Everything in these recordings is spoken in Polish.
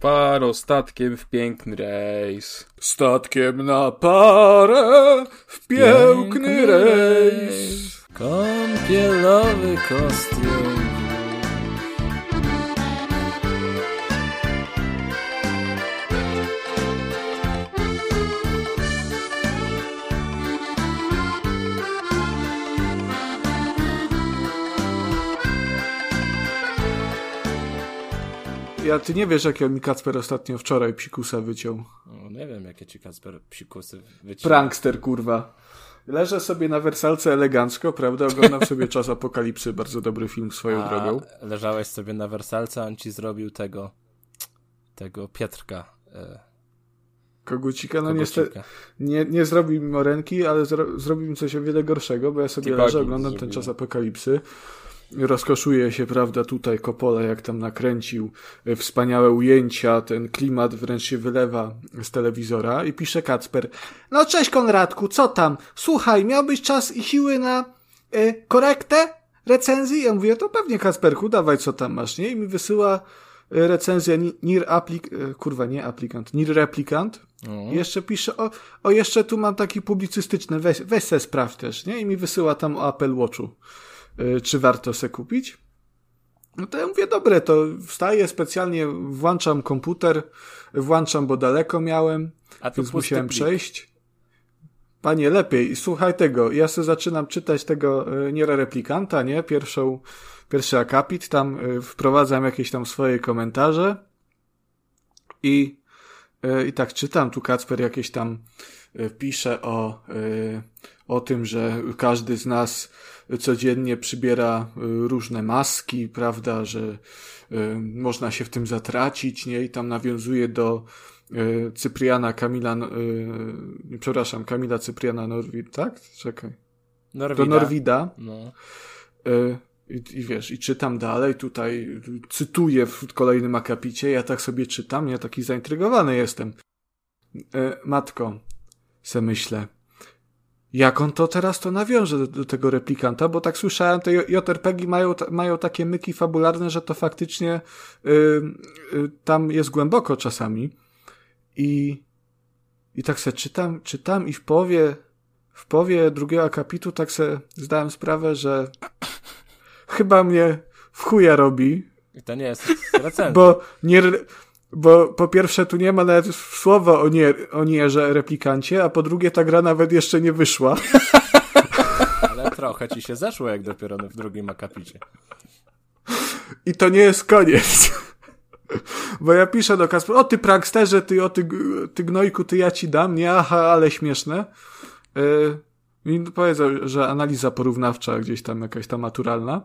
Parą statkiem w piękny rejs. Statkiem na parę w piękny rejs. Kąpielowy kostium. Ja, ty nie wiesz, jakiego mi Kacper ostatnio wczoraj psikusa wyciął. No, nie wiem, jakie ci Kacper psikusy wyciął. Prankster, kurwa. Leżę sobie na wersalce elegancko, prawda? Oglądam sobie Czas Apokalipsy, bardzo dobry film swoją A drogą. leżałeś sobie na wersalce, a on ci zrobił tego tego Pietrka. E, Kogucika, no kogucika. niestety nie, nie zrobił mi morenki, ale zro, zrobił mi coś o wiele gorszego, bo ja sobie leżę, oglądam ten. Czas Apokalipsy. Rozkoszuję się, prawda, tutaj Kopole, jak tam nakręcił e, wspaniałe ujęcia, ten klimat wręcz się wylewa z telewizora i pisze Kacper. No cześć Konradku, co tam? Słuchaj, miałbyś czas i siły na e, korektę recenzji? Ja mówię, to pewnie Kacperku, dawaj co tam masz, nie? I mi wysyła e, recenzja Ni- Nir Aplik... Kurwa, nie aplikant, Nir Replikant. I jeszcze pisze, o, o jeszcze tu mam taki publicystyczny, weź, weź se sprawdź też, nie? I mi wysyła tam o Apple Watchu, y, czy warto se kupić. No to ja mówię, dobre, to wstaję specjalnie, włączam komputer, włączam, bo daleko miałem, A więc musiałem plik. przejść. Panie, lepiej, słuchaj tego, ja sobie zaczynam czytać tego y, Niera Replikanta, nie? Pierwszą, pierwszy akapit, tam y, wprowadzam jakieś tam swoje komentarze i I tak czytam, tu Kacper jakieś tam pisze o, o tym, że każdy z nas codziennie przybiera e, różne maski, prawda, że e, można się w tym zatracić, nie? I tam nawiązuje do e, Cypriana Kamila, przepraszam, Kamila Cypriana Norwid, tak? Czekaj. Norwida. Do Norwida. No. I, I wiesz, i czytam dalej, tutaj cytuję w kolejnym akapicie, ja tak sobie czytam, ja taki zaintrygowany jestem. E, matko, se myślę, jak on to teraz to nawiąże do, do tego replikanta, bo tak słyszałem, te JRPG mają, mają takie myki fabularne, że to faktycznie y, y, tam jest głęboko czasami. I, i tak se czytam, czytam i w połowie, w połowie drugiego akapitu tak se zdałem sprawę, że chyba mnie w chuja robi, I to nie jest recenzja. bo nie, bo po pierwsze tu nie ma nawet słowa o, nie, o nierze replikancie, a po drugie ta gra nawet jeszcze nie wyszła. Ale trochę ci się zeszło, jak dopiero w drugim akapicie. I to nie jest koniec. Bo ja piszę do Kaspera, o ty pranksterze, ty o ty, ty gnojku, ty ja ci dam, nie, aha, ale śmieszne. Yy, I powiedział, że analiza porównawcza gdzieś tam jakaś tam naturalna.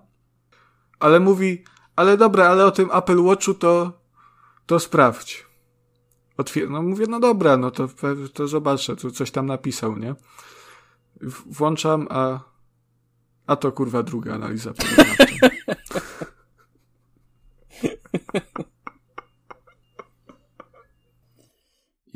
Ale mówi, ale dobra, ale o tym Apple Watchu to, to sprawdź. Otwier no mówię, no dobra, no to, to zobaczę, tu coś tam napisał, nie? Włączam, a, a to kurwa druga analiza.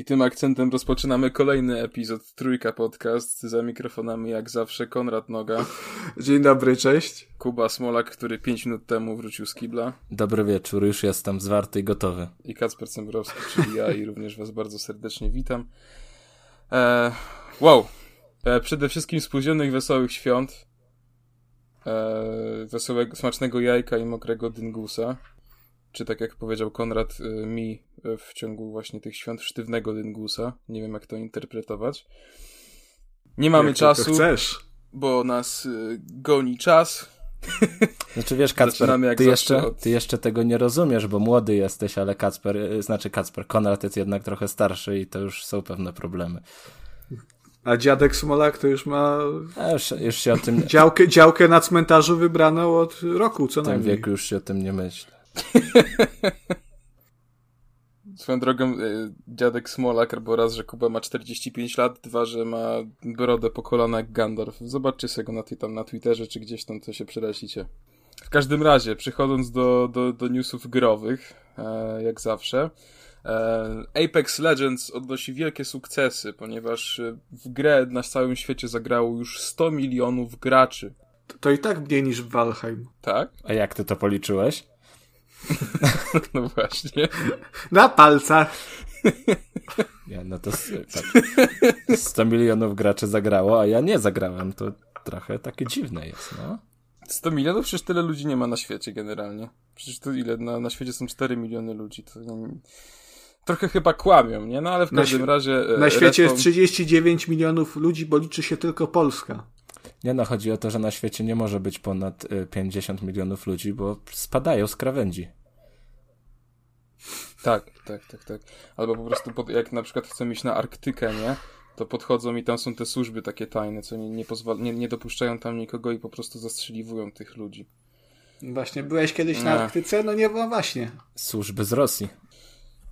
tym akcentem rozpoczynamy kolejny epizod Trójka Podcast. Za mikrofonami jak zawsze Konrad Noga, Dzień dobry, cześć. Kuba Smolak, który 5 minut temu wrócił z kibla Dobry wieczór, już jestem zwarty i gotowy. i Kacper Cembrowski, czyli ja i również was bardzo serdecznie witam. E, wow. E, przede wszystkim spóźnionych, wesołych świąt. E, wesołego, smacznego jajka i mokrego dyngusa. Czy tak jak powiedział Konrad, e, mi e, w ciągu właśnie tych świąt sztywnego dyngusa. Nie wiem jak to interpretować. Nie mamy Jak czasu, chcesz. bo nas e, goni czas. Znaczy wiesz, Kacper, ty jeszcze, od- ty jeszcze tego nie rozumiesz, bo młody jesteś, ale Kacper, y, znaczy Kacper, Konrad jest jednak trochę starszy i to już są pewne problemy. A dziadek Smolak to już ma A już, już się o tym, w działkę, działkę na cmentarzu wybraną od roku, co tym najmniej. wieku już się o tym nie myśli. Swoją drogą, e, dziadek Smolak, albo raz, że Kuba ma 45 lat, dwa, że ma brodę po kolana jak Gandalf. Zobaczcie sobie go na, tam na Twitterze, czy gdzieś tam, to się przelecicie. W każdym razie, przechodząc do, do, do newsów growych, e, jak zawsze, e, Apex Legends odnosi wielkie sukcesy, ponieważ e, w grę na całym świecie zagrało już 100 milionów graczy. To i tak mniej niż w Valheim. Tak? A jak ty to policzyłeś? no właśnie. Na palcach. Nie, no to tak. 100 milionów graczy zagrało, a ja nie zagrałem. To trochę takie dziwne jest, no. 100 milionów? Przecież tyle ludzi nie ma na świecie generalnie. Przecież to ile? Na, na świecie są 4 miliony ludzi. To nie... Trochę chyba kłamią, nie? No ale w każdym na razie... E, na świecie jest 39 milionów ludzi, bo liczy się tylko Polska. Nie no, chodzi o to, że na świecie nie może być ponad 50 e, milionów ludzi, bo spadają z krawędzi. Tak, tak, tak, tak. Albo po prostu pod, jak na przykład chcę iść na Arktykę, nie? To podchodzą i tam są te służby takie tajne, co nie, nie, pozwala, nie, nie dopuszczają tam nikogo i po prostu zastrzeliwują tych ludzi. Właśnie, byłeś kiedyś na Arktyce? No nie, no właśnie. Służby z Rosji.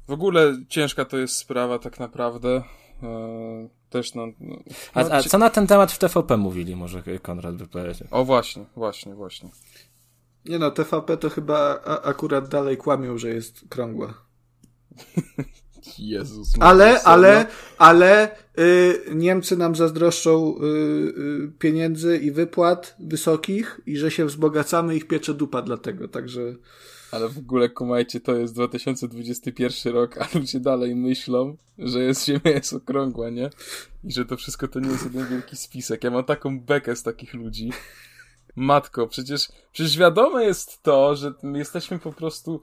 W ogóle ciężka to jest sprawa tak naprawdę. Eee, też no, no, a, a co na ten temat w TVP mówili, może Konrad by powiedział? O właśnie, właśnie, właśnie. Nie no, TVP to chyba akurat dalej kłamią, że jest krągła. Jezus. Ale, ale, ale y, Niemcy nam zazdroszczą y, y, pieniędzy i wypłat wysokich i że się wzbogacamy, ich piecze dupa dlatego, także... Ale w ogóle kumajcie, to jest 2021 rok, a ludzie dalej myślą, że jest Ziemia jest okrągła, nie? I że to wszystko to nie jest jeden wielki spisek. Ja mam taką bekę z takich ludzi. Matko, przecież, przecież wiadome jest to, że my jesteśmy po prostu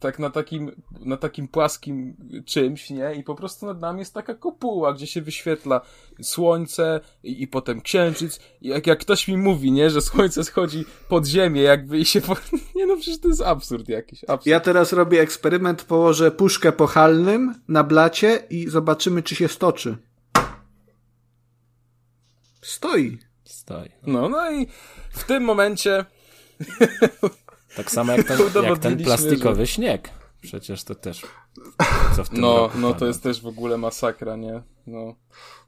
tak na takim, na takim płaskim czymś, nie? I po prostu nad nami jest taka kopuła, gdzie się wyświetla słońce i, i potem księżyc. I jak, jak ktoś mi mówi, nie? Że słońce schodzi pod ziemię jakby i się... Po... Nie no, przecież to jest absurd jakiś. Absurd. Ja teraz robię eksperyment, położę puszkę po halnym na blacie i zobaczymy, czy się stoczy. Stoi. Stoi. No, no i w tym momencie tak samo jak ten, jak ten plastikowy że... śnieg. Przecież to też. Co w tym no, no to jest też w ogóle masakra, nie? No.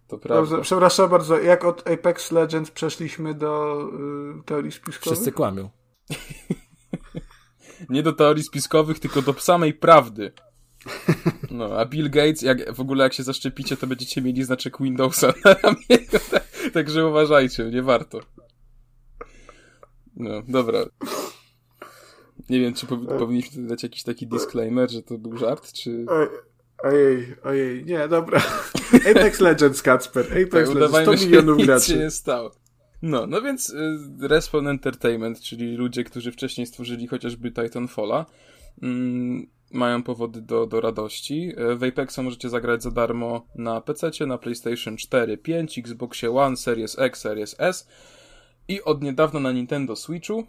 To prawda. Dobrze, przepraszam bardzo, jak od Apex Legends przeszliśmy do y, teorii spiskowych? Wszyscy kłamią. nie do teorii spiskowych, tylko do samej prawdy. No, a Bill Gates, jak w ogóle jak się zaszczepicie, to będziecie mieli znaczek Windowsa na ramieniu, tak, także uważajcie, nie warto. No, dobra. Nie wiem, czy powi- powinniśmy dać jakiś taki disclaimer, że to był żart, czy... Ojej, ojej, nie, dobra. Apex Legends, Kacper. Apex tak, Legends, 100 milionów nic graczy. się nie stało. No, no więc y, Respawn Entertainment, czyli ludzie, którzy wcześniej stworzyli chociażby Titanfalla, mm, mają powody do, do radości. Y, w Apexa możecie zagrać za darmo na PC, na PlayStation 4, 5, Xboxie One, Series X, Series S i od niedawna na Nintendo Switchu.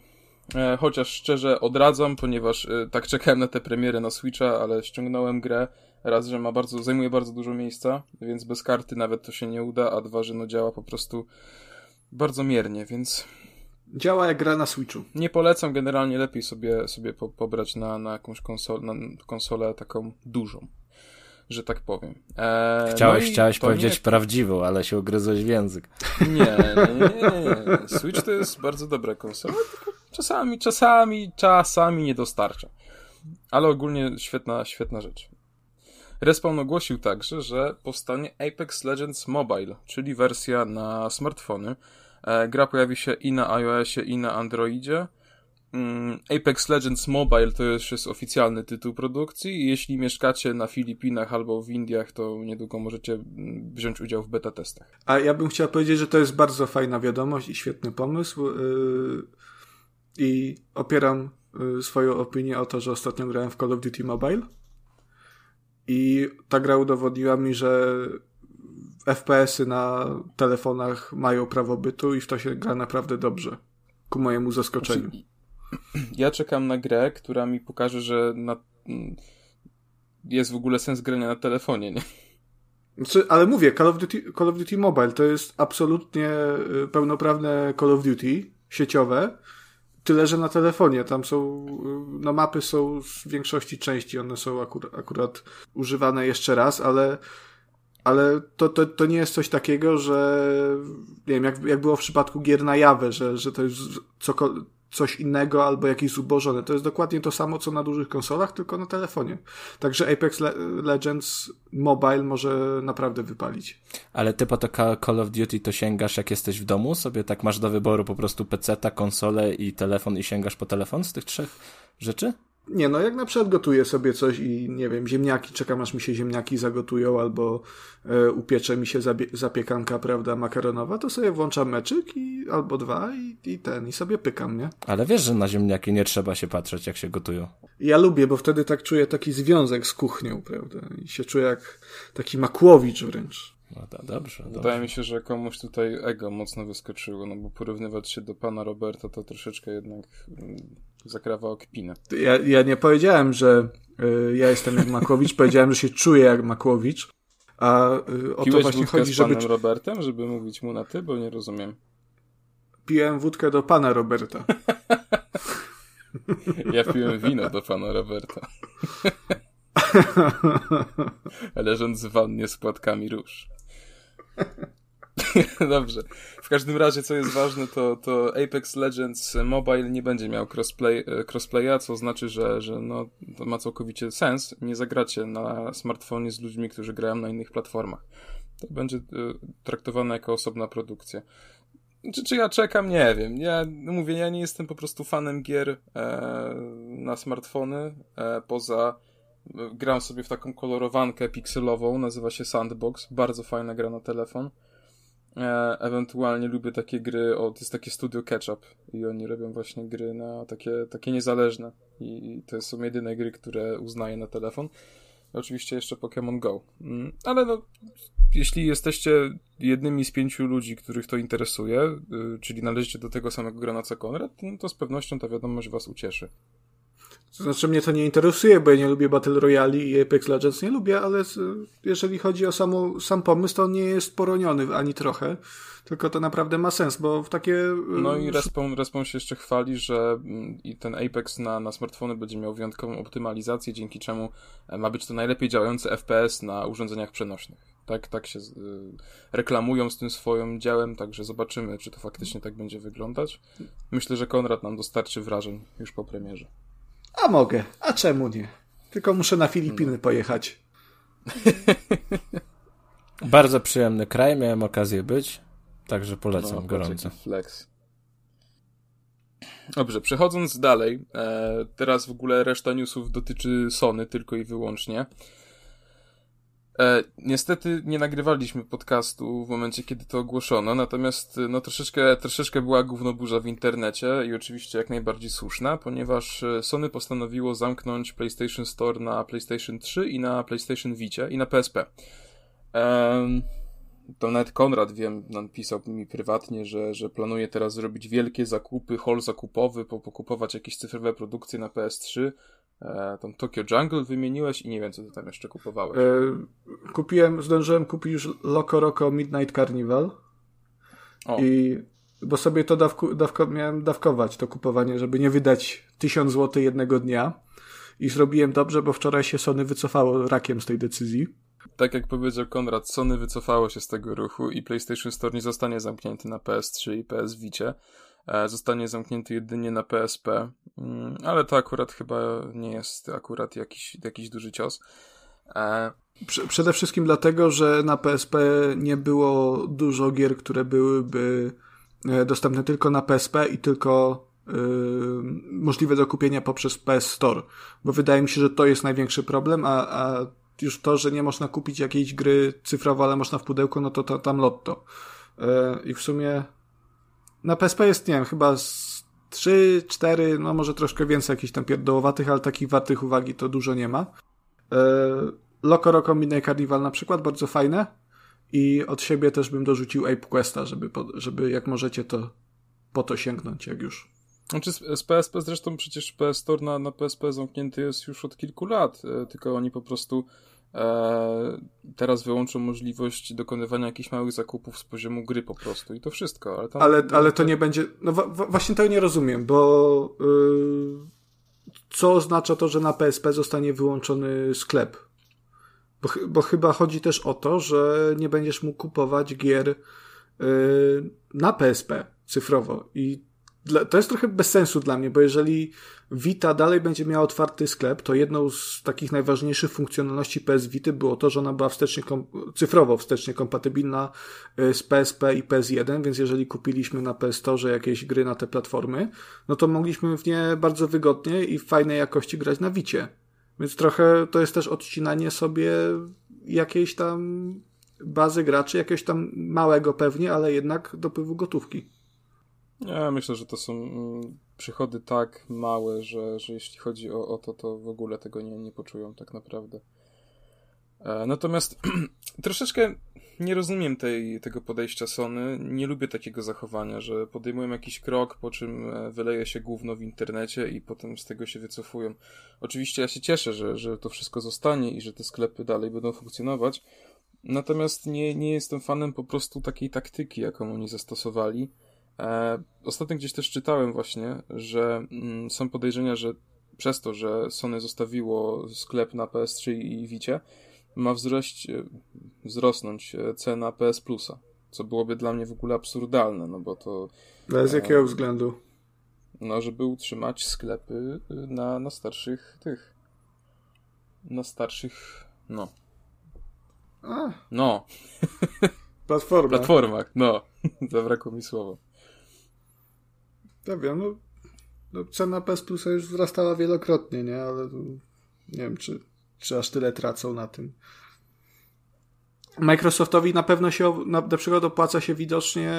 E, chociaż szczerze odradzam, ponieważ e, tak czekałem na tę premierę na Switcha, ale ściągnąłem grę. Raz, że ma bardzo, zajmuje bardzo dużo miejsca, więc bez karty nawet to się nie uda, a dwa, że no działa po prostu bardzo miernie, więc... Działa jak gra na Switchu. Nie polecam, generalnie lepiej sobie, sobie po, pobrać na, na jakąś konsolę, na konsolę taką dużą że tak powiem. Eee, chciałeś no chciałeś powiedzieć nie... prawdziwą, ale się ugryzłeś w język. Nie, nie, nie, nie, nie. Switch to jest bardzo dobra konsola, tylko czasami, czasami, czasami nie dostarcza. Ale ogólnie świetna, świetna rzecz. Respawn ogłosił także, że powstanie Apex Legends Mobile, czyli wersja na smartfony. E, gra pojawi się i na iOSie, i na Androidzie. Mm, Apex Legends Mobile to już jest oficjalny tytuł produkcji jeśli mieszkacie na Filipinach albo w Indiach, to niedługo możecie mm, wziąć udział w beta testach. A ja bym chciał powiedzieć, że to jest bardzo fajna wiadomość i świetny pomysł yy, i opieram yy, swoją opinię o to, że ostatnio grałem w Call of Duty Mobile i ta gra udowodniła mi, że FPS-y na telefonach mają prawo bytu i w to się gra naprawdę dobrze. Ku mojemu zaskoczeniu. Znaczy, ja czekam na grę, która mi pokaże, że na... jest w ogóle sens grania na telefonie, nie? Znaczy, ale mówię, Call of, Duty, Call of Duty Mobile to jest absolutnie y, pełnoprawne Call of Duty sieciowe, tyle, że na telefonie. Tam są, y, no mapy są z większości części, one są akurat, akurat używane jeszcze raz, ale ale to, to, to nie jest coś takiego, że nie wiem, jak, jak było w przypadku gier na Jawę, że, że to jest cokolwiek coś innego albo jakieś zubożone. To jest dokładnie to samo, co na dużych konsolach, tylko na telefonie. Także Apex Le Legends Mobile może naprawdę wypalić. Ale ty po to Call of Duty to sięgasz jak jesteś w domu? Sobie tak masz do wyboru po prostu PC-ta, konsolę i telefon i sięgasz po telefon z tych trzech rzeczy? Nie, no jak na przykład gotuję sobie coś i nie wiem, ziemniaki, czekam aż mi się ziemniaki zagotują albo e, upiecze mi się zapiekanka, prawda, makaronowa, to sobie włączam meczyk i, albo dwa i, i ten, i sobie pykam, nie? Ale wiesz, że na ziemniaki nie trzeba się patrzeć, jak się gotują. Ja lubię, bo wtedy tak czuję taki związek z kuchnią, prawda, i się czuję jak taki makłowicz wręcz. No to dobrze, dobrze. Wydaje mi się, że komuś tutaj ego mocno wyskoczyło, no bo porównywać się do pana Roberta to troszeczkę jednak zakrawa kpinę. Ja, ja nie powiedziałem, że y, ja jestem jak Makłowicz, powiedziałem, że się czuję jak Makłowicz. A y, o Piłeś to właśnie chodzi, z żeby. panem Robertem, żeby mówić mu na ty, bo nie rozumiem. Piłem wódkę do pana Roberta. ja piłem wino do pana Roberta. Leżąc w wannie z płatkami róż. Dobrze. W każdym razie, co jest ważne, to, to Apex Legends Mobile nie będzie miał crossplay, e, crossplaya, co znaczy, że, że no, to ma całkowicie sens. Nie zagracie na smartfonie z ludźmi, którzy grają na innych platformach. To będzie y, traktowane jako osobna produkcja. Czy, czy ja czekam? Nie wiem. Ja mówię, ja nie jestem po prostu fanem gier e, na smartfony, e, poza gram sobie w taką kolorowankę pikselową, nazywa się Sandbox, bardzo fajna gra na telefon. E, ewentualnie lubię takie gry, o, to jest takie studio Ketchup i oni robią właśnie gry na takie, takie niezależne i to są jedyne gry, które uznaję na telefon. Oczywiście jeszcze Pokémon Go. Mm, ale no, jeśli jesteście jednymi z pięciu ludzi, których to interesuje, y, czyli należycie do tego samego grona co Konrad, no to z pewnością ta wiadomość was ucieszy. To znaczy mnie to nie interesuje, bo ja nie lubię Battle Royale i Apex Legends nie lubię, ale jeżeli chodzi o samu, sam pomysł, to nie jest poroniony ani trochę, tylko to naprawdę ma sens, bo w takie... No i Respawn, Respawn się jeszcze chwali, że mm, ten Apex na, na smartfony będzie miał wyjątkową optymalizację, dzięki czemu e, ma być to najlepiej działający FPS na urządzeniach przenośnych. Tak, tak się y, reklamują z tym swoim działem, także zobaczymy, czy to faktycznie tak będzie wyglądać. Myślę, że Konrad nam dostarczy wrażeń już po premierze. A mogę, a czemu nie? Tylko muszę na Filipiny no. pojechać. Bardzo przyjemny kraj, miałem okazję być, także polecam no, gorąco. Flex. Dobrze, przechodząc dalej, e, teraz w ogóle reszta newsów dotyczy Sony tylko i wyłącznie. E, niestety nie nagrywaliśmy podcastu w momencie, kiedy to ogłoszono, natomiast no troszeczkę, troszeczkę była gównoburza w internecie i oczywiście jak najbardziej słuszna, ponieważ e, Sony postanowiło zamknąć PlayStation Store na PlayStation 3 i na PlayStation Vicie i na PSP. Um, to nawet Konrad, wiem, napisał mi prywatnie, że, że planuje teraz zrobić wielkie zakupy, hall zakupowy, po, pokupować jakieś cyfrowe produkcje na PS3, E, tą Tokyo Jungle wymieniłeś i nie wiem, co ty tam jeszcze kupowałeś. E, kupiłem, zdążyłem kupić już Loco Roco Midnight Carnival. O. I bo sobie to dawku, dawko, miałem dawkować, to kupowanie, żeby nie wydać 1000 zł jednego dnia. I zrobiłem dobrze, bo wczoraj się Sony wycofało rakiem z tej decyzji. Tak jak powiedział Konrad, Sony wycofało się z tego ruchu i PlayStation Store nie zostanie zamknięty na PS3 i PS Vicie. E, zostanie zamknięty jedynie na PSP, mm, ale to akurat chyba nie jest akurat jakiś, jakiś duży cios. E, przede wszystkim dlatego, że na PSP nie było dużo gier, które byłyby e, dostępne tylko na PSP i tylko yy, możliwe do kupienia poprzez PS Store. Bo wydaje mi się, że to jest największy problem, a, a już to, że nie można kupić jakiejś gry cyfrowo, ale można w pudełku, no to, to tam lotto. Yy, I w sumie na PSP jest, nie wiem, chyba z 3, 4, no może troszkę więcej jakichś tam pierdołowatych, ale takich wartych uwagi to dużo nie ma. E, Loco Roco Midnight Carnival na przykład, bardzo fajne. I od siebie też bym dorzucił Ape Questa, żeby, żeby jak możecie to po to sięgnąć, jak już. Znaczy z PSP zresztą przecież PS Store na, na PSP zamknięty jest już od kilku lat, e, tylko oni po prostu teraz wyłączą możliwość dokonywania jakichś małych zakupów z poziomu gry po prostu i to wszystko. Ale, tam, ale, ale to nie będzie. No właśnie tego nie rozumiem, bo yy, co oznacza to, że na PSP zostanie wyłączony sklep? Bo, bo chyba chodzi też o to, że nie będziesz mógł kupować gier yy, na PSP cyfrowo i to jest trochę bez sensu dla mnie, bo jeżeli Vita dalej będzie miała otwarty sklep, to jedną z takich najważniejszych funkcjonalności PS Vita było to, że ona była wstecznie, cyfrowo wstecznie kompatybilna y, z PSP i PS1, więc jeżeli kupiliśmy na PS Store jakieś gry na te platformy, no to mogliśmy w nie bardzo wygodnie i w fajnej jakości grać na Vicie. Więc trochę to jest też odcinanie sobie jakiejś tam bazy graczy, jakiegoś tam małego pewnie, ale jednak dopływu gotówki. Ja myślę, że to są mm, przychody tak małe, że, że jeśli chodzi o, o to, to w ogóle tego nie, nie poczują tak naprawdę. E, natomiast troszeczkę nie rozumiem tej, tego podejścia Sony. Nie lubię takiego zachowania, że podejmują jakiś krok, po czym e, wyleje się gówno w internecie i potem z tego się wycofują. Oczywiście ja się cieszę, że, że to wszystko zostanie i że te sklepy dalej będą funkcjonować. Natomiast nie, nie jestem fanem po prostu takiej taktyki, jaką oni zastosowali. E, ostatnio gdzieś też czytałem właśnie, że mm, są podejrzenia, że przez to, że Sony zostawiło sklep na PS3 i Vicie, ma wzrość, e, wzrosnąć e, cena PS Plusa, co byłoby dla mnie w ogóle absurdalne, no bo to... Ale z jakiego względu? No, żeby utrzymać sklepy na, na starszych tych... Na starszych... no. A. No. Platformach. Platformach, no. Zabrakło mi słowa. Ja wiem, no, no cena PS Plusa już wzrastała wielokrotnie, nie? Ale nie wiem, czy, czy aż tyle tracą na tym. Microsoftowi na pewno się, na, na przykład opłaca się widocznie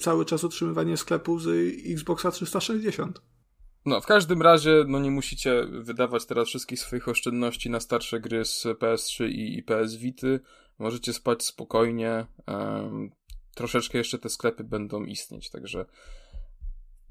cały czas utrzymywanie sklepu z Xboxa 360. No, w każdym razie, no nie musicie wydawać teraz wszystkich swoich oszczędności na starsze gry z PS3 i, i PS Vity. Możecie spać spokojnie. Um, troszeczkę jeszcze te sklepy będą istnieć, także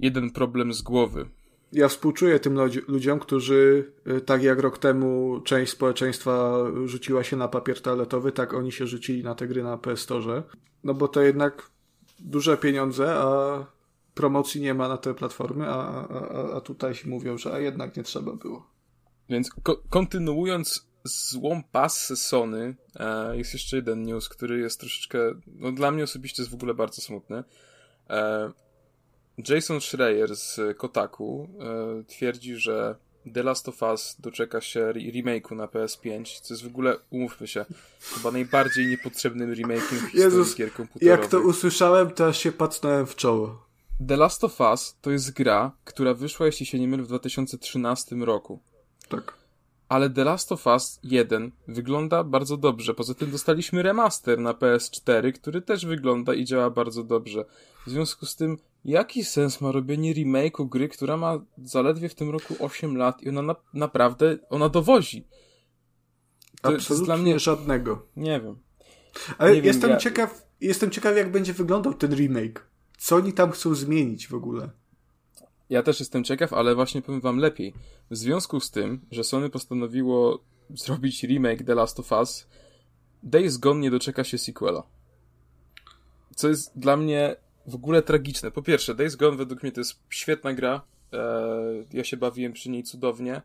jeden problem z głowy. Ja współczuję tym ludziom, którzy y, tak jak rok temu część społeczeństwa rzuciła się na papier toaletowy, tak oni się rzucili na te gry na PS Store. No bo to jednak duże pieniądze, a promocji nie ma na te platformy, a, a, a tutaj się mówią, że a jednak nie trzeba było. Więc ko kontynuując złą pasę Sony, e, jest jeszcze jeden news, który jest troszeczkę, no dla mnie osobiście jest w ogóle bardzo smutny. E, Jason Schreier z Kotaku e, twierdzi, że The Last of Us doczeka się remake'u na PS5, co jest w ogóle, umówmy się, chyba najbardziej niepotrzebnym remake'iem w historii Jezus, gier komputerowych. Jak to usłyszałem, to aż się patrzyłem w czoło. The Last of Us to jest gra, która wyszła, jeśli się nie mylę, w 2013 roku. Tak. Ale The Last of Us 1 wygląda bardzo dobrze. Poza tym dostaliśmy remaster na PS4, który też wygląda i działa bardzo dobrze. W związku z tym Jaki sens ma robienie remake'u gry, która ma zaledwie w tym roku 8 lat i ona na, naprawdę, ona dowozi? To Absolutnie dla mnie żadnego. Nie wiem. Ale nie jestem wiem, ja... ciekaw, jestem ciekaw jak będzie wyglądał ten remake. Co oni tam chcą zmienić w ogóle? Ja też jestem ciekaw, ale właśnie powiem wam lepiej. W związku z tym, że Sony postanowiło zrobić remake The Last of Us, Days Gone nie doczeka się sequela. Co jest dla mnie w ogóle tragiczne. Po pierwsze, Days Gone według mnie to jest świetna gra. Eee, ja się bawiłem przy niej cudownie.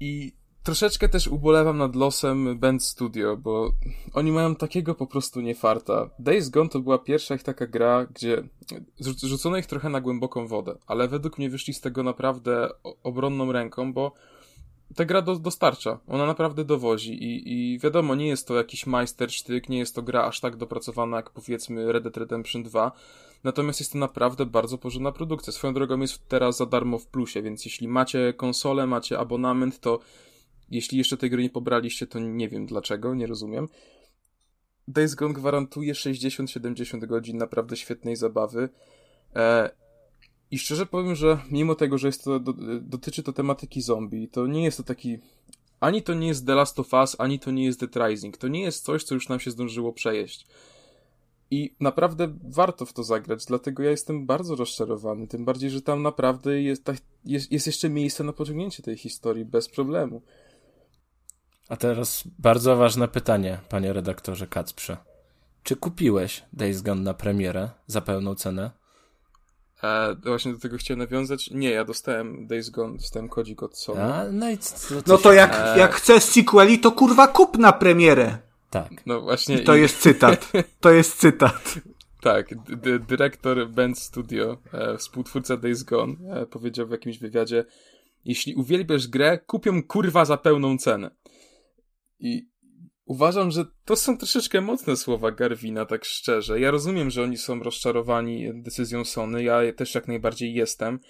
I troszeczkę też ubolewam nad losem Band Studio, bo oni mają takiego po prostu niefarta. Days Gone to była pierwsza ich taka gra, gdzie rzucono ich trochę na głęboką wodę, ale według mnie wyszli z tego naprawdę obronną ręką, bo ta gra do, dostarcza. Ona naprawdę dowozi i, i wiadomo, nie jest to jakiś majstersztyk, nie jest to gra aż tak dopracowana jak powiedzmy Red Dead Redemption 2, natomiast jest to naprawdę bardzo porządna produkcja. Swoją drogą jest teraz za darmo w plusie, więc jeśli macie konsolę, macie abonament, to jeśli jeszcze tej gry nie pobraliście, to nie wiem dlaczego, nie rozumiem. Days Gone gwarantuje 60-70 godzin naprawdę świetnej zabawy. E, i szczerze powiem, że mimo tego, że jest to, do, dotyczy to tematyki zombie, to nie jest to taki. Ani to nie jest The Last of Us, ani to nie jest Dead Rising. To nie jest coś, co już nam się zdążyło przejeść. I naprawdę warto w to zagrać, dlatego ja jestem bardzo rozczarowany. Tym bardziej, że tam naprawdę jest, jest, jest jeszcze miejsce na pociągnięcie tej historii bez problemu. A teraz bardzo ważne pytanie, panie redaktorze Kacprze. Czy kupiłeś Days Gone na premierę za pełną cenę? E, właśnie do tego chciałem nawiązać. Nie, ja dostałem Days Gone, dostałem kodzik od Sony. A, no i co, No to jak, e... jak chcesz sequeli, to kurwa kup na premierę. Tak. No właśnie. I to i... jest cytat. To jest cytat. tak, d- dyrektor Band Studio, e, współtwórca Days Gone, e, powiedział w jakimś wywiadzie, jeśli uwielbiasz grę, kupią kurwa za pełną cenę. I uważam, że to są troszeczkę mocne słowa Garwina, tak szczerze. Ja rozumiem, że oni są rozczarowani decyzją Sony, ja też jak najbardziej jestem.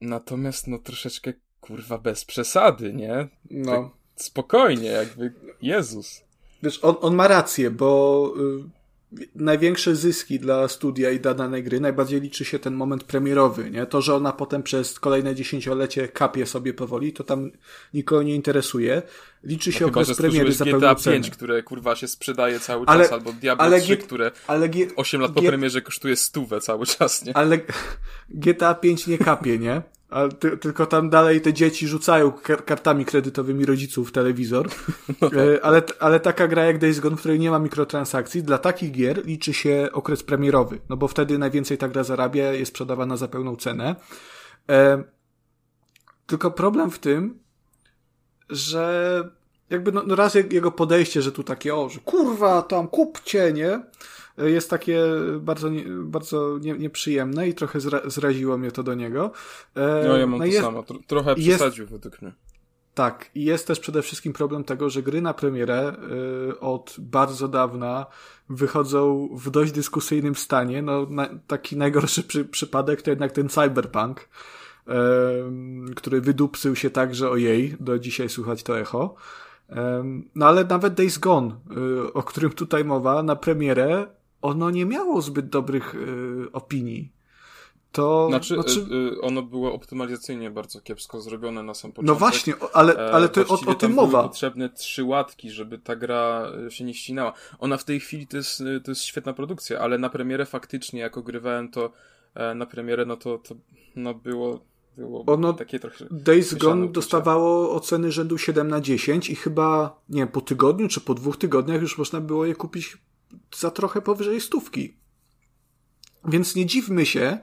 Natomiast no troszeczkę kurwa bez przesady, nie? No. Tak spokojnie, jakby Jezus. Wiesz, on, on ma rację, bo y, największe zyski dla studia i dla danej gry najbardziej liczy się ten moment premierowy, nie? To, że ona potem przez kolejne dziesięciolecie kapie sobie powoli, to tam nikogo nie interesuje. Liczy się No chyba, okres że premiery za GTA pełną 5, cenę. które kurwa się sprzedaje cały Ale- czas, albo Diablo ale 3, G- które Ale, G, 8 lat po G- premierze kosztuje stówę cały czas, nie? ale GTA 5 nie kapie, nie? A ty, tylko tam dalej te dzieci rzucają kar- kartami kredytowymi rodziców w telewizor. No tak. Ale, ale taka gra jak Days Gone, w której nie ma mikrotransakcji, dla takich gier liczy się okres premierowy, no bo wtedy najwięcej ta gra zarabia, jest sprzedawana za pełną cenę. E, tylko problem w tym, że jakby no, no raz je- jego podejście, że tu takie, o, że kurwa, tam kupcie, nie? Jest takie bardzo, nie, bardzo nie, nieprzyjemne i trochę zra, zraziło mnie to do niego. E, No ja mam to jest, samo. Tro- trochę jest- przesadził według mnie. tak, i jest też przede wszystkim problem tego, że gry na premierę y, od bardzo dawna wychodzą w dość dyskusyjnym stanie. No, na, taki najgorszy przy, przypadek to jednak ten cyberpunk, em, który wydupcył się tak, że ojej, do dzisiaj słuchać to echo. No ale nawet Days Gone, y, o którym tutaj mowa, na premierę ono nie miało zbyt dobrych y, opinii. To Znaczy, znaczy y, ono było optymalizacyjnie bardzo kiepsko zrobione na sam początek. no właśnie, o- ale, E, ale to, o, właściwie o tym tam były mowa. potrzebne trzy łatki, żeby ta gra się nie ścinała. Ona w tej chwili to jest, to jest świetna produkcja, ale na premierę faktycznie, jak ogrywałem to e, na premierę, no to, to no było, było Ono- takie trochę... Days Gone dostawało oceny rzędu 7 na 10 i chyba, nie wiem, po tygodniu czy po dwóch tygodniach już można było je kupić za trochę powyżej stówki. Więc nie dziwmy się,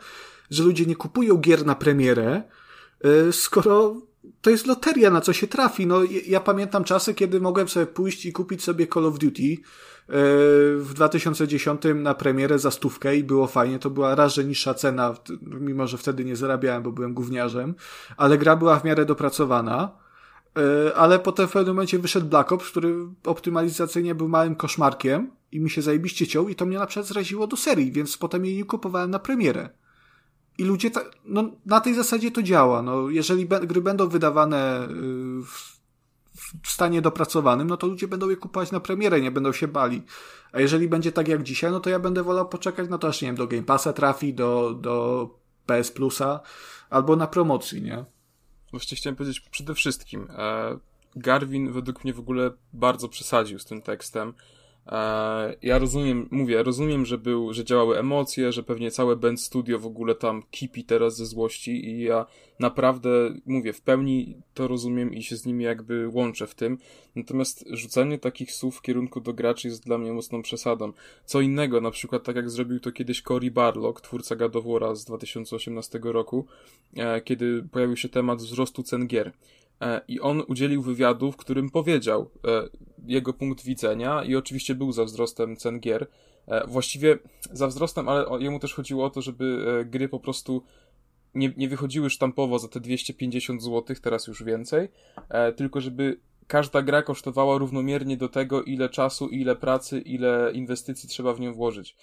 że ludzie nie kupują gier na premierę, y, skoro to jest loteria, na co się trafi. No, ja- pamiętam czasy, kiedy mogłem sobie pójść i kupić sobie Call of Duty y, w 2010 na premierę za stówkę i było fajnie. To była raz, że niższa cena, mimo że wtedy nie zarabiałem, bo byłem gówniarzem, ale gra była w miarę dopracowana. Y, Ale potem w pewnym momencie wyszedł Black Ops, który optymalizacyjnie był małym koszmarkiem i mi się zajebiście ciął i to mnie na przykład zraziło do serii, więc potem jej nie kupowałem na premierę. I ludzie, ta, no, na tej zasadzie to działa. No, jeżeli gry będą wydawane y, w, w stanie dopracowanym, no to ludzie będą je kupować na premierę, nie będą się bali. A jeżeli będzie tak jak dzisiaj, no to ja będę wolał poczekać na to, aż nie wiem, do Game Passa trafi, do, do PS Plusa, albo na promocji, nie? Właściwie chciałem powiedzieć przede wszystkim, e, Garwin według mnie w ogóle bardzo przesadził z tym tekstem. E, ja rozumiem, mówię, rozumiem, że był, że działały emocje, że pewnie całe band studio w ogóle tam kipi teraz ze złości i ja naprawdę, mówię, w pełni to rozumiem i się z nimi jakby łączę w tym. Natomiast rzucanie takich słów w kierunku do graczy jest dla mnie mocną przesadą. Co innego, na przykład tak jak zrobił to kiedyś Cory Barlog, twórca God z 2018 roku, e, kiedy pojawił się temat wzrostu cen gier. E, I on udzielił wywiadu, w którym powiedział e, jego punkt widzenia i oczywiście był za wzrostem cen gier. E, właściwie za wzrostem, ale jemu też chodziło o to, żeby gry po prostu nie, nie wychodziły sztampowo za te 250 zł, teraz już więcej, tylko żeby każda gra kosztowała równomiernie do tego, ile czasu, ile pracy, ile inwestycji trzeba w nią włożyć.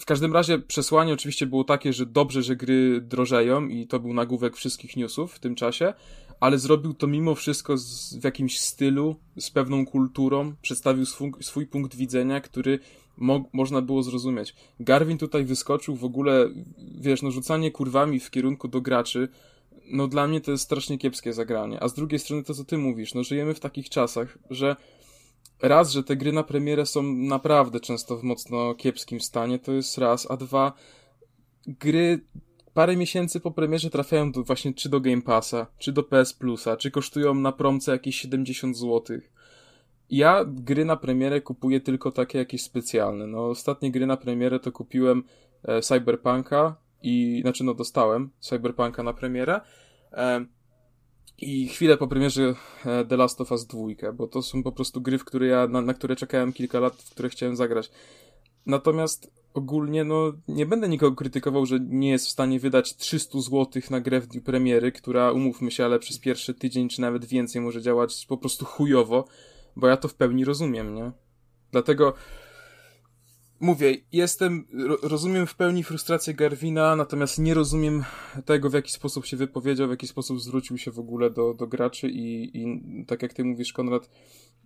W każdym razie przesłanie oczywiście było takie, że dobrze, że gry drożeją i to był nagłówek wszystkich newsów w tym czasie, ale zrobił to mimo wszystko z, w jakimś stylu, z pewną kulturą, przedstawił swój, swój punkt widzenia, który mo, można było zrozumieć. Garwin tutaj wyskoczył w ogóle, wiesz, no rzucanie kurwami w kierunku do graczy, no dla mnie to jest strasznie kiepskie zagranie. A z drugiej strony to, co ty mówisz, no żyjemy w takich czasach, że raz, że te gry na premierę są naprawdę często w mocno kiepskim stanie, to jest raz, a dwa, gry parę miesięcy po premierze trafiają do, właśnie czy do Game Passa, czy do PS Plusa, czy kosztują na promce jakieś 70 zł. Ja gry na premierę kupuję tylko takie jakieś specjalne. No, ostatnie gry na premierę to kupiłem e, Cyberpunka i, znaczy no dostałem Cyberpunka na premierę e, i chwilę po premierze e, The Last of Us 2, bo to są po prostu gry, w które ja, na, na które czekałem kilka lat, w które chciałem zagrać. Natomiast ogólnie, no, nie będę nikogo krytykował, że nie jest w stanie wydać 300 zł na grę w dniu premiery, która, umówmy się, ale przez pierwszy tydzień czy nawet więcej może działać po prostu chujowo, bo ja to w pełni rozumiem, nie? Dlatego mówię, jestem, rozumiem w pełni frustrację Garwina, natomiast nie rozumiem tego, w jaki sposób się wypowiedział, w jaki sposób zwrócił się w ogóle do, do graczy i, i tak jak ty mówisz, Konrad,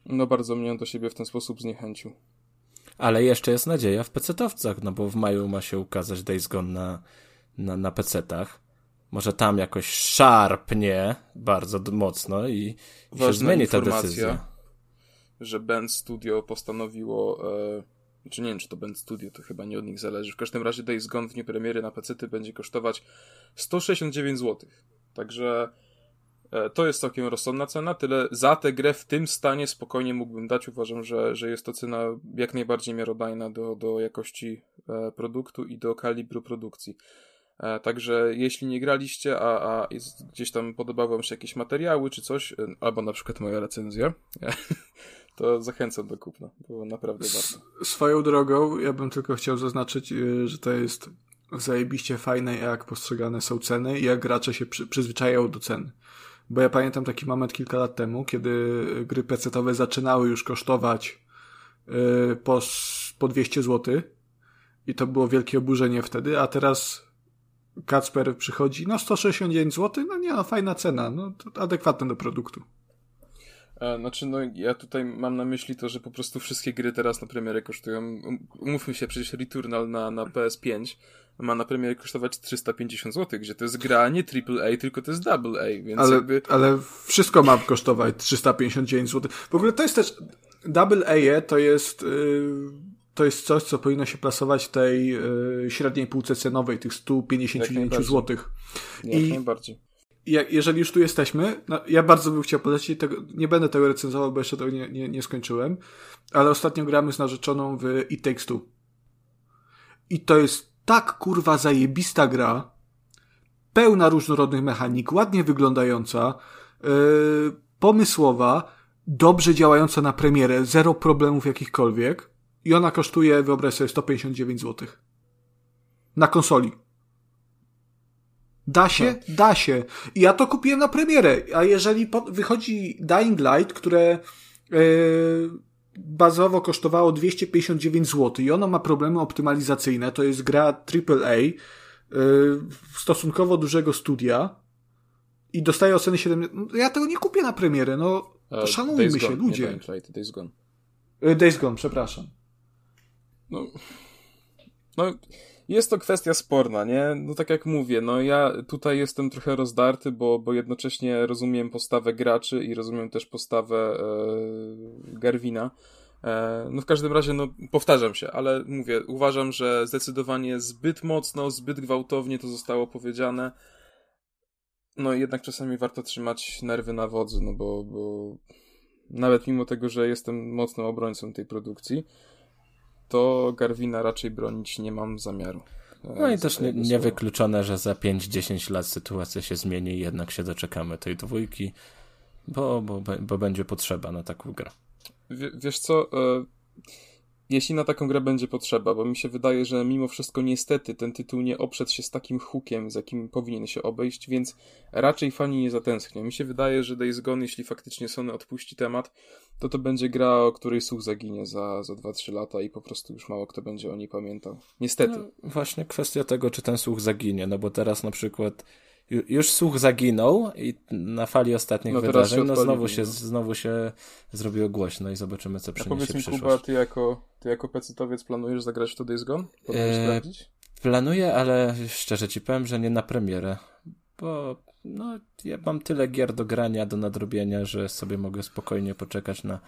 no bardzo mnie on do siebie w ten sposób zniechęcił. Ale jeszcze jest nadzieja w PC-towcach, no bo w maju ma się ukazać Days Gone na, na, na PC-tach. Może tam jakoś szarpnie bardzo mocno i, i się zmieni ta decyzja. że Band Studio postanowiło, e, czy nie wiem, czy to Band Studio, to chyba nie od nich zależy. W każdym razie Days Gone w dniu premiery na PC będzie kosztować 169 zł. Także to jest całkiem rozsądna cena, tyle za tę grę w tym stanie spokojnie mógłbym dać. Uważam, że, że jest to cena jak najbardziej miarodajna do, do jakości e, produktu i do kalibru produkcji. E, także jeśli nie graliście, a, a gdzieś tam podobały wam się jakieś materiały czy coś, albo na przykład moja recenzja, to zachęcam do kupna, bo naprawdę warto. Swoją drogą, ja bym tylko chciał zaznaczyć, że to jest zajebiście fajne, jak postrzegane są ceny i jak gracze się przy, przyzwyczajają do cen. Bo ja pamiętam taki moment kilka lat temu, kiedy gry PC-owe zaczynały już kosztować yy, po, po 200 zł i to było wielkie oburzenie wtedy, a teraz Kacper przychodzi, no 169 zł, no nie no, fajna cena, no adekwatna do produktu. E, znaczy, no ja tutaj mam na myśli to, że po prostu wszystkie gry teraz na premierę kosztują. Um, umówmy się, przecież Returnal na, na PS5 ma na premierę kosztować 350 zł, gdzie to jest gra nie AAA, tylko to jest AA, więc ale, jakby... Ale wszystko ma kosztować 359 zł. W ogóle to jest też... AA to jest... Yy to jest coś, co powinno się plasować w tej y, średniej półce cenowej, tych 159 zł. Jak I najbardziej. Ja, jeżeli już tu jesteśmy, no, ja bardzo bym chciał polecić tego, nie będę tego recenzował, bo jeszcze tego nie, nie, nie skończyłem, ale ostatnio gramy z narzeczoną w It Takes Two. I to jest tak kurwa zajebista gra, pełna różnorodnych mechanik, ładnie wyglądająca, yy, pomysłowa, dobrze działająca na premierę, zero problemów jakichkolwiek i ona kosztuje, wyobraź sobie, 159 zł. Na konsoli. Da się? No. Da się. I ja to kupiłem na premierę, a jeżeli wychodzi Dying Light, które yy, bazowo kosztowało 259 zł i ono ma problemy optymalizacyjne. To jest gra AAA yy, stosunkowo dużego studia i dostaje oceny 7. No, ja tego nie kupię na premierę, no uh, szanujmy się, gone, ludzie. Nie, Days Gone. Yy, Days Gone, przepraszam. No, no, jest to kwestia sporna, nie? No tak jak mówię, no ja tutaj jestem trochę rozdarty, bo, bo jednocześnie rozumiem postawę graczy i rozumiem też postawę e, Garwina. E, no w każdym razie, no powtarzam się, ale mówię, uważam, że zdecydowanie zbyt mocno, zbyt gwałtownie to zostało powiedziane. No jednak czasami warto trzymać nerwy na wodzy, no bo, bo nawet mimo tego, że jestem mocnym obrońcą tej produkcji, to Garwina raczej bronić nie mam zamiaru. No i też nie, niewykluczone, że za 5-10 lat sytuacja się zmieni i jednak się doczekamy tej dwójki, bo, bo, bo będzie potrzeba na taką grę. W, wiesz co, e, jeśli na taką grę będzie potrzeba, bo mi się wydaje, że mimo wszystko niestety ten tytuł nie oprzedł się z takim hookiem, z jakim powinien się obejść, więc raczej fani nie zatęsknią. Mi się wydaje, że Days Gone, jeśli faktycznie Sony odpuści temat, to to będzie gra, o której słuch zaginie za, za 2-3 lata i po prostu już mało kto będzie o niej pamiętał. Niestety. No, właśnie kwestia tego, czy ten słuch zaginie, no bo teraz na przykład już słuch zaginął i na fali ostatnich no wydarzeń no znowu się, no. znowu się zrobiło głośno i zobaczymy, co przyniesie powiedz mi, przyszłość. Kuba, ty jako, ty jako pecetowiec planujesz zagrać w to Days Gone? Eee, planuję, ale szczerze ci powiem, że nie na premierę, bo no, ja mam tyle gier do grania, do nadrobienia, że sobie mogę spokojnie poczekać na,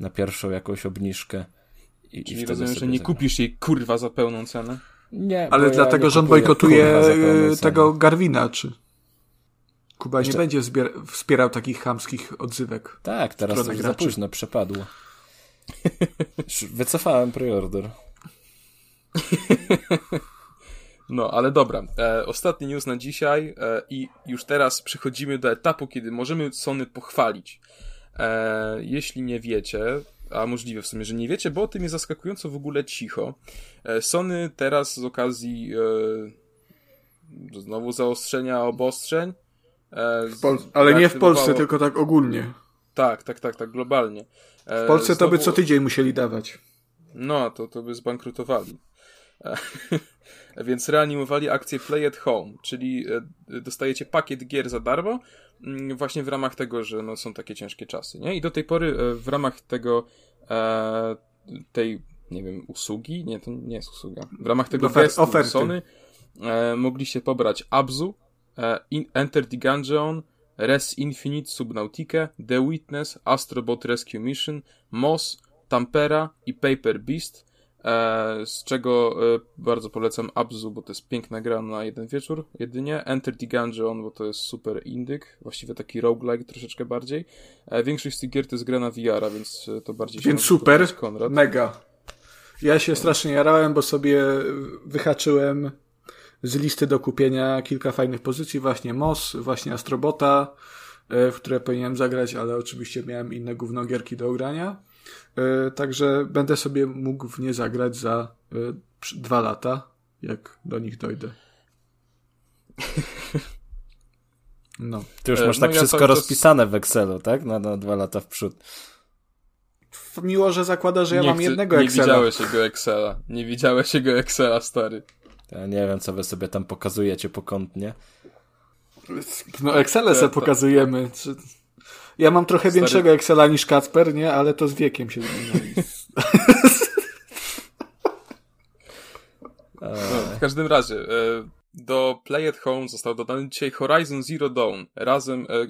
na pierwszą jakąś obniżkę. I, Czyli i rozumiem, że nie zagram. kupisz jej kurwa za pełną cenę? Nie, Ale dlatego, ja że on bojkotuje tego Garwina, czy... Kuba Jeszcze... nie będzie wspierał takich chamskich odzywek. Tak, teraz to za późno przepadło. Wycofałem preorder. No, ale dobra. E, ostatni news na dzisiaj e, i już teraz przechodzimy do etapu, kiedy możemy Sony pochwalić. E, jeśli nie wiecie, a możliwe w sumie, że nie wiecie, bo o tym jest zaskakująco w ogóle cicho. E, Sony teraz z okazji e, znowu zaostrzenia obostrzeń. E, ale nie w Polsce, tylko tak ogólnie. Tak, tak, tak, tak, globalnie. E, w Polsce znowu... to by co tydzień musieli dawać. No, to, to by zbankrutowali. E, więc reanimowali akcję Play at Home, czyli e, dostajecie pakiet gier za darmo, mm, właśnie w ramach tego, że no, są takie ciężkie czasy, nie? I do tej pory e, w ramach tego tej, nie wiem, usługi, nie, to nie jest usługa, w ramach tego Ofer oferty Sony mogliście pobrać Abzu, Enter the Gungeon, Res Infinite Subnautica, The Witness, Astrobot Rescue Mission, Moss, Tampera i Paper Beast, e, z czego e, bardzo polecam Abzu, bo to jest piękna gra na jeden wieczór jedynie, Enter the Gungeon, bo to jest super indyk, właściwie taki roguelike troszeczkę bardziej. E, większość z tych gier to jest gra na VR, więc to bardziej Więc super, Konrad. mega. Ja się strasznie jarałem, bo sobie wyhaczyłem z listy do kupienia kilka fajnych pozycji, właśnie MOS, właśnie Astrobota, w które powinienem zagrać, ale oczywiście miałem inne gówno gierki do ogrania. E, także będę sobie mógł w nie zagrać za e, dwa lata, jak do nich dojdę. No. Ty już e, masz no tak ja wszystko rozpisane w Excelu, tak? Na, na dwa lata w przód. Miło, że zakłada, że ja nie mam chcę, jednego Excela. Nie widziałeś jego Excela. Nie widziałeś jego Excela, stary. Ja nie wiem, co wy sobie tam pokazujecie pokątnie. No Excele sobie pokazujemy. Ja mam trochę Stary... większego Excela niż Kacper, nie? Ale to z wiekiem się zmienia. no, w każdym razie, e, do Play at Home został dodany dzisiaj Horizon Zero Dawn, razem, e,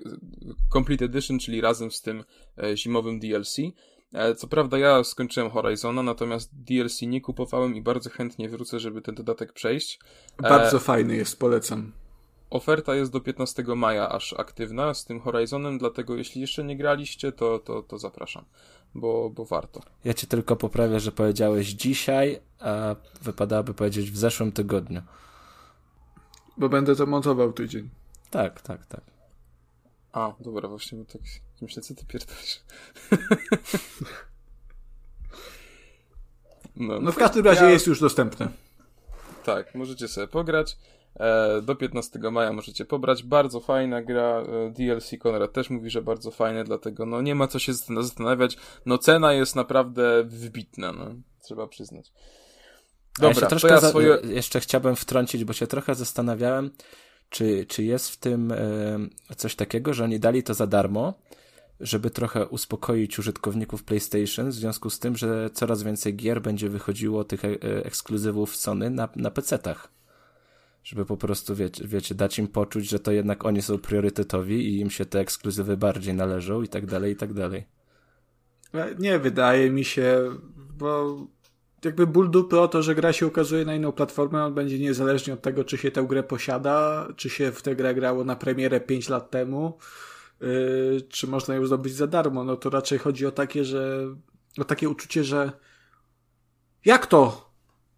Complete Edition, czyli razem z tym e, zimowym DLC. Co prawda ja skończyłem Horizona, natomiast DLC nie kupowałem i bardzo chętnie wrócę, żeby ten dodatek przejść. Bardzo e... fajny jest, polecam. Oferta jest do 15 maja aż aktywna z tym Horizonem, dlatego jeśli jeszcze nie graliście, to, to, to zapraszam, bo, bo warto. Ja cię tylko poprawię, że powiedziałeś dzisiaj, a wypadałoby powiedzieć w zeszłym tygodniu. Bo będę to montował tydzień. Tak, tak, tak. A, dobra, właśnie bo tak myślę, co ty pierdolisz. no, no, w każdym razie ja... jest już dostępne. Tak, możecie sobie pograć. E, do 15 maja możecie pobrać. Bardzo fajna gra. E, DLC Konrad też mówi, że bardzo fajne, dlatego no nie ma co się zastanawiać. No cena jest naprawdę wybitna, no. Trzeba przyznać. Dobra, jeszcze troszkę ja swoje... jeszcze chciałbym wtrącić, bo się trochę zastanawiałem, czy, czy jest w tym e, coś takiego, że oni dali to za darmo, żeby trochę uspokoić użytkowników PlayStation, w związku z tym, że coraz więcej gier będzie wychodziło tych ekskluzywów Sony na, na PC-tach żeby po prostu, wiecie, wiecie, dać im poczuć, że to jednak oni są priorytetowi i im się te ekskluzywy bardziej należą i tak dalej, i tak dalej. E, nie wydaje mi się, bo jakby ból dupy o to, że gra się ukazuje na inną platformę, on będzie niezależnie od tego, czy się tę grę posiada, czy się w tę grę grało na premierę 5 lat temu, yy, czy można ją zdobyć za darmo. No to raczej chodzi o takie, że o takie uczucie, że jak to?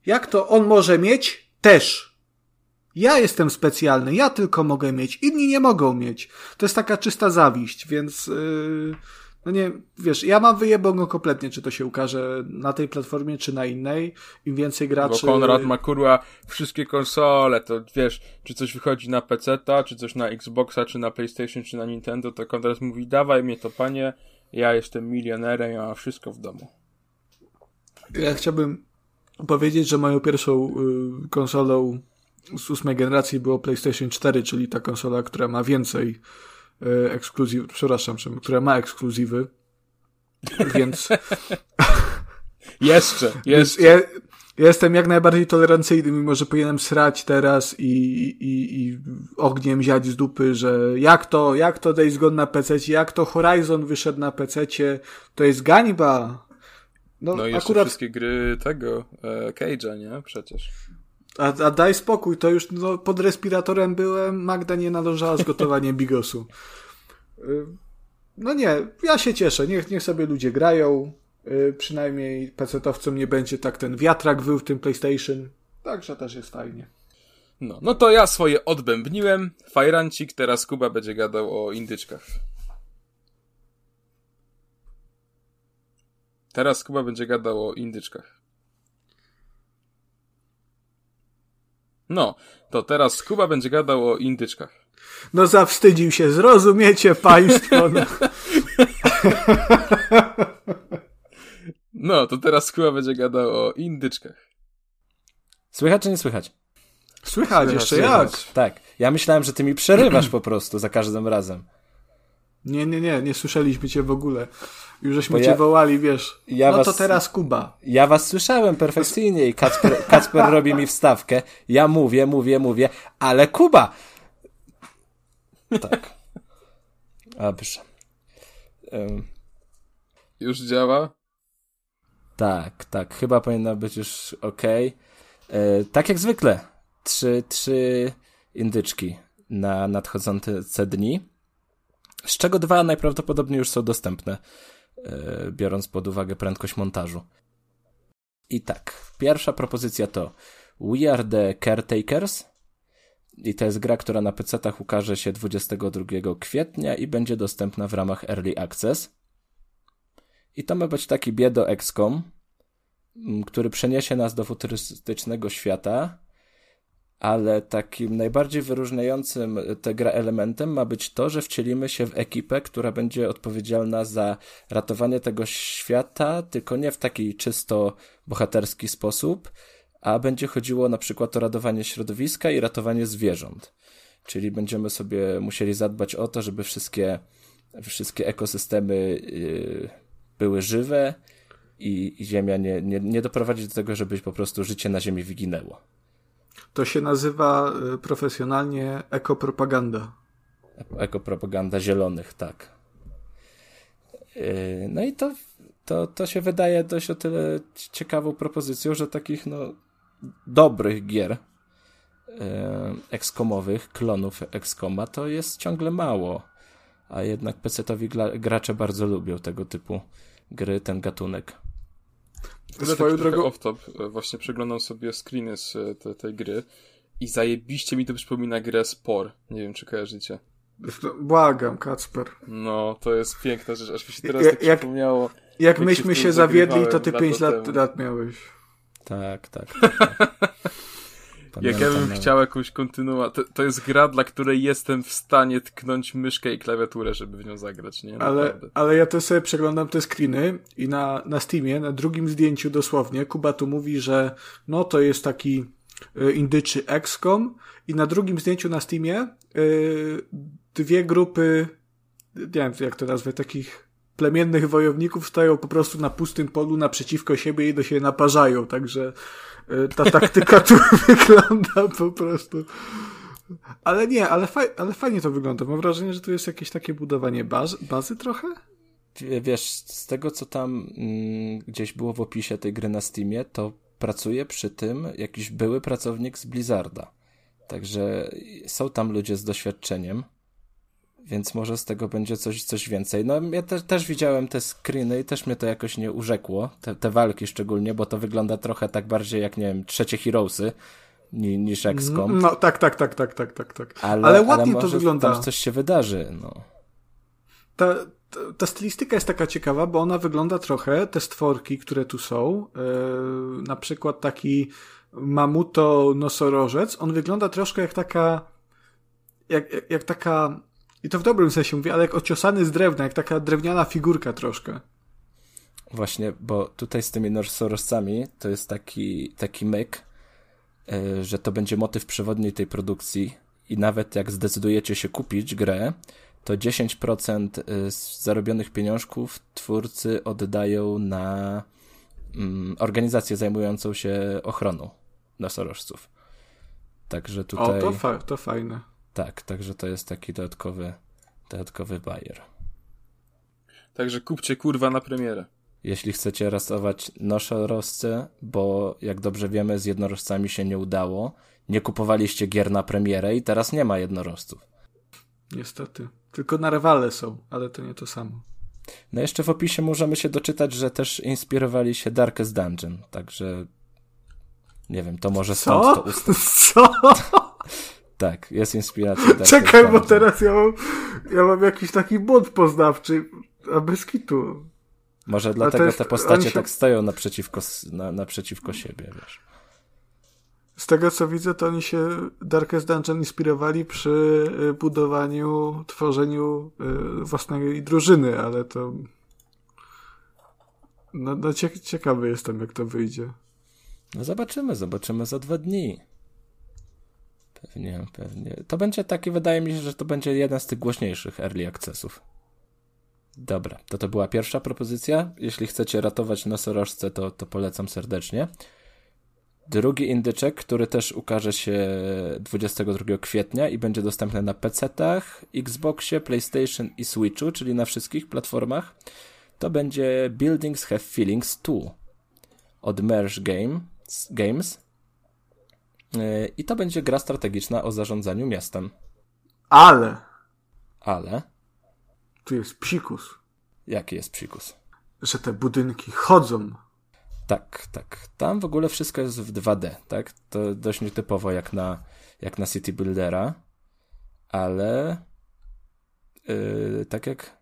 Jak to on może mieć? Też. Ja jestem specjalny, ja tylko mogę mieć, inni nie mogą mieć. To jest taka czysta zawiść, więc yy, no nie, wiesz, ja mam wyjebą kompletnie, czy to się ukaże na tej platformie, czy na innej. Im więcej graczy... Bo Konrad ma kurwa wszystkie konsole, to wiesz, czy coś wychodzi na PC-ta, czy coś na Xboxa, czy na PlayStation, czy na Nintendo, to Konrad mówi, dawaj mnie to panie, ja jestem milionerem, ja mam wszystko w domu. Ja chciałbym powiedzieć, że moją pierwszą y, konsolą z ósmej generacji było PlayStation 4, czyli ta konsola, która ma więcej e, ekskluzyw, przepraszam, która ma ekskluzywy, więc... jeszcze, jeszcze. Ja, ja jestem jak najbardziej tolerancyjny, mimo że powinienem srać teraz i, i, i ogniem ziać z dupy, że jak to, jak to Days Gone na PC, jak to Horizon wyszedł na PC, to jest gańba. No, no i jeszcze akurat... wszystkie gry tego, e, Cage'a, nie? Przecież. A, a daj spokój, to już no, pod respiratorem byłem, Magda nie nadążała z gotowaniem bigosu. Y, no nie, ja się cieszę, niech, niech sobie ludzie grają, y, przynajmniej pecetowcom nie będzie tak ten wiatrak wył w tym PlayStation, także też jest fajnie. No, no to ja swoje odbębniłem, fajrancik, teraz Kuba będzie gadał o indyczkach. Teraz Kuba będzie gadał o indyczkach. No, to teraz Kuba będzie gadał o indyczkach. No zawstydził się, zrozumiecie państwo. No. no, to teraz Kuba będzie gadał o indyczkach. Słychać czy nie słychać? Słychać, słychać jeszcze słychać. jak? Tak, ja myślałem, że ty mi przerywasz po prostu za każdym razem. Nie, nie, nie, nie słyszeliśmy cię w ogóle. Już żeśmy ja, cię wołali, wiesz. Ja no was, to teraz Kuba. Ja was słyszałem perfekcyjnie i Kacper, Kacper robi mi wstawkę. Ja mówię, mówię, mówię, ale Kuba! Tak. Dobrze. Um. Już działa? Tak, tak. Chyba powinno być już ok. E, tak jak zwykle. Trzy, trzy indyczki na nadchodzące dni. Z czego dwa najprawdopodobniej już są dostępne. E, biorąc pod uwagę prędkość montażu. I tak, pierwsza propozycja to We Are the Caretakers. I to jest gra, która na PC-tach ukaże się 22 kwietnia i będzie dostępna w ramach Early Access. I to ma być taki biedo XCOM, który przeniesie nas do futurystycznego świata, ale takim najbardziej wyróżniającym tę grę elementem ma być to, że wcielimy się w ekipę, która będzie odpowiedzialna za ratowanie tego świata, tylko nie w taki czysto bohaterski sposób, a będzie chodziło na przykład o ratowanie środowiska i ratowanie zwierząt. Czyli będziemy sobie musieli zadbać o to, żeby wszystkie, wszystkie ekosystemy yy, były żywe i, i Ziemia nie, nie, nie doprowadzić do tego, żeby po prostu życie na Ziemi wyginęło. To się nazywa y, profesjonalnie ekopropaganda. Ekopropaganda zielonych, tak. Y, no i to, to, to się wydaje dość o tyle ciekawą propozycją, że takich no, dobrych gier y, ekskomowych, klonów ekskoma, to jest ciągle mało. A jednak PC-towi gracze bardzo lubią tego typu gry, ten gatunek. Swoją drogą off-top, e, właśnie przeglądam sobie screeny z e, te, tej gry i zajebiście mi to przypomina grę Spor. Nie wiem, czy kojarzycie. Błagam, Kacper. No, to jest piękna rzecz, aż mi się teraz tak jak, przypomniało. Jak, jak myśmy się zawiedli, to ty 5 lat, lat miałeś. Tak, tak. tak, tak. Jak ja bym chciał jakąś kontynuację. To, to, jest gra, dla której jestem w stanie tknąć myszkę i klawiaturę, żeby w nią zagrać, nie? Ale, ale ja to sobie przeglądam te screeny i na, na Steamie, na drugim zdjęciu dosłownie, Kuba tu mówi, że no to jest taki y, indyczy XCOM i na drugim zdjęciu na Steamie y, dwie grupy, nie wiem jak to nazwę, takich plemiennych wojowników stoją po prostu na pustym polu naprzeciwko siebie i do siebie naparzają, także Y, ta taktyka tu wygląda po prostu. Ale nie, ale, ale fajnie to wygląda. Mam wrażenie, że tu jest jakieś takie budowanie baz, bazy trochę? Wiesz, z tego co tam mm, gdzieś było w opisie tej gry na Steamie, to pracuje przy tym jakiś były pracownik z Blizzarda. Także są tam ludzie z doświadczeniem więc może z tego będzie coś, coś więcej. No ja te, też widziałem te screeny i też mnie to jakoś nie urzekło, te, te walki szczególnie, bo to wygląda trochę tak bardziej jak, nie wiem, trzecie Heroesy ni, niż XCOM. No tak, tak, tak, tak, tak, tak, tak. Ale, ale ładnie ale to wygląda. Tam coś się wydarzy, no. Ta, ta, ta, stylistyka jest taka ciekawa, bo ona wygląda trochę, te stworki, które tu są, yy, na przykład taki mamuto nosorożec, on wygląda troszkę jak taka jak, jak, jak taka i to w dobrym sensie mówię, ale jak ociosany z drewna, jak taka drewniana figurka troszkę. Właśnie, bo tutaj z tymi nosorożcami to jest taki, taki myk, yy, że to będzie motyw przewodni tej produkcji i nawet jak zdecydujecie się kupić grę, to 10% e, z zarobionych pieniążków twórcy oddają na mm, organizację zajmującą się ochroną nosorożców. Także tutaj... O, to, fa to fajne. Tak, także to jest taki dodatkowy, dodatkowy bajer. Także kupcie kurwa na premierę. Jeśli chcecie rasować nosorożce, bo jak dobrze wiemy, z jednorożcami się nie udało, nie kupowaliście gier na premierę i teraz nie ma jednorożców. Niestety. Tylko na rewale są, ale to nie to samo. No jeszcze w opisie możemy się doczytać, że też inspirowali się Darkest Dungeon, także nie wiem, to może stąd Co? to ustać. Co? Tak, jest inspiracja. Tak, Czekaj, bo teraz ja mam, ja mam jakiś taki błąd poznawczy, a bez kitu. Może dlatego jest, te postacie się... tak stoją naprzeciwko, na, naprzeciwko siebie, wiesz. Z tego co widzę, to oni się Darkest Dungeon inspirowali przy y, budowaniu, tworzeniu y, własnej drużyny, ale to. No, no ciekawy jestem, jak to wyjdzie. No zobaczymy, zobaczymy za dwa dni. Pewnie, pewnie. To będzie taki, wydaje mi się, że to będzie jeden z tych głośniejszych early accessów. Dobra, to to była pierwsza propozycja. Jeśli chcecie ratować nosorożce, to, to polecam serdecznie. Drugi indyczek, który też ukaże się 22 kwietnia i będzie dostępny na PC-tach, Xboxie, PlayStation i Switchu, czyli na wszystkich platformach, to będzie Buildings Have Feelings 2 od Merge Game, Games. I to będzie gra strategiczna o zarządzaniu miastem. Ale. Ale. Tu jest psikus. Jaki jest psikus? Że te budynki chodzą. Tak, tak. Tam w ogóle wszystko jest w 2D, tak? To dość nietypowo jak na, jak na City Buildera, ale yy, tak jak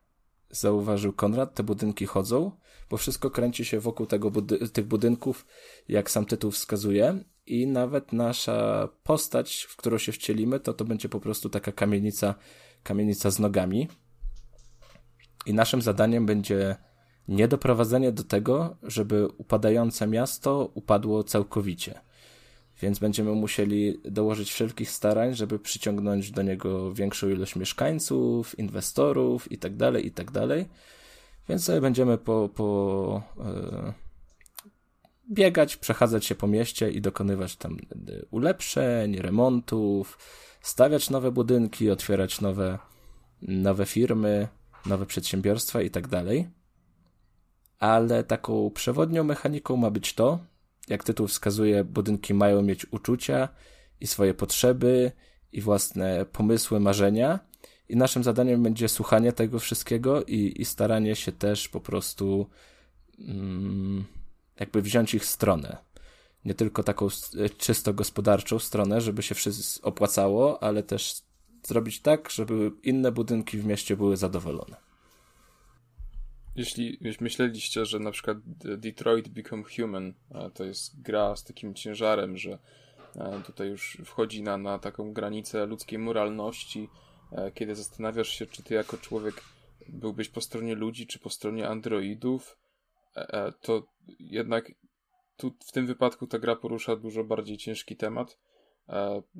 zauważył Konrad, te budynki chodzą, bo wszystko kręci się wokół tego budy tych budynków, jak sam tytuł wskazuje i nawet nasza postać, w którą się wcielimy, to to będzie po prostu taka kamienica, kamienica z nogami. I naszym zadaniem będzie nie doprowadzenie do tego, żeby upadające miasto upadło całkowicie. Więc będziemy musieli dołożyć wszelkich starań, żeby przyciągnąć do niego większą ilość mieszkańców, inwestorów itd., tak itd. Tak Więc sobie będziemy po, po yy, biegać, przechadzać się po mieście i dokonywać tam ulepszeń, remontów, stawiać nowe budynki, otwierać nowe, nowe firmy, nowe przedsiębiorstwa itd. tak ale taką przewodnią mechaniką ma być to, jak tytuł wskazuje, budynki mają mieć uczucia i swoje potrzeby i własne pomysły, marzenia. I naszym zadaniem będzie słuchanie tego wszystkiego i, i staranie się też po prostu mm, jakby wziąć ich stronę. Nie tylko taką czysto gospodarczą stronę, żeby się wszystko opłacało, ale też zrobić tak, żeby inne budynki w mieście były zadowolone jeśli, myśleliście, że na przykład Detroit Become Human to jest gra z takim ciężarem, że tutaj już wchodzi na, na taką granicę ludzkiej moralności, kiedy zastanawiasz się, czy ty jako człowiek byłbyś po stronie ludzi, czy po stronie androidów, to jednak tu w tym wypadku ta gra porusza dużo bardziej ciężki temat,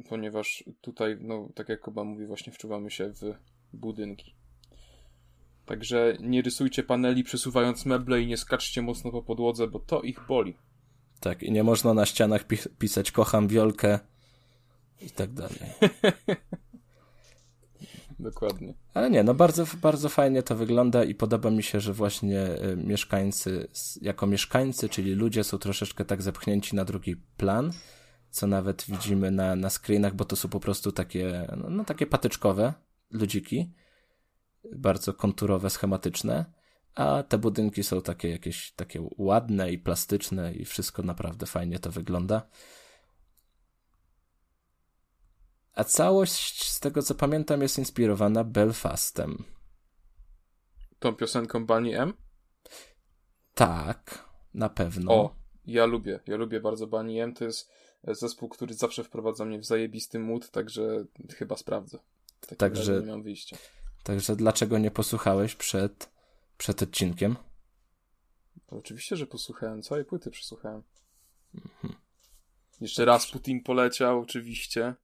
ponieważ tutaj, no, tak jak Kuba mówi, właśnie wczuwamy się w budynki. Także nie rysujcie paneli przesuwając meble i nie skaczcie mocno po podłodze, bo to ich boli. Tak, i nie można na ścianach pi pisać kocham wiolkę i tak dalej. Dokładnie. Ale nie, no bardzo, bardzo fajnie to wygląda i podoba mi się, że właśnie y, mieszkańcy, jako mieszkańcy, czyli ludzie są troszeczkę tak zepchnięci na drugi plan, co nawet widzimy na, na screenach, bo to są po prostu takie, no, no takie patyczkowe ludziki bardzo konturowe, schematyczne, a te budynki są takie jakieś takie ładne i plastyczne i wszystko naprawdę fajnie to wygląda. A całość, z tego co pamiętam, jest inspirowana Belfastem. Tą piosenką Bunny M? Tak, na pewno. O, ja lubię, ja lubię bardzo Bunny M. To jest zespół, który zawsze wprowadza mnie w zajebisty mood, także chyba sprawdzę. Także nie mam wyjścia. Także dlaczego nie posłuchałeś przed, przed odcinkiem? Oczywiście, że posłuchałem. Całej płyty przesłuchałem. Mhm. Jeszcze raz Putin poleciał, oczywiście.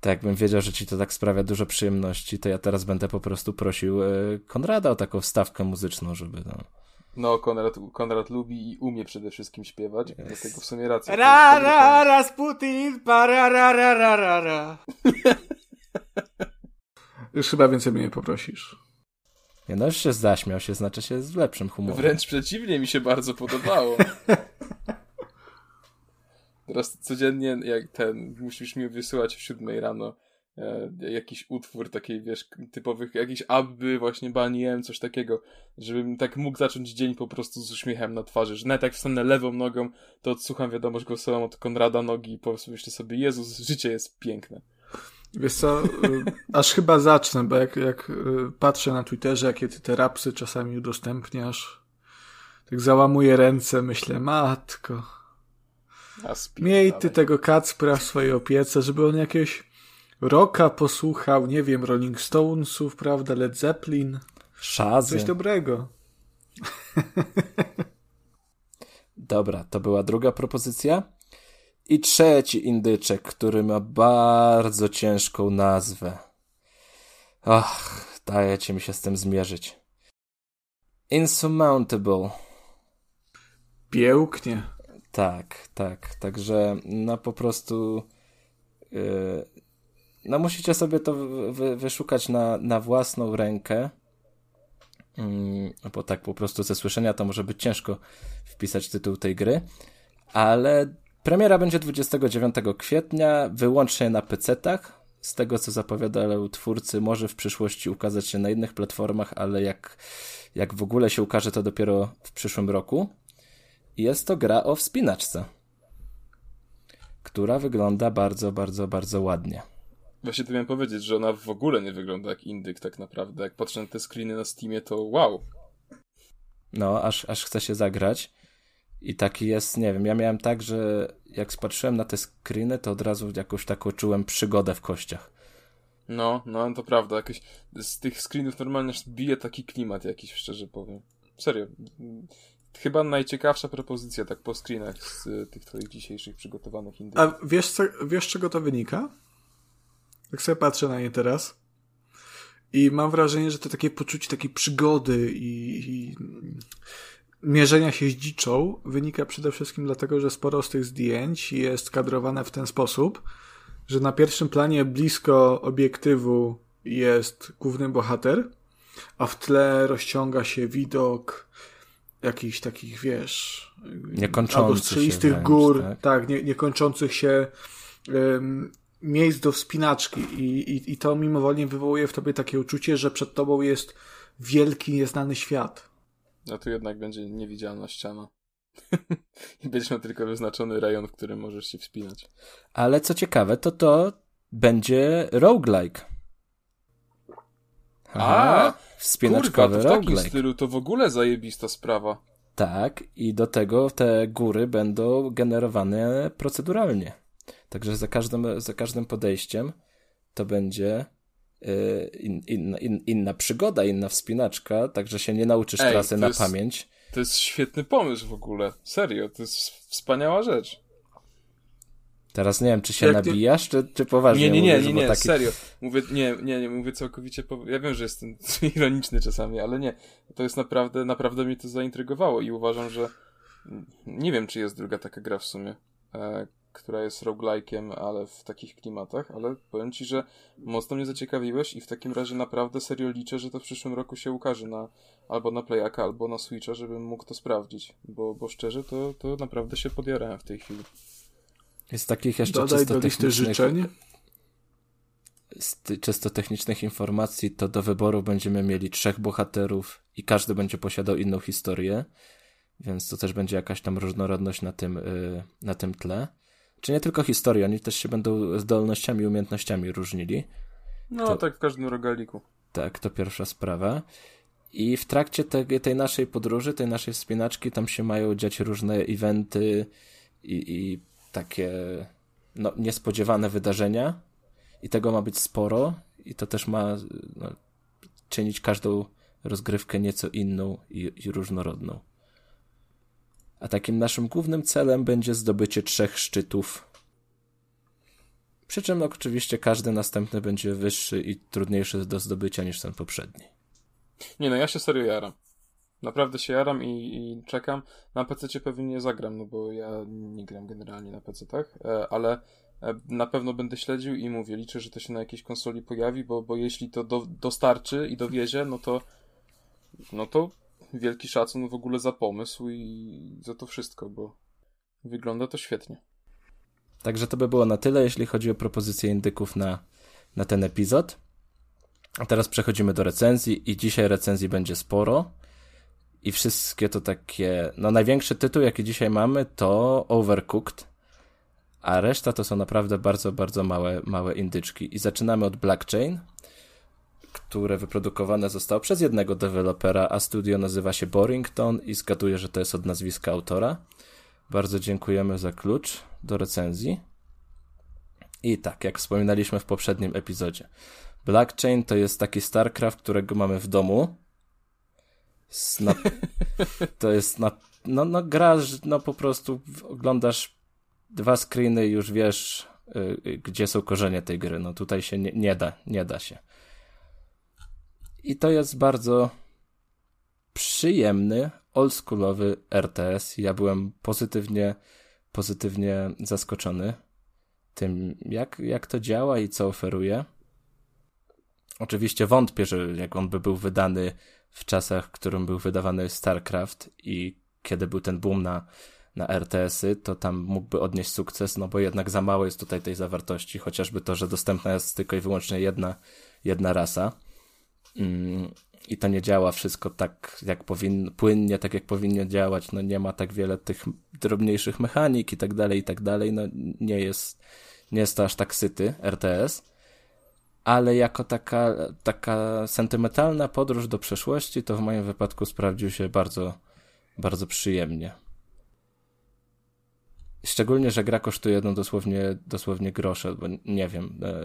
Tak, jakbym wiedział, że ci to tak sprawia dużo przyjemności, to ja teraz będę po prostu prosił e, Konrada o taką wstawkę muzyczną, żeby no. No, Konrad, Konrad lubi i umie przede wszystkim śpiewać, yes. dlatego w sumie racja. Ra, ra, Rasputin, pa, ra, ra, ra, ra, ra, ra. Już chyba więcej mnie nie poprosisz. Nie no, już się zaśmiał się, znaczy się z lepszym humorem. Wręcz przeciwnie, mi się bardzo podobało. Teraz codziennie, jak ten, musisz mi wysyłać o siódmej rano e, jakiś utwór takiej, wiesz, typowych, jakiś abby, właśnie baniem, coś takiego, żebym tak mógł zacząć dzień po prostu z uśmiechem na twarzy, że nawet jak wstanę lewą nogą, to odsłucham wiadomość głosową od Konrada Nogi i po prostu sobie, Jezus, życie jest piękne. Wiesz co, y, aż chyba zacznę, bo jak, jak y, patrzę na Twitterze, jakie ty te rapsy czasami udostępniasz, tak załamuję ręce, myślę, matko, miej ty tego Kacpra w swojej opiece, żeby on jakiegoś rocka posłuchał, nie wiem, Rolling Stonesów, prawda, Led Zeppelin. Szazy. Coś dobrego. Dobra, to była druga propozycja. I trzeci indyczek, który ma bardzo ciężką nazwę. Ach, dajecie mi się z tym zmierzyć. Insurmountable. Pięknie. Tak, tak. Także no po prostu yy, no musicie sobie to wy, wyszukać na, na własną rękę. Yy, bo tak po prostu ze słyszenia to może być ciężko wpisać tytuł tej gry. Ale Premiera będzie 29 kwietnia, wyłącznie na PC-tach. Z tego co zapowiadają twórcy, może w przyszłości ukazać się na innych platformach, ale jak, jak w ogóle się ukaże, to dopiero w przyszłym roku. Jest to gra o wspinaczce, która wygląda bardzo, bardzo, bardzo ładnie. Właśnie to miałem powiedzieć, że ona w ogóle nie wygląda jak indyk tak naprawdę. Jak patrzę na te screeny na Steamie, to wow. No, aż, aż chce się zagrać. I taki jest, nie wiem, ja miałem tak, że jak spatrzyłem na te screeny, to od razu jakąś taką czułem przygodę w kościach. No, no to prawda. Jakoś z tych screenów normalnie bije taki klimat jakiś, szczerze powiem. Serio. Chyba najciekawsza propozycja tak po screenach z tych twoich dzisiejszych przygotowanych indyków. A wiesz, co, wiesz czego to wynika? Tak sobie patrzę na nie teraz i mam wrażenie, że to takie poczucie takiej przygody i, i mierzenia się z dziczą wynika przede wszystkim dlatego, że sporo z tych zdjęć jest kadrowane w ten sposób, że na pierwszym planie blisko obiektywu jest główny bohater, a w tle rozciąga się widok jakichś takich, wiesz, albo strzelistych gór, tak, tak nie, niekończących się um, miejsc do wspinaczki I, i, i to mimowolnie wywołuje w tobie takie uczucie, że przed tobą jest wielki, nieznany świat. No tu jednak będzie niewidzialna ściana. I będziesz miał tylko wyznaczony rejon, w którym możesz się wspinać. Ale co ciekawe, to to będzie roguelike. Aha, A, wspinaczkowy kurwa, to w takim stylu to w ogóle zajebista sprawa. Tak, i do tego te góry będą generowane proceduralnie. Także za każdym, za każdym podejściem to będzie Y, in, in, in, inna przygoda, inna wspinaczka, także się nie nauczysz Ej, trasy na jest, pamięć. To jest świetny pomysł w ogóle. Serio, to jest wspaniała rzecz. Teraz nie wiem, czy się Jak nabijasz, czy, czy poważnie Nie, nie, nie, mówisz, nie, nie, taki... serio. Mówię, nie, nie, nie, mówię całkowicie, po... ja wiem, że jestem ironiczny czasami, ale nie. To jest naprawdę, naprawdę mnie to zaintrygowało i uważam, że nie wiem, czy jest druga taka gra w sumie, e, która jest roguelike'iem, ale w takich klimatach, ale powiem ci, że mocno mnie zaciekawiłeś i w takim razie naprawdę serio liczę, że to w przyszłym roku się ukaże na albo na Playaka, albo na Switcha, żebym mógł to sprawdzić, bo, bo szczerze to, to naprawdę się podjarałem w tej chwili. Z takich jeszcze Dodaj czysto do listy życzeń. Z czysto technicznych informacji to do wyboru będziemy mieli trzech bohaterów i każdy będzie posiadał inną historię, więc to też będzie jakaś tam różnorodność na tym, yy, na tym tle. Czy nie tylko historię, oni też się będą zdolnościami i umiejętnościami różnili. No, to, tak w każdym rogaliku. Tak, to pierwsza sprawa. I w trakcie te, tej naszej podróży, tej naszej wspinaczki, tam się mają dziać różne eventy i, i takie no, niespodziewane wydarzenia. I tego ma być sporo. I to też ma no, czynić każdą rozgrywkę nieco inną i, i różnorodną a takim naszym głównym celem będzie zdobycie trzech szczytów. Przy czym no, oczywiście każdy następny będzie wyższy i trudniejszy do zdobycia niż ten poprzedni. Nie no, ja się serio jaram. Naprawdę się jaram i, i czekam. Na PC pewnie nie zagram, no bo ja nie gram generalnie na PC, tak? E, ale e, na pewno będę śledził i mówię, liczę, że to się na jakiejś konsoli pojawi, bo, bo jeśli to do, dostarczy i dowiezie, no to no to wielki szacun w ogóle za pomysł i za to wszystko, bo wygląda to świetnie. Także to by było na tyle, jeśli chodzi o propozycje indyków na, na ten epizod. A teraz przechodzimy do recenzji i dzisiaj recenzji będzie sporo. I wszystkie to takie, no największy tytuł, jaki dzisiaj mamy, to Overcooked. a reszta to są naprawdę bardzo, bardzo małe, małe indyczki. I zaczynamy od Blackchain, które wyprodukowane zostało przez jednego dewelopera, a studio nazywa się Borington i zgaduję, że to jest od nazwiska autora. Bardzo dziękujemy za klucz do recenzji. I tak, jak wspominaliśmy w poprzednim epizodzie, Blackchain to jest taki StarCraft, którego mamy w domu. Na, to jest na, no, no grasz, no po prostu oglądasz dwa screeny i już wiesz, y, gdzie są korzenie tej gry. No tutaj się nie, nie da, nie da się. I to jest bardzo przyjemny, oldschoolowy RTS. Ja byłem pozytywnie, pozytywnie zaskoczony tym, jak, jak to działa i co oferuje. Oczywiście wątpię, że jak on by był wydany w czasach, w którym był wydawany StarCraft i kiedy był ten boom na, na RTS-y, to tam mógłby odnieść sukces, no bo jednak za mało jest tutaj tej zawartości, chociażby to, że dostępna jest tylko i wyłącznie jedna, jedna rasa. Mm, I to nie działa wszystko tak, jak powinno, płynnie, tak jak powinno działać. No nie ma tak wiele tych drobniejszych mechanik i tak dalej, i tak dalej. No nie jest, nie jest to aż tak syty RTS. Ale jako taka, taka sentymentalna podróż do przeszłości, to w moim wypadku sprawdził się bardzo, bardzo przyjemnie. Szczególnie, że gra kosztuje no dosłownie, dosłownie grosze, bo nie wiem e,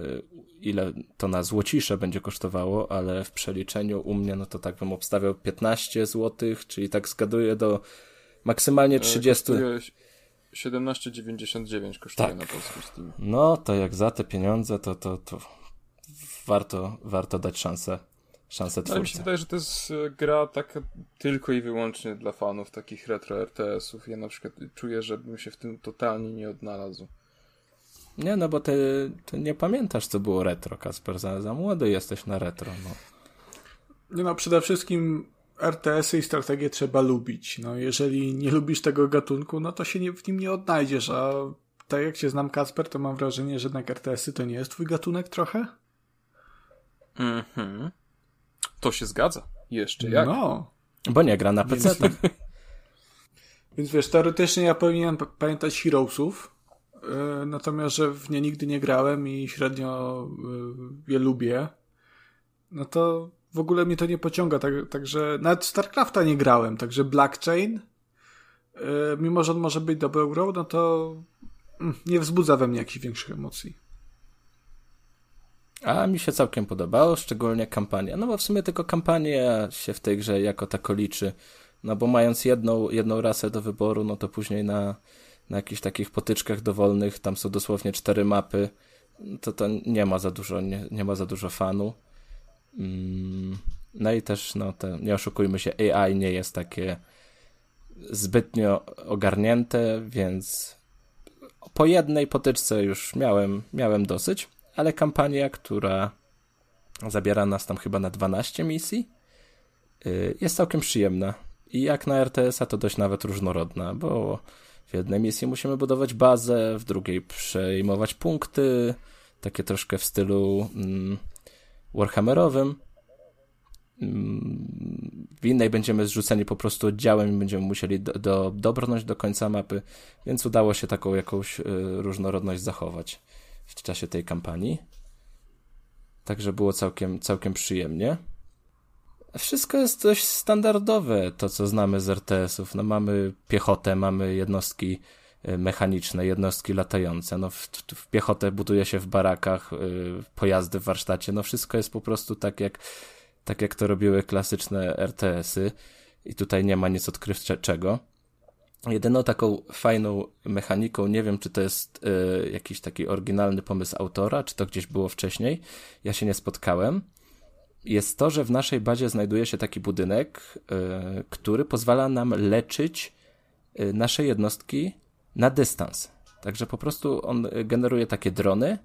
ile to na złocisze będzie kosztowało, ale w przeliczeniu u mnie no to tak bym obstawiał 15 zł, czyli tak zgaduję do maksymalnie 30. E, 17,99 kosztuje tak. na polskim Steam. No to jak za te pieniądze to, to, to warto, warto dać szansę szansę twórcy. No, mi się wydaje, że to jest e, gra taka tylko i wyłącznie dla fanów takich retro RTS-ów. Ja na przykład czuję, że bym się w tym totalnie nie odnalazł. Nie, no bo ty, ty nie pamiętasz, co było retro, Kasper. Za, za młody jesteś na retro. No. Nie no, przede wszystkim RTS-y i strategię trzeba lubić. No, jeżeli nie lubisz tego gatunku, no to się nie, w nim nie odnajdziesz, a tak jak cię znam, Kasper, to mam wrażenie, że jednak RTS-y to nie jest twój gatunek trochę? Mhm. To się zgadza. Jeszcze jak. No. Bo nie gra na PC. Więc, więc wiesz, teoretycznie ja powinienem pamiętać Heroesów, yy, natomiast, że w nie nigdy nie grałem i średnio yy, je lubię, no to w ogóle mnie to nie pociąga, tak, także nawet StarCrafta nie grałem, także Blackchain, yy, mimo że on może być dobrą grą, no to mm, nie wzbudza we mnie jakichś większych emocji. A mi się całkiem podobało, szczególnie kampania. No bo w sumie tylko kampania się w tej grze jako tako liczy. No bo mając jedną, jedną rasę do wyboru, no to później na, na jakichś takich potyczkach dowolnych, tam są dosłownie cztery mapy, to to nie ma za dużo, nie, nie ma za dużo fanu. Mm, no i też, no te, nie oszukujmy się, AI nie jest takie zbytnio ogarnięte, więc po jednej potyczce już miałem, miałem dosyć ale kampania, która zabiera nas tam chyba na 12 misji, y, jest całkiem przyjemna. I jak na RTS-a to dość nawet różnorodna, bo w jednej misji musimy budować bazę, w drugiej przejmować punkty, takie troszkę w stylu mm, Warhammerowym. Mm, w innej będziemy zrzuceni po prostu oddziałem i będziemy musieli do, do, dobrnąć do końca mapy, więc udało się taką jakąś y, różnorodność zachować w czasie tej kampanii. Także było całkiem, całkiem przyjemnie. Wszystko jest dość standardowe, to co znamy z RTS-ów. No mamy piechotę, mamy jednostki e, mechaniczne, jednostki latające. No w, w piechotę buduje się w barakach, yy, pojazdy w warsztacie. No wszystko jest po prostu tak jak, tak jak to robiły klasyczne RTS-y. I tutaj nie ma nic odkrywczego. Jedyną taką fajną mechaniką, nie wiem czy to jest y, jakiś taki oryginalny pomysł autora, czy to gdzieś było wcześniej, ja się nie spotkałem, jest to, że w naszej bazie znajduje się taki budynek, y, który pozwala nam leczyć y, nasze jednostki na dystans. Także po prostu on generuje takie drony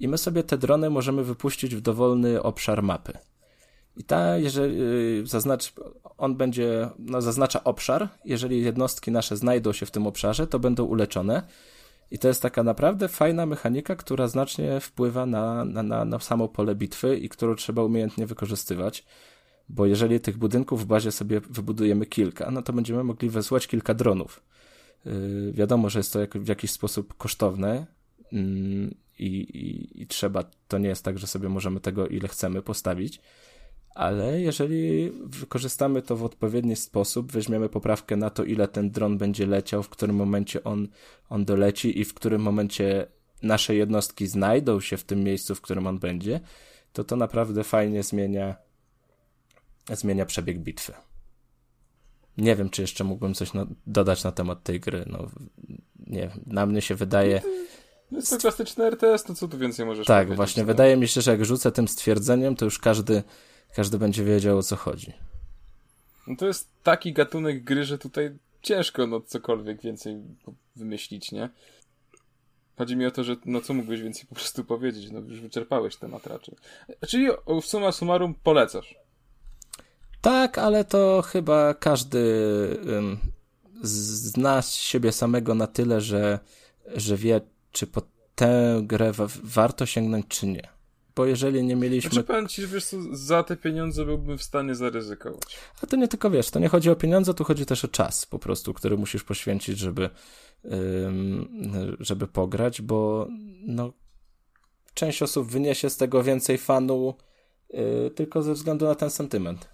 i my sobie te drony możemy wypuścić w dowolny obszar mapy. I ta, jeżeli y, zaznacz, on będzie, no, zaznacza obszar, jeżeli jednostki nasze znajdą się w tym obszarze, to będą uleczone. I to jest taka naprawdę fajna mechanika, która znacznie wpływa na, na, na, na samo pole bitwy i którą trzeba umiejętnie wykorzystywać. Bo jeżeli tych budynków w bazie sobie wybudujemy kilka, no to będziemy mogli wysłać kilka dronów. Yy, wiadomo, że jest to jak, w jakiś sposób kosztowne, i, i, i trzeba, to nie jest tak, że sobie możemy tego ile chcemy postawić, ale jeżeli wykorzystamy to w odpowiedni sposób, weźmiemy poprawkę na to, ile ten dron będzie leciał, w którym momencie on, on doleci i w którym momencie nasze jednostki znajdą się w tym miejscu, w którym on będzie, to to naprawdę fajnie zmienia, zmienia przebieg bitwy. Nie wiem, czy jeszcze mógłbym coś na, dodać na temat tej gry. No, nie wiem, na mnie się wydaje. No jest to klasyczny RTS, no co tu więcej możesz Tak, właśnie. no. Wydaje mi się, że jak rzucę tym stwierdzeniem, to już każdy, każdy będzie wiedział o co chodzi. No to jest taki gatunek gry, że tutaj ciężko no cokolwiek więcej wymyślić, nie? Chodzi mi o to, że no co mógłbyś więcej po prostu powiedzieć, no już wyczerpałeś temat raczej. Czyli w summa summarum polecasz. Tak, ale to chyba każdy um, zna siebie samego na tyle, że, że wie, czy po tę grę wa warto sięgnąć, czy nie. Bo jeżeli nie mieliśmy. Znaczy powiem ci, że wiesz co, za te pieniądze byłbym w stanie zaryzykować. A to nie tylko wiesz, to nie chodzi o pieniądze, tu chodzi też o czas po prostu, który musisz poświęcić, żeby, żeby pograć, bo no, część osób wyniesie z tego więcej fanu yy, tylko ze względu na ten sentyment.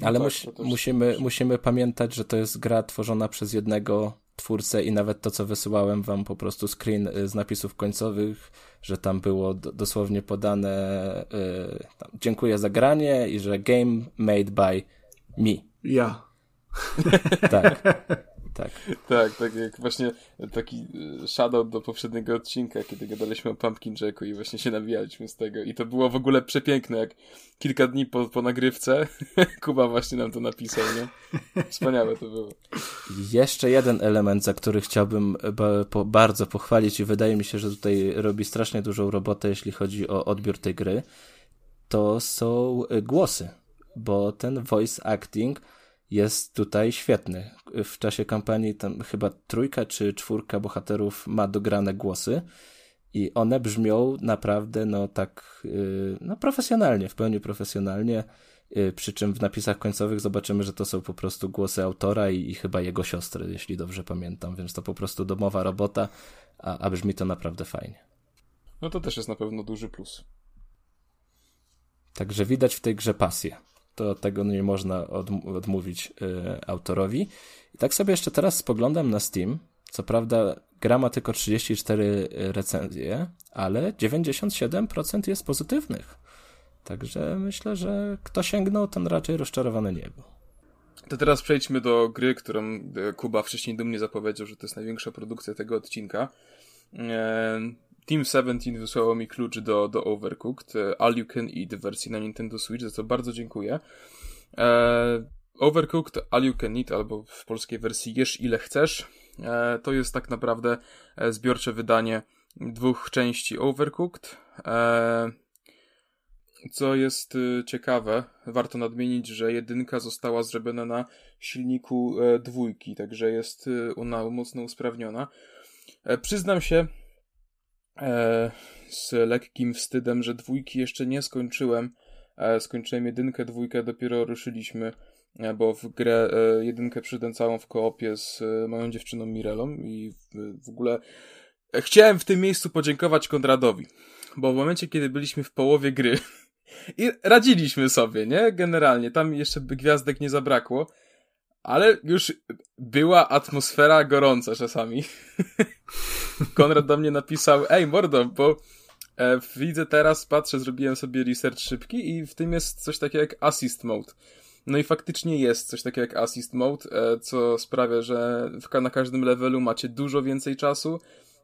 No Ale tak, to też- musimy, musimy pamiętać, że to jest gra tworzona przez jednego twórcę i nawet to, co wysyłałem wam po prostu screen y, z napisów końcowych, że tam było do, dosłownie podane y, tam, dziękuję za granie i że game made by me. Ja. Tak, tak. Tak, tak jak właśnie taki y, shadow do poprzedniego odcinka, kiedy gadaliśmy o Pumpkin Jacku i właśnie się nawijaliśmy z tego. I to było w ogóle przepiękne, jak kilka dni po, po nagrywce Kuba właśnie nam to napisał, nie? Wspaniałe to było. Jeszcze jeden element, za który chciałbym ba, po, bardzo pochwalić i wydaje mi się, że tutaj robi strasznie dużą robotę, jeśli chodzi o odbiór tej gry, to są y, głosy, bo ten voice acting jest tutaj świetny. W czasie kampanii tam chyba trójka czy czwórka bohaterów ma dograne głosy i one brzmią naprawdę no tak y, no profesjonalnie, w pełni profesjonalnie. Y, Przy czym w napisach końcowych zobaczymy, że to są po prostu głosy autora i, i chyba jego siostry, jeśli dobrze pamiętam, więc to po prostu domowa robota, a, a brzmi to naprawdę fajnie. No to też jest na pewno duży plus. Także widać w tej grze pasję. To tego nie można odm- odmówić y, autorowi. I tak sobie jeszcze teraz spoglądam na Steam. Co prawda gra ma tylko 34 recenzje, ale 97% jest pozytywnych. Także myślę, że kto sięgnął, ten raczej rozczarowany nie był. To teraz przejdźmy do gry, którą e, Kuba wcześniej dumnie zapowiedział, że to jest największa produkcja tego odcinka. Team 17 wysłało mi klucz do, do Overcooked, e, All You Can Eat w wersji na Nintendo Switch, za co bardzo dziękuję. E, Overcooked, All You Can Eat, albo w polskiej wersji Jesz ile chcesz, e, to jest tak naprawdę zbiorcze wydanie dwóch części Overcooked. Co jest ciekawe, warto nadmienić, że jedynka została zrobiona na silniku dwójki, także jest ona mocno usprawniona. Przyznam się e, z lekkim wstydem, że dwójki jeszcze nie skończyłem. E, skończyłem jedynkę, dwójkę dopiero ruszyliśmy, e, bo w grę e, jedynkę przyszedłem całą w koopie z e, moją dziewczyną Mirelą i w, w ogóle e, chciałem w tym miejscu podziękować Konradowi, bo w momencie, kiedy byliśmy w połowie gry, i radziliśmy sobie, nie? Generalnie. Tam jeszcze by gwiazdek nie zabrakło. Ale już była atmosfera gorąca czasami. Konrad do mnie napisał, ej mordo, bo e, widzę teraz, patrzę, zrobiłem sobie research szybki i w tym jest coś takiego jak assist mode. No i faktycznie jest coś takiego jak assist mode, e, co sprawia, że w, na każdym levelu macie dużo więcej czasu,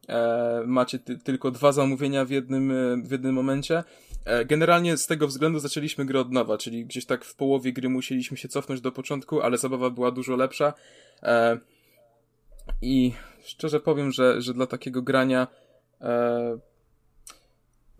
e, macie ty- tylko dwa zamówienia w jednym, e, w jednym momencie. E, Generalnie z tego względu zaczęliśmy grę od nowa, czyli gdzieś tak w połowie gry musieliśmy się cofnąć do początku, ale zabawa była dużo lepsza. E, I szczerze powiem, że, że dla takiego grania.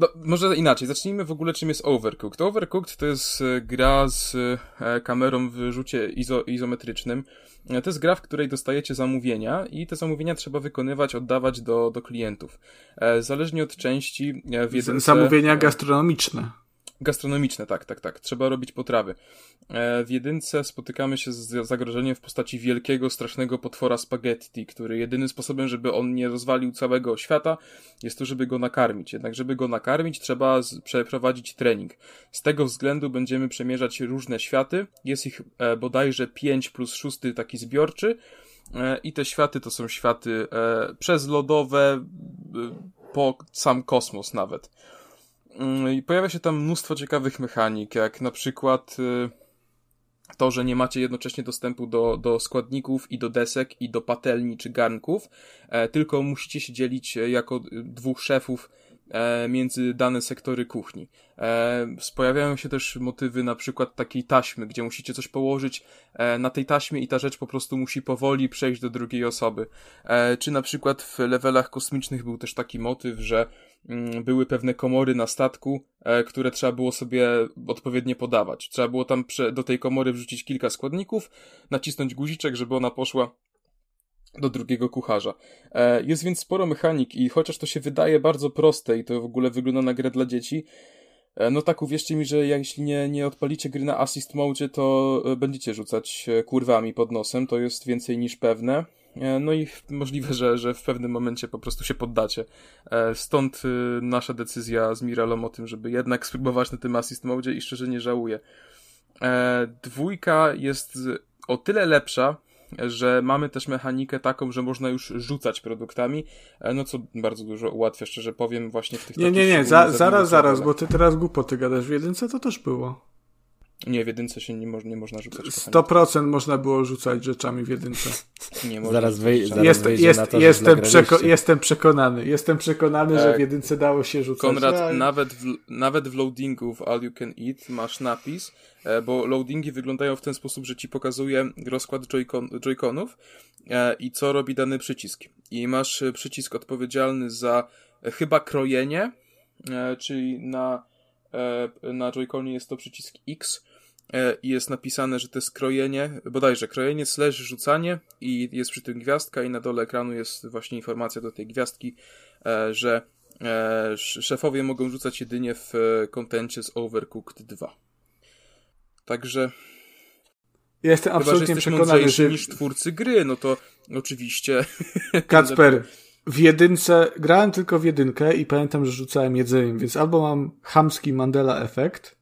No, może inaczej, zacznijmy w ogóle czym jest Overcooked. Overcooked to jest e, gra z e, kamerą w rzucie izo, izometrycznym. E, To jest gra, w której dostajecie zamówienia i te zamówienia trzeba wykonywać, oddawać do, do klientów. Zależnie od części w jedynce... Zamówienia gastronomiczne. Gastronomiczne, tak, tak, tak. Trzeba robić potrawy. E, w jedynce spotykamy się z zagrożeniem w postaci wielkiego, strasznego potwora spaghetti, który jedynym sposobem, żeby on nie rozwalił całego świata, jest to, żeby go nakarmić. Jednak, żeby go nakarmić, trzeba przeprowadzić trening. Z tego względu będziemy przemierzać różne światy. Jest ich e, bodajże 5 plus 6 taki zbiorczy. E, I te światy to są światy e, przez lodowe, po sam kosmos nawet. Mm, pojawia się tam mnóstwo ciekawych mechanik, jak na przykład y, to, że nie macie jednocześnie dostępu do, do składników i do desek i do patelni czy garnków, e, tylko musicie się dzielić jako dwóch szefów e, między dane sektory kuchni. E, pojawiają się też motywy na przykład takiej taśmy, gdzie musicie coś położyć na tej taśmie i ta rzecz po prostu musi powoli przejść do drugiej osoby. Czy na przykład w levelach kosmicznych był też taki motyw, że były pewne komory na statku, e, które trzeba było sobie odpowiednio podawać. Trzeba było tam do tej komory wrzucić kilka składników, nacisnąć guziczek, żeby ona poszła do drugiego kucharza. E, jest więc sporo mechanik i chociaż to się wydaje bardzo proste i to w ogóle wygląda na grę dla dzieci, e, no tak uwierzcie mi, że jeśli nie, nie odpalicie gry na assist mode, to będziecie rzucać kurwami pod nosem, to jest więcej niż pewne. E, no i możliwe, że, że w pewnym momencie po prostu się poddacie. E, stąd y, nasza decyzja z Miralą o tym, żeby jednak spróbować na tym assist mode i szczerze nie żałuję. E, dwójka jest o tyle lepsza, że mamy też mechanikę taką, że można już rzucać produktami, no co bardzo dużo ułatwia, szczerze powiem, właśnie w tych Nie, nie, nie, za, zaraz, zaraz, bo ty teraz głupoty gadasz, w jedynce to też było. Nie, w jedynce się nie, mo nie można rzucać. 100% można było rzucać rzeczami w jedynce. Nie można zaraz, wej zaraz jest, jest, na to, jestem, przeko jestem przekonany. Jestem przekonany, że w jedynce dało się rzucać. Konrad, ja... nawet, w, nawet w loadingu w All You Can Eat masz napis, e, bo loadingi wyglądają w ten sposób, że ci pokazuje rozkład joyconów e, i co robi dany przycisk. I masz przycisk odpowiedzialny za e, chyba krojenie, czyli na, na joyconie jest to przycisk X, E, i jest napisane, że to jest krojenie, bodajże krojenie slash rzucanie i jest przy tym gwiazdka i na dole ekranu jest właśnie informacja do tej gwiazdki, e, że e, szefowie mogą rzucać jedynie w kontencie z Overcooked 2. Także jestem absolutnie Chyba, że przekonany, że niż twórcy gry, no to oczywiście Kacper, w jedynce, grałem tylko w jedynkę i pamiętam, że rzucałem jedzeniem, więc albo mam chamski Mandela efekt,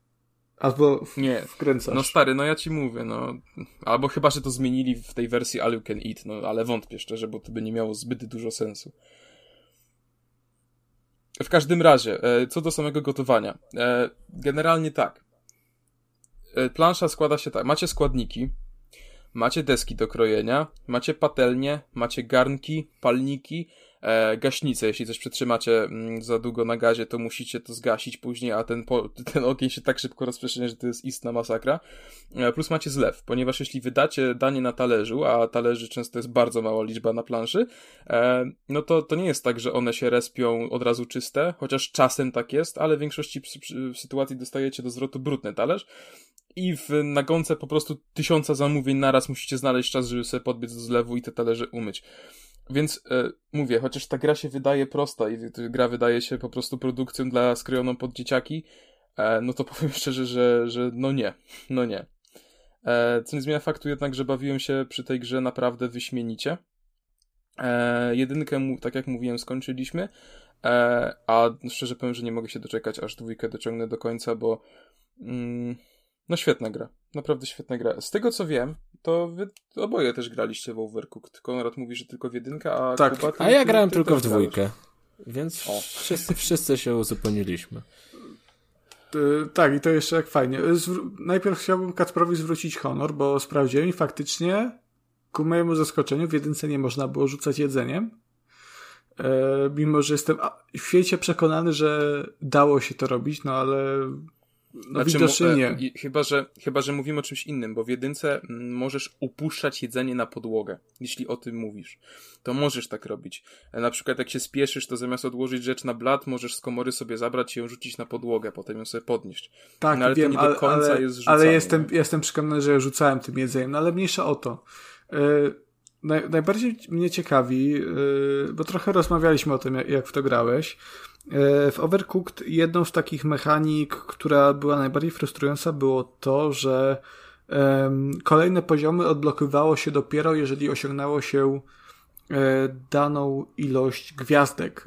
Albo nie, wkręcasz. No stary, no ja ci mówię, no. Albo chyba, że to zmienili w tej wersji All You Can Eat, no ale wątpię szczerze, bo to by nie miało zbyt dużo sensu. W każdym razie, e, co do samego gotowania. E, generalnie tak. E, plansza składa się tak. Macie składniki, macie deski do krojenia, macie patelnie, macie garnki, palniki, gaśnicę. Jeśli coś przetrzymacie mm, za długo na gazie, to musicie to zgasić później, a ten, ten ogień się tak szybko rozprzestrzenia, że to jest istna masakra. E, plus macie zlew, ponieważ jeśli wydacie danie na talerzu, a talerzy często jest bardzo mała liczba na planszy, e, no to, to nie jest tak, że one się respią od razu czyste, chociaż czasem tak jest, ale w większości w sytuacji dostajecie do zwrotu brudny talerz, i w nagonce po prostu tysiąca zamówień naraz musicie znaleźć czas, żeby sobie podbiec do zlewu i te talerze umyć. Więc e, mówię, chociaż ta gra się wydaje prosta i gra wydaje się po prostu produkcją dla skrojoną pod dzieciaki, e, no to powiem szczerze, że, że no nie, no nie. E, co nie zmienia faktu jednak, że bawiłem się przy tej grze naprawdę wyśmienicie. E, jedynkę, tak jak mówiłem, skończyliśmy, e, a szczerze powiem, że nie mogę się doczekać, aż dwójkę dociągnę do końca, bo mm, no świetna gra. Naprawdę świetna gra. Z tego co wiem, to wy oboje też graliście w Overcooked. Konrad mówi, że tylko w jedynkę, a tak. Kuba, ty, a ja grałem ty, ty tylko w dwójkę. Więc wszyscy, wszyscy się uzupełniliśmy. Tak, i to jeszcze jak fajnie. najpierw chciałbym Kacprowi zwrócić honor, bo sprawdziłem i faktycznie ku mojemu zaskoczeniu w jedynce nie można było rzucać jedzeniem. E, mimo, że jestem w świecie przekonany, że dało się to robić, no ale no znaczy, widocznie nie. Chyba że, chyba, że mówimy o czymś innym, bo w jedynce mm, możesz upuszczać jedzenie na podłogę, jeśli o tym mówisz. To możesz tak robić. E, na przykład jak się spieszysz, to zamiast odłożyć rzecz na blat, możesz z komory sobie zabrać i ją rzucić na podłogę, potem ją sobie podnieść. Tak, no, ale wiem, to nie do końca ale, jest rzucanie. Ale jestem, jestem przekonany, że rzucałem tym jedzeniem, no ale mniejsza o to. Yy, naj, najbardziej mnie ciekawi, yy, bo trochę rozmawialiśmy o tym, jak, jak w to grałeś. Yy, w Overcooked jedną z takich mechanik, która była najbardziej frustrująca, było to, że kolejne poziomy odblokywało się dopiero, jeżeli osiągnęło się daną ilość gwiazdek.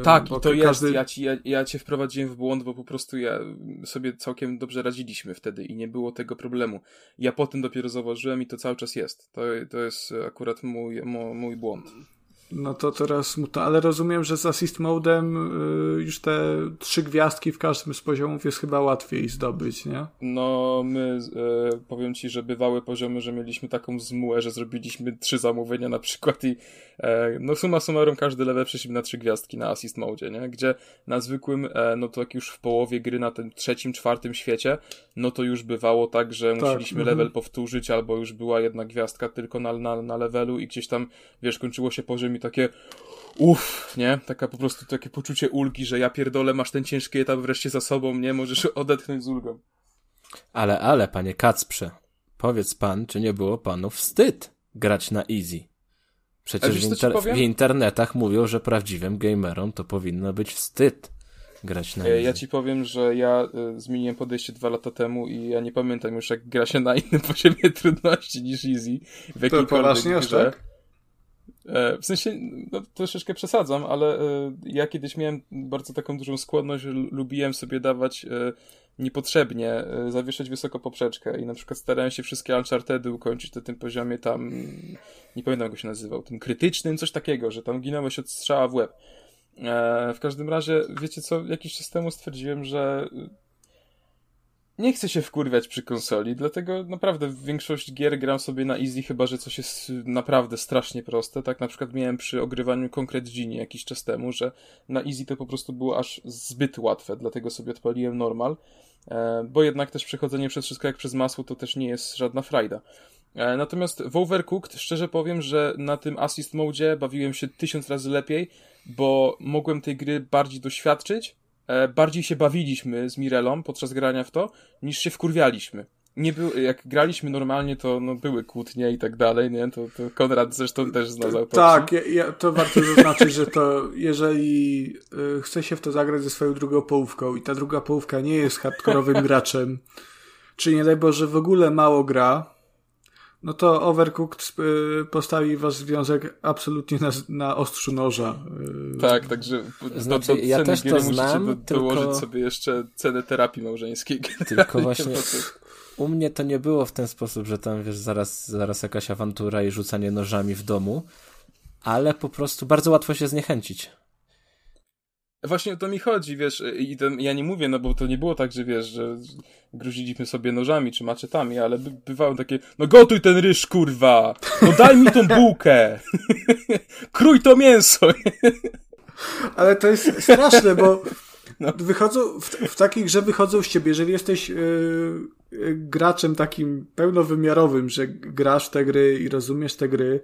E, tak, i to każdy... jest. Ja, ci, ja, ja cię wprowadziłem w błąd, bo po prostu ja sobie całkiem dobrze radziliśmy wtedy i nie było tego problemu. Ja potem dopiero zauważyłem i to cały czas jest. To, to jest akurat mój, mój błąd. No to teraz smutno, ale rozumiem, że z assist modem y, już te trzy gwiazdki w każdym z poziomów jest chyba łatwiej zdobyć, nie? No, my y, powiem ci, że bywały poziomy, że mieliśmy taką zmułę, że zrobiliśmy trzy zamówienia na przykład i e, no suma summarum każdy level przeszliśmy na trzy gwiazdki na assist mode, nie? Gdzie na zwykłym, e, no to jak już w połowie gry na tym trzecim, czwartym świecie, no to już bywało tak, że tak, musieliśmy mhm. level powtórzyć albo już była jedna gwiazdka tylko na, na, na levelu i gdzieś tam, wiesz, kończyło się poziom i takie uff, nie? Taka po prostu takie poczucie ulgi, że ja pierdolę, masz ten ciężki etap wreszcie za sobą, nie? Możesz odetchnąć z ulgą. Ale, ale, panie Kacprze, powiedz pan, czy nie było panu wstyd grać na easy? Przecież w, inter w, internetach mówią, że prawdziwym gamerom to powinno być wstyd grać na e, easy. Ja ci powiem, że ja y, zmieniłem podejście dwa lata temu i ja nie pamiętam już jak gra się na innym poziomie trudności niż easy. W to poważnie tak? E, w sensie, no, troszeczkę przesadzam, ale e, ja kiedyś miałem bardzo taką dużą skłonność, że lubiłem sobie dawać e, niepotrzebnie, zawieszać wysoko poprzeczkę i na przykład starałem się wszystkie Unchartedy ukończyć na tym poziomie tam, nie pamiętam jak go się nazywał, tym krytycznym, coś takiego, że tam ginąłeś od strzała w łeb. W każdym razie, wiecie co, jakiś czas temu stwierdziłem, że nie chcę się wkurwiać przy konsoli, dlatego naprawdę większość gier gram sobie na easy, chyba że coś jest naprawdę strasznie proste. Tak na przykład miałem przy ogrywaniu Concrete Genie jakiś czas temu, że na easy to po prostu było aż zbyt łatwe, dlatego sobie odpaliłem normal, e, bo jednak też przechodzenie przez wszystko jak przez masło to też nie jest żadna frajda. E, natomiast w Overcooked szczerze powiem, że na tym assist mode bawiłem się tysiąc razy lepiej, bo mogłem tej gry bardziej doświadczyć, bardziej się bawiliśmy z Mirelą podczas grania w to, niż się wkurwialiśmy. Nie był, jak graliśmy normalnie, to no, były kłótnie i tak dalej, nie? To, to Konrad zresztą też znał autopsję. Tak, ja, ja, to warto zaznaczyć, że to jeżeli y, chce się w to zagrać ze swoją drugą połówką i ta druga połówka nie jest hardkorowym graczem, czy nie daj Boże w ogóle mało gra, no to Overcooked y, postawi wasz związek absolutnie na, na ostrzu noża. Y. Tak, także znaczy, do ja też to znam, musicie do, dołożyć tylko... sobie jeszcze cenę terapii małżeńskiej. Tylko właśnie u mnie to nie było w ten sposób, że tam wiesz, zaraz, zaraz jakaś awantura i rzucanie nożami w domu, ale po prostu bardzo łatwo się zniechęcić. Właśnie o to mi chodzi, wiesz, i to, ja nie mówię, no bo to nie było tak, że wiesz, że gruziliśmy sobie nożami czy maczetami, ale by, bywały takie, no gotuj ten ryż, kurwa! No daj mi tą bułkę! Krój to mięso! ale to jest straszne, bo no. wychodzą, w, w takiej grze wychodzą z ciebie, jeżeli jesteś yy, graczem takim pełnowymiarowym, że grasz te gry i rozumiesz te gry,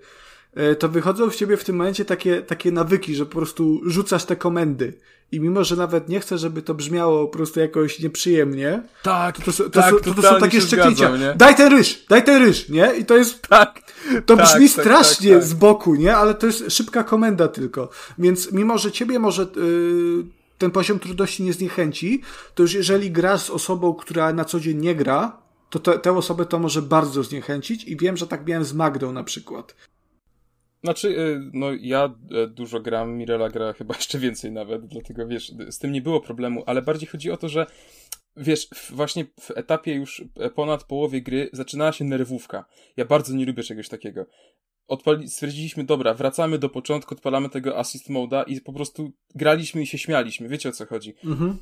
to wychodzą w ciebie w tym momencie takie, takie nawyki, że po prostu rzucasz te komendy. I mimo, że nawet nie chcę, żeby to brzmiało po prostu jakoś nieprzyjemnie, tak, to, to, to, tak, to, to są takie szczeknięcia. Daj ten ryż, daj ten ryż, nie? I to jest. Tak. To tak, brzmi tak, strasznie tak, tak, z boku, nie? Ale to jest szybka komenda tylko. Więc mimo, że ciebie może. Yy, ten poziom trudności nie zniechęci, to już jeżeli grasz z osobą, która na co dzień nie gra, to te, tę osobę to może bardzo zniechęcić i wiem, że tak miałem z Magdą na przykład. Znaczy, y, no ja e, dużo gram, Mirela gra chyba jeszcze więcej nawet, dlatego wiesz, z tym nie było problemu, ale bardziej chodzi o to, że wiesz, właśnie w etapie już e, ponad połowie gry zaczynała się nerwówka. Ja bardzo nie lubię czegoś takiego. Odpali, stwierdziliśmy, dobra, wracamy do początku, odpalamy tego assist moda i po prostu graliśmy i się śmialiśmy. Wiecie o co chodzi. Mhm.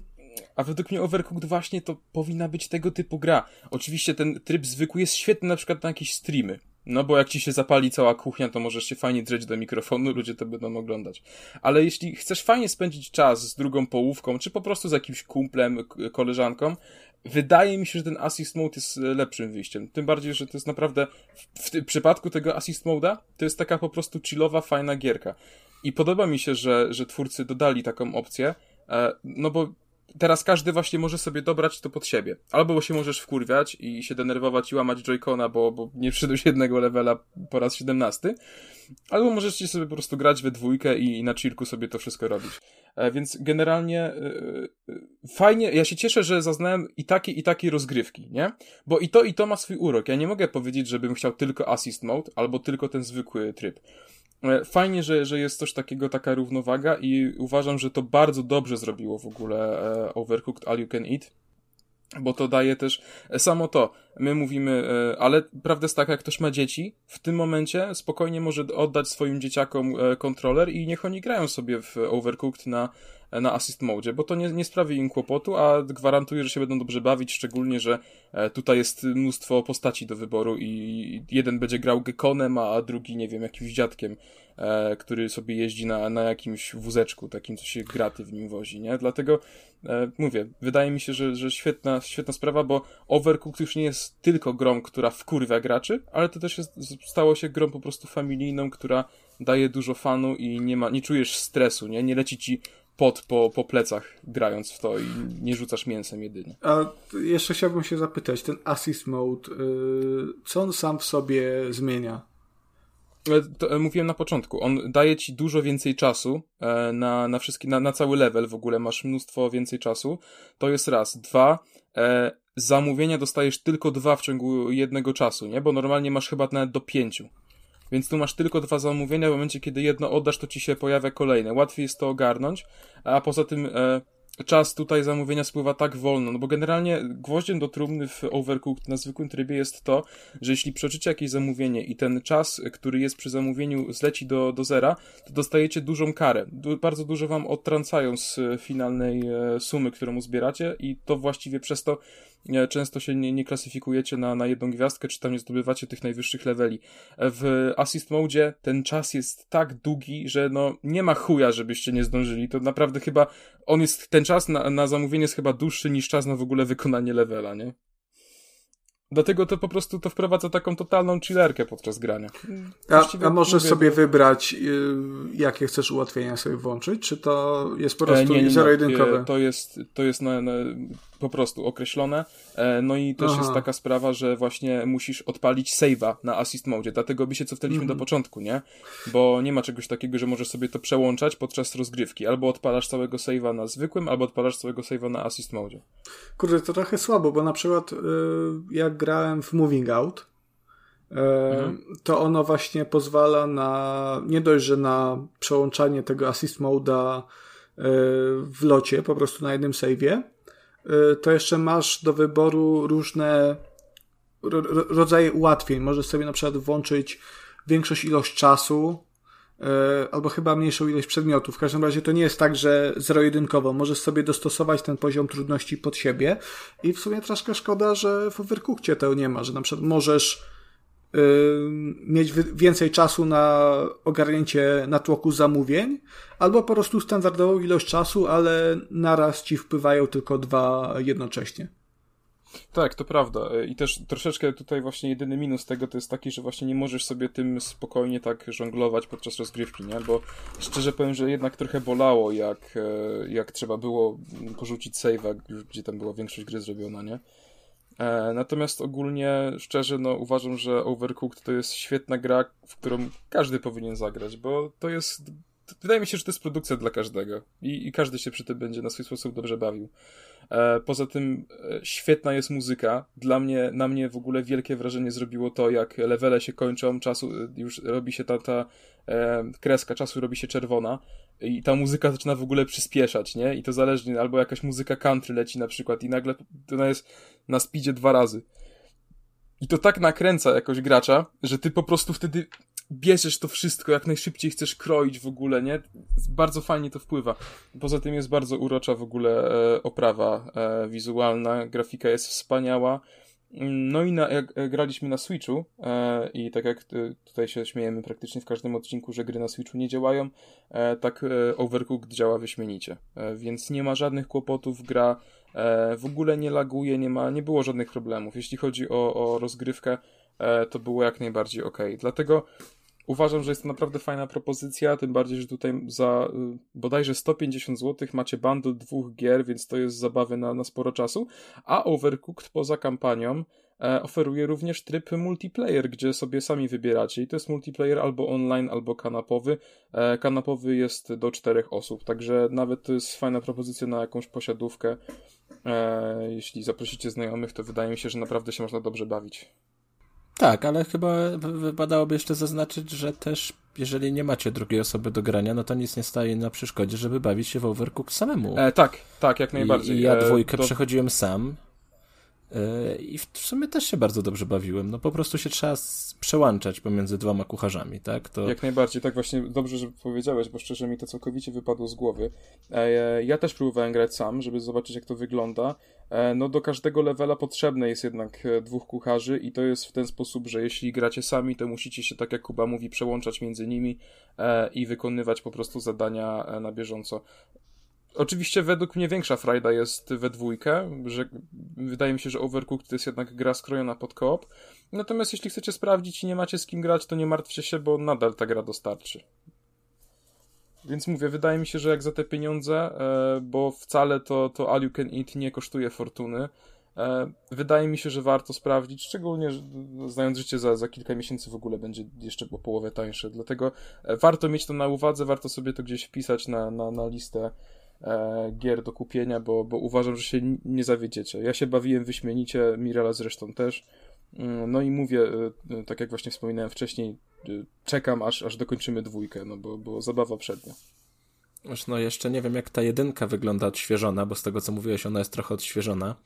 A według mnie Overcooked właśnie to powinna być tego typu gra. Oczywiście ten tryb zwykły jest świetny na przykład na jakieś streamy. No bo jak ci się zapali cała kuchnia, to możesz się fajnie drzeć do mikrofonu, ludzie to będą oglądać. Ale jeśli chcesz fajnie spędzić czas z drugą połówką, czy po prostu z jakimś kumplem, koleżanką, wydaje mi się, że ten assist mode jest lepszym wyjściem. Tym bardziej, że to jest naprawdę, w, w przypadku tego assist moda, to jest taka po prostu chillowa, fajna gierka. I podoba mi się, że, że twórcy dodali taką opcję, e, no bo teraz każdy właśnie może sobie dobrać to pod siebie. Albo się możesz wkurwiać i się denerwować i łamać Joy-Cona, bo, bo nie przyszedłeś jednego levela po raz 17, albo możesz sobie po prostu grać we dwójkę i, i na chillku sobie to wszystko robić. E, więc generalnie e, e, fajnie, ja się cieszę, że zaznałem i takie, i takie rozgrywki, nie? Bo i to, i to ma swój urok. Ja nie mogę powiedzieć, żebym chciał tylko assist mode, albo tylko ten zwykły tryb. E, fajnie, że, że jest coś takiego, taka równowaga i uważam, że to bardzo dobrze zrobiło w ogóle e, Overcooked All You Can Eat, bo to daje też e, samo to. My mówimy, ale prawda jest taka, jak ktoś ma dzieci, w tym momencie spokojnie może oddać swoim dzieciakom kontroler i niech oni grają sobie w Overcooked na na assist mode, bo to nie, nie sprawi im kłopotu, a gwarantuję, że się będą dobrze bawić, szczególnie, że e, tutaj jest mnóstwo postaci do wyboru i jeden będzie grał Gekonem, a drugi, nie wiem, jakimś dziadkiem, e, który sobie jeździ na, na jakimś wózeczku, takim, co się graty w nim wozi, nie? Dlatego e, mówię, wydaje mi się, że, że świetna, świetna sprawa, bo Overcooked już nie jest tylko grą, która wkurwia graczy, ale to też jest, stało się grą po prostu familijną, która daje dużo fanu i nie ma, nie czujesz stresu, nie? Nie leci ci pot po, po plecach grając w to i nie rzucasz mięsem jedynie. A jeszcze chciałbym się zapytać, ten assist mode, yy, co on sam w sobie zmienia? E, to, e, mówiłem na początku, on daje ci dużo więcej czasu e, na, na, wszystkie, na, na cały level w ogóle, masz mnóstwo więcej czasu. To jest raz. Dwa, e, zamówienia dostajesz tylko dwa w ciągu jednego czasu, nie? Bo normalnie masz chyba nawet do pięciu. Więc tu masz tylko dwa zamówienia, w momencie kiedy jedno oddasz, to ci się pojawia kolejne. Łatwiej jest to ogarnąć, a poza tym e, czas tutaj zamówienia spływa tak wolno, no bo generalnie gwoździem do trumny w Overcooked na zwykłym trybie jest to, że jeśli przeczycie jakieś zamówienie i ten czas, który jest przy zamówieniu zleci do, do zera, to dostajecie dużą karę. Du bardzo dużo wam odtrącają z finalnej e, sumy, którą zbieracie i to właściwie przez to często się nie, nie klasyfikujecie na, na jedną gwiazdkę, czy tam nie zdobywacie tych najwyższych leveli. W assist mode ten czas jest tak długi, że no nie ma chuja, żebyście nie zdążyli. To naprawdę chyba on jest, ten czas na, na zamówienie jest chyba dłuższy niż czas na w ogóle wykonanie levela, nie? Dlatego to po prostu to wprowadza taką totalną chillerkę podczas grania. A, a możesz mówię, sobie wybrać, y, jakie chcesz ułatwienia sobie włączyć? Czy to jest po e, prostu zero-jedynkowe? To jest, to jest na, na, po prostu określone. E, no i też Aha. jest taka sprawa, że właśnie musisz odpalić save'a na assist mode, dlatego by się cofnęliśmy -hmm. do mhm. początku, nie? Bo nie ma czegoś takiego, że możesz sobie to przełączać podczas rozgrywki. Albo odpalasz całego save'a na zwykłym, albo odpalasz całego save'a na assist mode. Kurde, to trochę słabo, bo na przykład yy, jak grałem w Moving Out, yy, mhm. to ono właśnie pozwala na nie dość, że na przełączanie tego assist mode'a yy, w locie, po prostu na jednym save'ie, Y, to jeszcze masz do wyboru różne rodzaje ułatwień. Możesz sobie na przykład włączyć większość ilość czasu, y, albo chyba mniejszą ilość przedmiotów. W każdym razie to nie jest tak, że zero-jedynkowo. Możesz sobie dostosować ten poziom trudności pod siebie i w sumie troszkę szkoda, że w Overcookcie to nie ma, że na przykład możesz mieć więcej czasu na ogarnięcie natłoku zamówień, albo po prostu standardową ilość czasu, ale naraz ci wpływają tylko dwa jednocześnie. Tak, to prawda. I też troszeczkę tutaj właśnie jedyny minus tego to jest taki, że właśnie nie możesz sobie tym spokojnie tak żonglować podczas rozgrywki, nie? Bo szczerze powiem, że jednak trochę bolało, jak, e, jak trzeba było porzucić save'a, gdzie tam była większość gry zrobiona, nie? E, natomiast ogólnie, szczerze, no uważam, że Overcooked to jest świetna gra, w którą każdy powinien zagrać, bo to jest. Wydaje mi się, że to jest produkcja dla każdego i, i każdy się przy tym będzie na swój sposób dobrze bawił. E, poza tym e, świetna jest muzyka. Dla mnie, na mnie w ogóle wielkie wrażenie zrobiło to, jak levele się kończą, czasu już robi się ta, ta kreska czasu robi się czerwona i ta muzyka zaczyna w ogóle przyspieszać, nie? I to zależnie, albo jakaś muzyka country leci na przykład i nagle ona jest na speedzie dwa razy. I to tak nakręca jakoś gracza, że ty po prostu wtedy bierzesz to wszystko, jak najszybciej chcesz kroić w ogóle, nie? Bardzo fajnie to wpływa. Poza tym jest bardzo urocza w ogóle e, oprawa e, wizualna, grafika jest wspaniała. No i na, jak graliśmy na Switchu e, i tak jak tutaj się śmiejemy praktycznie w każdym odcinku, że gry na Switchu nie działają, e, tak e, Overcooked działa wyśmienicie. E, więc nie ma żadnych kłopotów, gra e, w ogóle nie laguje, nie ma, nie było żadnych problemów. Jeśli chodzi o, o rozgrywkę, e, to było jak najbardziej ok. Dlatego Uważam, że jest to naprawdę fajna propozycja, tym bardziej, że tutaj za y, bodajże 150 zł macie bundle dwóch gier, więc to jest zabawy na, na sporo czasu, a Overcooked poza kampanią e, oferuje również tryb multiplayer, gdzie sobie sami wybieracie i to jest multiplayer albo online, albo kanapowy. E, kanapowy jest do czterech osób, także nawet to jest fajna propozycja na jakąś posiadówkę. E, jeśli zaprosicie znajomych, to wydaje mi się, że naprawdę się można dobrze bawić. Tak, ale chyba wypadałoby jeszcze zaznaczyć, że też jeżeli nie macie drugiej osoby do grania, no to nic nie staje na przeszkodzie, żeby bawić się w Overcooked samemu. E, tak, tak, jak najbardziej. I, i ja e, dwójkę e, przechodziłem sam E, I w sumie też się bardzo dobrze bawiłem. No po prostu się trzeba przełączać pomiędzy dwoma kucharzami, tak? To... Jak najbardziej, tak właśnie dobrze, że powiedziałeś, bo szczerze mi to całkowicie wypadło z głowy. E, ja też próbowałem grać sam, żeby zobaczyć jak to wygląda. E, no do każdego levela potrzebne jest jednak dwóch kucharzy i to jest w ten sposób, że jeśli gracie sami, to musicie się, tak jak Kuba mówi, przełączać między nimi i wykonywać po prostu zadania na bieżąco. Oczywiście według mnie większa frajda jest we dwójkę, że wydaje mi się, że Overcooked to jest jednak gra skrojona pod koop. Natomiast jeśli chcecie sprawdzić i nie macie z kim grać, to nie martwcie się, bo nadal ta gra dostarczy. Więc mówię, wydaje mi się, że jak za te pieniądze, e, bo wcale to, to All You Can Eat nie kosztuje fortuny, e, wydaje mi się, że warto sprawdzić, szczególnie znając życie za, za kilka miesięcy w ogóle będzie jeszcze o połowę tańsze. Dlatego e, warto mieć to na uwadze, warto sobie to gdzieś wpisać na, na, na listę gier do kupienia, bo, bo uważam, że się nie zawiedziecie. Ja się bawiłem wyśmienicie, Mirela zresztą też. Mm, no i mówię, tak jak właśnie wspominałem wcześniej, czekam aż, aż dokończymy dwójkę, no bo, bo zabawa przednia. No jeszcze nie wiem, jak ta jedynka wygląda odświeżona, bo z tego, co mówiłeś, ona jest trochę odświeżona,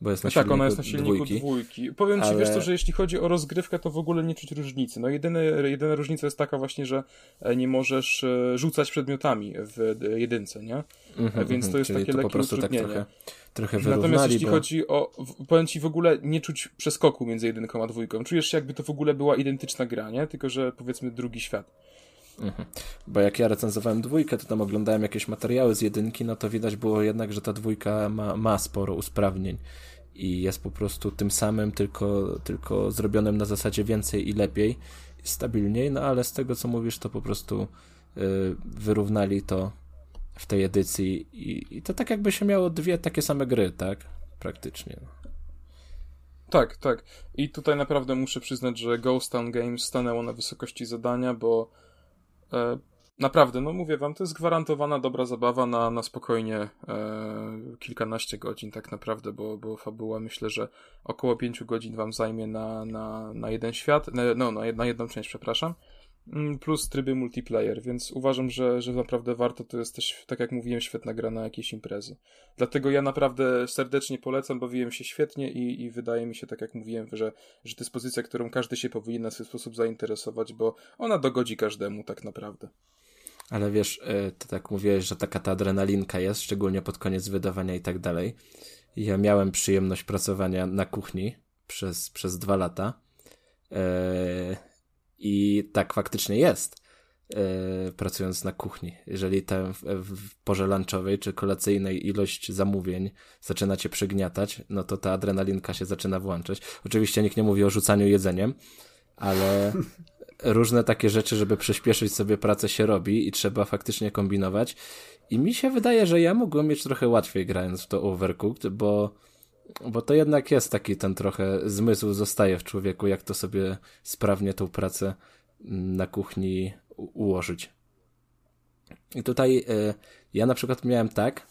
bo jest na no Tak, ona jest na silniku dwójki. dwójki. Powiem ale... ci, wiesz to, że jeśli chodzi o rozgrywkę, to w ogóle nie czuć różnicy. No jedyny, jedyna różnica jest taka właśnie, że e, nie możesz e, rzucać przedmiotami w jedynce, nie? Mm -hmm, Więc to jest takie to lekkie po prostu tak trochę, trochę Natomiast jeśli bo... chodzi o, powiem ci w ogóle nie czuć przeskoku między jedynką a dwójką. Czujesz się jakby to w ogóle była identyczna gra, nie? Tylko, że powiedzmy drugi świat. Mhm. Bo jak ja recenzowałem dwójkę, to tam oglądałem jakieś materiały z jedynki, no to widać było jednak, że ta dwójka ma, ma sporo usprawnień i jest po prostu tym samym, tylko, tylko zrobionym na zasadzie więcej i lepiej, stabilniej, no ale z tego co mówisz, to po prostu yy, wyrównali to w tej edycji i, i to tak jakby się miało dwie takie same gry, tak? Praktycznie. Tak, tak. I tutaj naprawdę muszę przyznać, że Ghost Town Games stanęło na wysokości zadania, bo naprawdę, no mówię wam, to jest gwarantowana dobra zabawa na, na spokojnie e, kilkanaście godzin tak naprawdę, bo, bo fabuła myślę, że około pięciu godzin wam zajmie na, na, na jeden świat, no, no, na jedną część, przepraszam. Mm, plus tryby multiplayer, więc uważam, że, że naprawdę warto, to jest też, tak jak mówiłem, świetna gra na jakieś imprezy. Dlatego ja naprawdę serdecznie polecam, bawiłem się świetnie i, i wydaje mi się, tak jak mówiłem, że, że to jest pozycja, którą każdy się powinien na swój sposób zainteresować, bo ona dogodzi każdemu tak naprawdę. Ale wiesz, e, ty tak mówiłeś, że taka ta adrenalinka jest, szczególnie pod koniec wydawania i tak dalej. Ja miałem przyjemność pracowania na kuchni przez, przez dwa lata. Eee i tak faktycznie jest, yy, pracując na kuchni. Jeżeli tam w, w porze lunchowej czy kolacyjnej ilość zamówień zaczyna cię przygniatać, no to ta adrenalinka się zaczyna włączać. Oczywiście nikt nie mówi o rzucaniu jedzeniem, ale różne takie rzeczy, żeby przyspieszyć sobie pracę się robi i trzeba faktycznie kombinować. I mi się wydaje, że ja mogłem mieć trochę łatwiej grając w to Overcooked, bo bo to jednak jest taki ten trochę zmysł zostaje w człowieku, jak to sobie sprawnie tą pracę mm, na kuchni ułożyć. I tutaj y, ja na przykład miałem tak,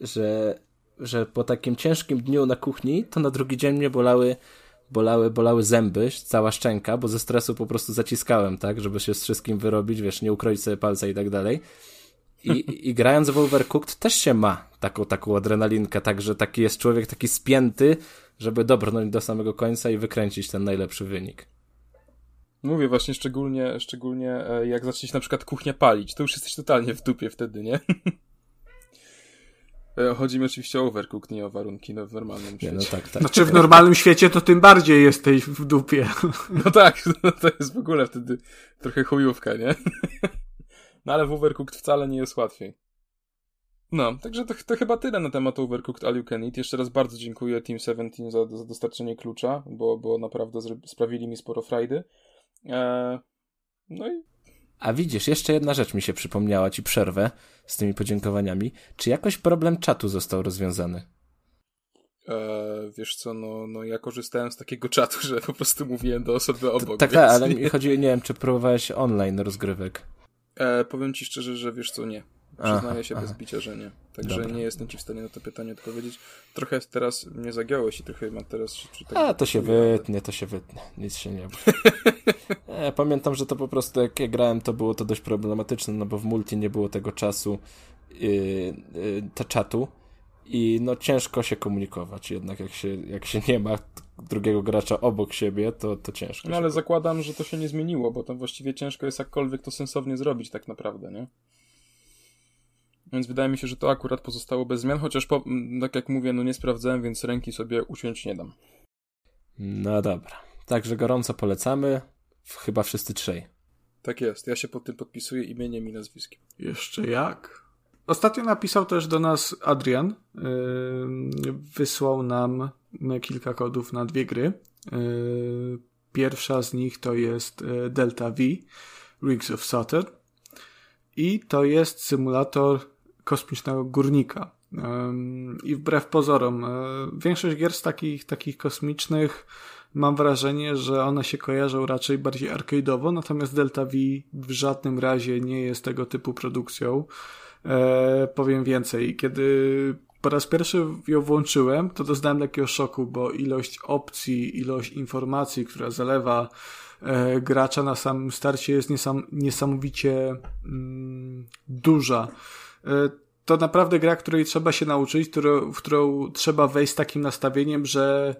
że, że po takim ciężkim dniu na kuchni, to na drugi dzień mnie bolały, bolały, bolały zęby, cała szczęka, bo ze stresu po prostu zaciskałem, tak, żeby się z wszystkim wyrobić, wiesz, nie ukroić sobie palca i tak dalej. I, I grając w Overcooked też się ma taką, taką adrenalinkę, także taki jest człowiek taki spięty, żeby dobrnąć do samego końca i wykręcić ten najlepszy wynik. Mówię właśnie szczególnie, szczególnie e, jak zacznie się na przykład kuchnia palić, to już jesteś totalnie w dupie wtedy, nie? E, chodzi mi oczywiście o overcooked, nie o warunki no, w normalnym świecie. Nie, no tak, tak. Znaczy w normalnym świecie to tym bardziej jesteś w dupie. No tak, no to jest w ogóle wtedy trochę chujówka, nie? No ale w Overcooked wcale nie jest łatwiej. No, także to, to chyba tyle na temat Overcooked All You Can Eat. Jeszcze raz bardzo dziękuję Team 17 za, za dostarczenie klucza, bo, bo naprawdę sprawili mi sporo frajdy. Eee, No i A widzisz, jeszcze jedna rzecz mi się przypomniała, ci przerwę z tymi podziękowaniami. Czy jakoś problem czatu został rozwiązany? E, wiesz co, no, no ja korzystałem z takiego czatu, że po prostu mówiłem do osoby obok. Tak, tak, ale mi chodzi, nie wiem, czy próbowałeś online rozgrywek. E, powiem ci szczerze, że wiesz co, nie. Przyznaję Aha, się bez aha. bicia, że nie. Także Dobra. nie jestem ci w stanie na to pytanie odpowiedzieć. Trochę teraz mnie zagiąłeś i trochę ma teraz... Czy tak A, to się wytnie, to się wytnie. Nic się nie. E, pamiętam, że to po prostu jak ja grałem, to było to dość problematyczne, no bo w multi nie było tego czasu, yy, yy, te czatu i no ciężko się komunikować. Jednak jak się, jak się nie ma drugiego gracza obok siebie, to, to ciężko. No ale zakładam, że to się nie zmieniło, bo tam właściwie ciężko jest jakkolwiek to sensownie zrobić tak naprawdę, nie? Więc wydaje mi się, że to akurat pozostało bez zmian, chociaż po, tak jak mówię, no nie sprawdzałem, więc ręki sobie uciąć nie dam. No dobra. Także gorąco polecamy. Chyba wszyscy trzej. Tak jest, ja się pod tym podpisuję imieniem i nazwiskiem. Jeszcze jak? Ostatnio napisał też do nas Adrian. Yy, wysłał nam kilka kodów na dwie gry. Yy, pierwsza z nich to jest yy, Delta V, Rings of Saturn. I to jest symulator kosmicznego górnika. I wbrew pozorom, yy, większość gier z takich, takich kosmicznych mam wrażenie, że one się kojarzą raczej bardziej arcade'owo, natomiast Delta V w żadnym razie nie jest tego typu produkcją. E, powiem więcej, kiedy po raz pierwszy ją włączyłem, to doznałem takiego szoku, bo ilość opcji, ilość informacji, która zalewa e, gracza na samym starcie jest niesam, niesamowicie mm, duża. E, to naprawdę gra, której trzeba się nauczyć, którą, w którą trzeba wejść z takim nastawieniem, że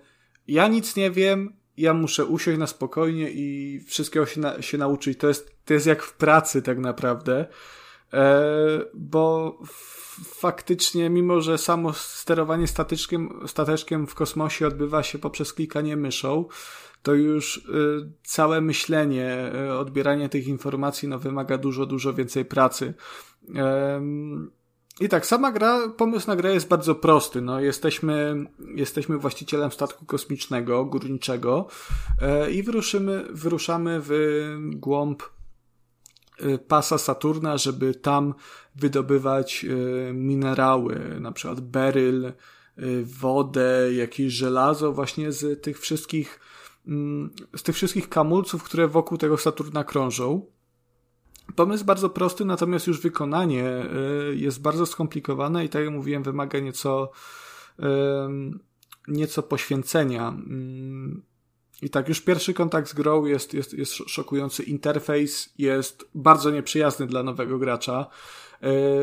ja nic nie wiem, ja muszę usiąść na spokojnie i wszystkiego się, na, się nauczyć. To jest, to jest jak w pracy tak naprawdę, bo f- faktycznie, mimo że samo sterowanie statyczkiem, stateczkiem w kosmosie odbywa się poprzez klikanie myszą, to już y, całe myślenie, y, odbieranie tych informacji no, wymaga dużo, dużo więcej pracy. I tak, sama gra, pomysł na grę jest bardzo prosty. No, jesteśmy, jesteśmy właścicielem statku kosmicznego, górniczego e, i wyruszymy, wyruszamy w głąb e, pasa Saturna, żeby tam wydobywać e, minerały, na przykład beryl, e, wodę, jakieś żelazo właśnie z tych wszystkich mm, z tych wszystkich kamulców, które wokół tego Saturna krążą. Pomysł bardzo prosty, natomiast już wykonanie y, jest bardzo skomplikowane i tak jak mówiłem, wymaga nieco, nieco poświęcenia. I tak, już pierwszy kontakt z grą jest, jest, jest szokujący. Interfejs jest bardzo nieprzyjazny dla nowego gracza.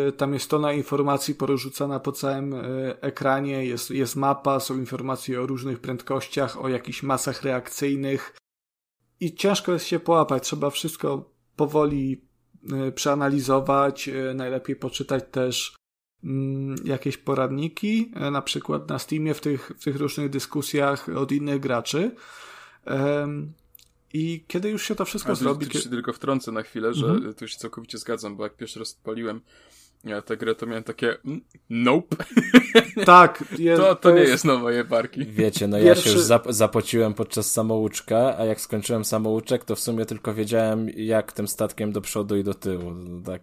Y, Tam jest tona informacji porozrzucana po całym y, ekranie, jest, jest mapa, są informacje o różnych prędkościach, o jakichś masach reakcyjnych i ciężko jest się połapać. Trzeba wszystko powoli y, przeanalizować, najlepiej poczytać też mm, jakieś poradniki, na przykład na Steamie w tych, w tych różnych dyskusjach od innych graczy. Em, I kiedy już się to wszystko A tu, zrobi, tu kie- się tylko wtrącę na chwilę, że Mhm. tu się całkowicie zgadzam, bo jak pierwszy raz odpaliłem ja tę grę, to miałem takie mm, nope, tak, jest, to, to nie jest nowa jebarki. Wiecie, no ja Pierwszy- się już zap zapociłem podczas samouczka, a jak skończyłem samouczek, to w sumie tylko wiedziałem, jak tym statkiem do przodu i do tyłu. Tak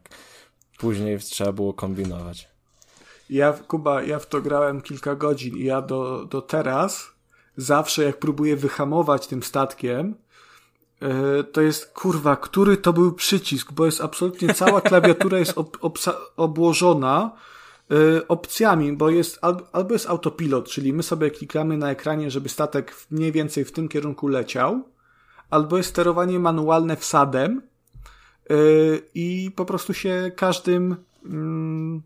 później trzeba było kombinować. Ja, Kuba, ja w to grałem kilka godzin i ja do, do teraz zawsze jak próbuję wyhamować tym statkiem, yy, to jest kurwa, który to był przycisk, bo jest absolutnie cała klawiatura jest ob, obłożona yy, opcjami, bo jest al, albo jest autopilot, czyli my sobie klikamy na ekranie, żeby statek mniej więcej w tym kierunku leciał, albo jest sterowanie manualne wsadem yy, i po prostu się każdym mm,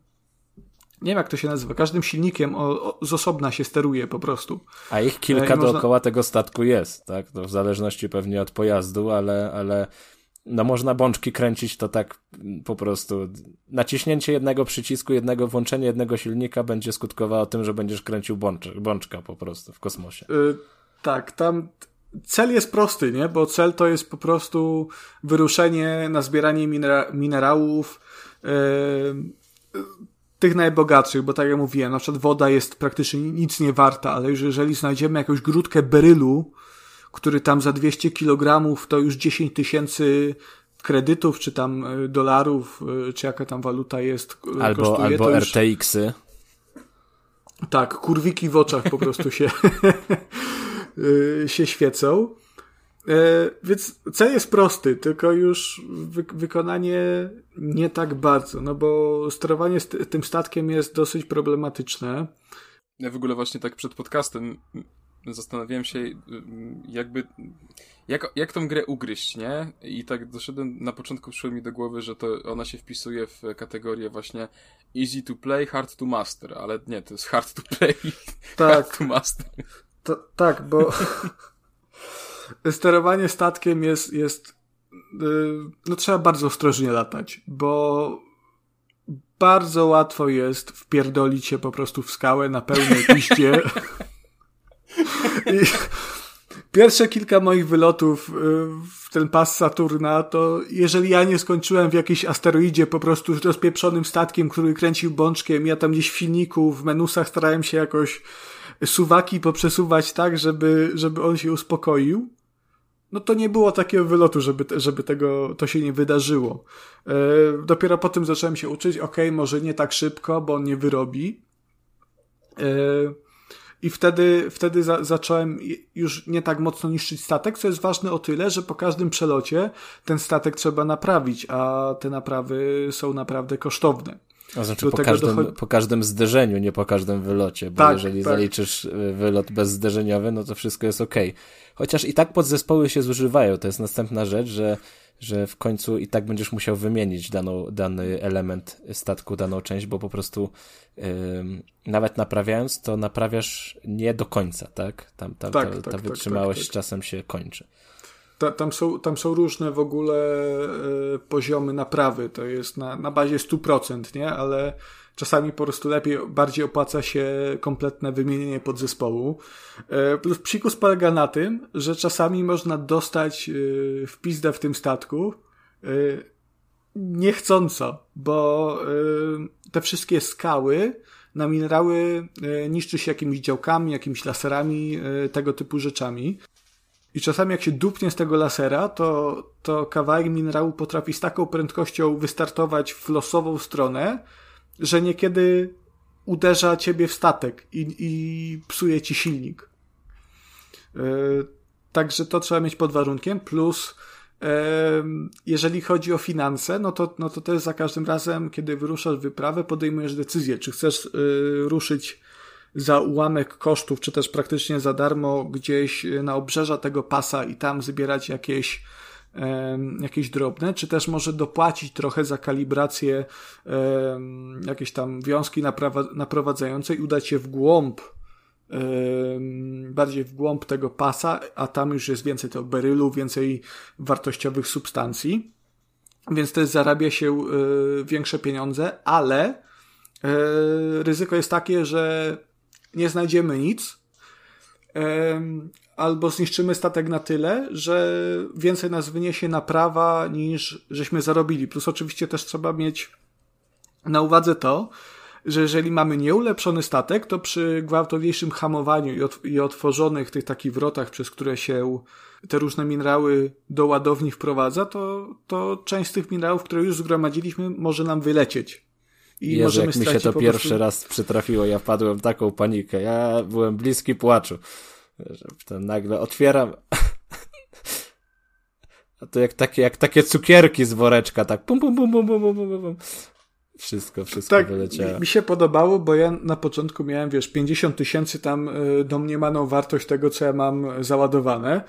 nie wiem jak to się nazywa, każdym silnikiem o, o, z osobna się steruje po prostu. A ich kilka I można- dookoła tego statku jest, tak? To w zależności pewnie od pojazdu, ale, ale no można bączki kręcić to tak mm, po prostu. Naciśnięcie jednego przycisku, jednego włączenie jednego silnika będzie skutkowało tym, że będziesz kręcił bączek, bączka po prostu w kosmosie. Y, tak, tam cel jest prosty, nie? Bo cel to jest po prostu wyruszenie na zbieranie minera minerałów y, tych najbogatszych, bo tak jak mówiłem, na przykład woda jest praktycznie nic nie warta, ale już jeżeli znajdziemy jakąś grudkę berylu, który tam za 200 kg to już 10 tysięcy kredytów, czy tam dolarów, czy jaka tam waluta jest. Albo, kosztuje, albo już... RTX-y. Tak, kurwiki w oczach po prostu się, się świecą. E, więc cel jest prosty, tylko już wy wykonanie nie tak bardzo, no bo sterowanie tym statkiem jest dosyć problematyczne. Ja w ogóle właśnie tak przed podcastem zastanawiałem się, jakby, jak, jak tą grę ugryźć, nie? I tak doszedłem, na początku przyszło mi do głowy, że to ona się wpisuje w kategorię właśnie easy to play, hard to master, ale nie, to jest hard to play, tak. hard to master. To, tak, bo sterowanie statkiem jest, jest y, no trzeba bardzo ostrożnie latać, bo bardzo łatwo jest wpierdolić się po prostu w skałę na pełnej piście. I pierwsze kilka moich wylotów y, w ten pas Saturna, to jeżeli ja nie skończyłem w jakiejś asteroidzie po prostu z rozpieprzonym statkiem, który kręcił bączkiem, ja tam gdzieś w filmiku, w menusach starałem się jakoś suwaki poprzesuwać tak, żeby, żeby on się uspokoił, no to nie było takiego wylotu, żeby, żeby tego, to się nie wydarzyło. E, dopiero potem zacząłem się uczyć, ok, może nie tak szybko, bo on nie wyrobi. E, I wtedy, wtedy za, zacząłem już nie tak mocno niszczyć statek, co jest ważne o tyle, że po każdym przelocie ten statek trzeba naprawić, a te naprawy są naprawdę kosztowne. A znaczy po każdym, dochodzi... po każdym zderzeniu, nie po każdym wylocie, bo tak, jeżeli tak. zaliczysz y, wylot bezzderzeniowy, no to wszystko jest ok. Chociaż i tak podzespoły się zużywają, to jest następna rzecz, że, że w końcu i tak będziesz musiał wymienić daną, dany element statku, daną część, bo po prostu yy, nawet naprawiając, to naprawiasz nie do końca, tak? Tam, tam tak, ta, ta, ta tak, tak, wytrzymałość tak, czasem się kończy. Ta, tam, są, tam są różne w ogóle y, poziomy naprawy. To jest na, na bazie 100%, nie? Ale czasami po prostu lepiej, bardziej opłaca się kompletne wymienienie podzespołu. Y, plus psikus polega na tym, że czasami można dostać y, w w tym statku niechcąco, bo te wszystkie skały na minerały niszczy się jakimiś działkami, jakimiś laserami, tego typu rzeczami. I czasami jak się dupnie z tego lasera, to, to kawałek minerału potrafi z taką prędkością wystartować w losową stronę, że niekiedy uderza ciebie w statek i, i psuje ci silnik. Yy, także to trzeba mieć pod warunkiem, plus yy, jeżeli chodzi o finanse, no to, no to też za każdym razem, kiedy wyruszasz wyprawę, podejmujesz decyzję, czy chcesz yy, ruszyć za ułamek kosztów, czy też praktycznie za darmo gdzieś na obrzeża tego pasa i tam zbierać jakieś jakieś drobne, czy też może dopłacić trochę za kalibrację jakieś tam wiązki naprowadzające i udać się w głąb bardziej w głąb tego pasa, a tam już jest więcej tego berylu, więcej wartościowych substancji, więc też zarabia się e, większe pieniądze, ale e, ryzyko jest takie, że nie znajdziemy nic, albo zniszczymy statek na tyle, że więcej nas wyniesie naprawa niż żeśmy zarobili. Plus oczywiście też trzeba mieć na uwadze to, że jeżeli mamy nieulepszony statek, to przy gwałtowniejszym hamowaniu i, ot i otworzonych tych takich wrotach, przez które się te różne minerały do ładowni wprowadza, to, to część z tych minerałów, które już zgromadziliśmy, może nam wylecieć. I Jezu, możemy jak mi się to pierwszy prostu... raz przytrafiło, ja wpadłem w taką panikę. Ja byłem bliski płaczu. Że ten nagle otwieram. A to jak takie, jak takie cukierki z woreczka, tak pum, pum, pum, pum, pum, pum, pum, pum. Wszystko, wszystko tak, wyleciało. Mi się podobało, bo ja na początku miałem, wiesz, 50 tysięcy tam y, domniemaną wartość tego, co ja mam załadowane.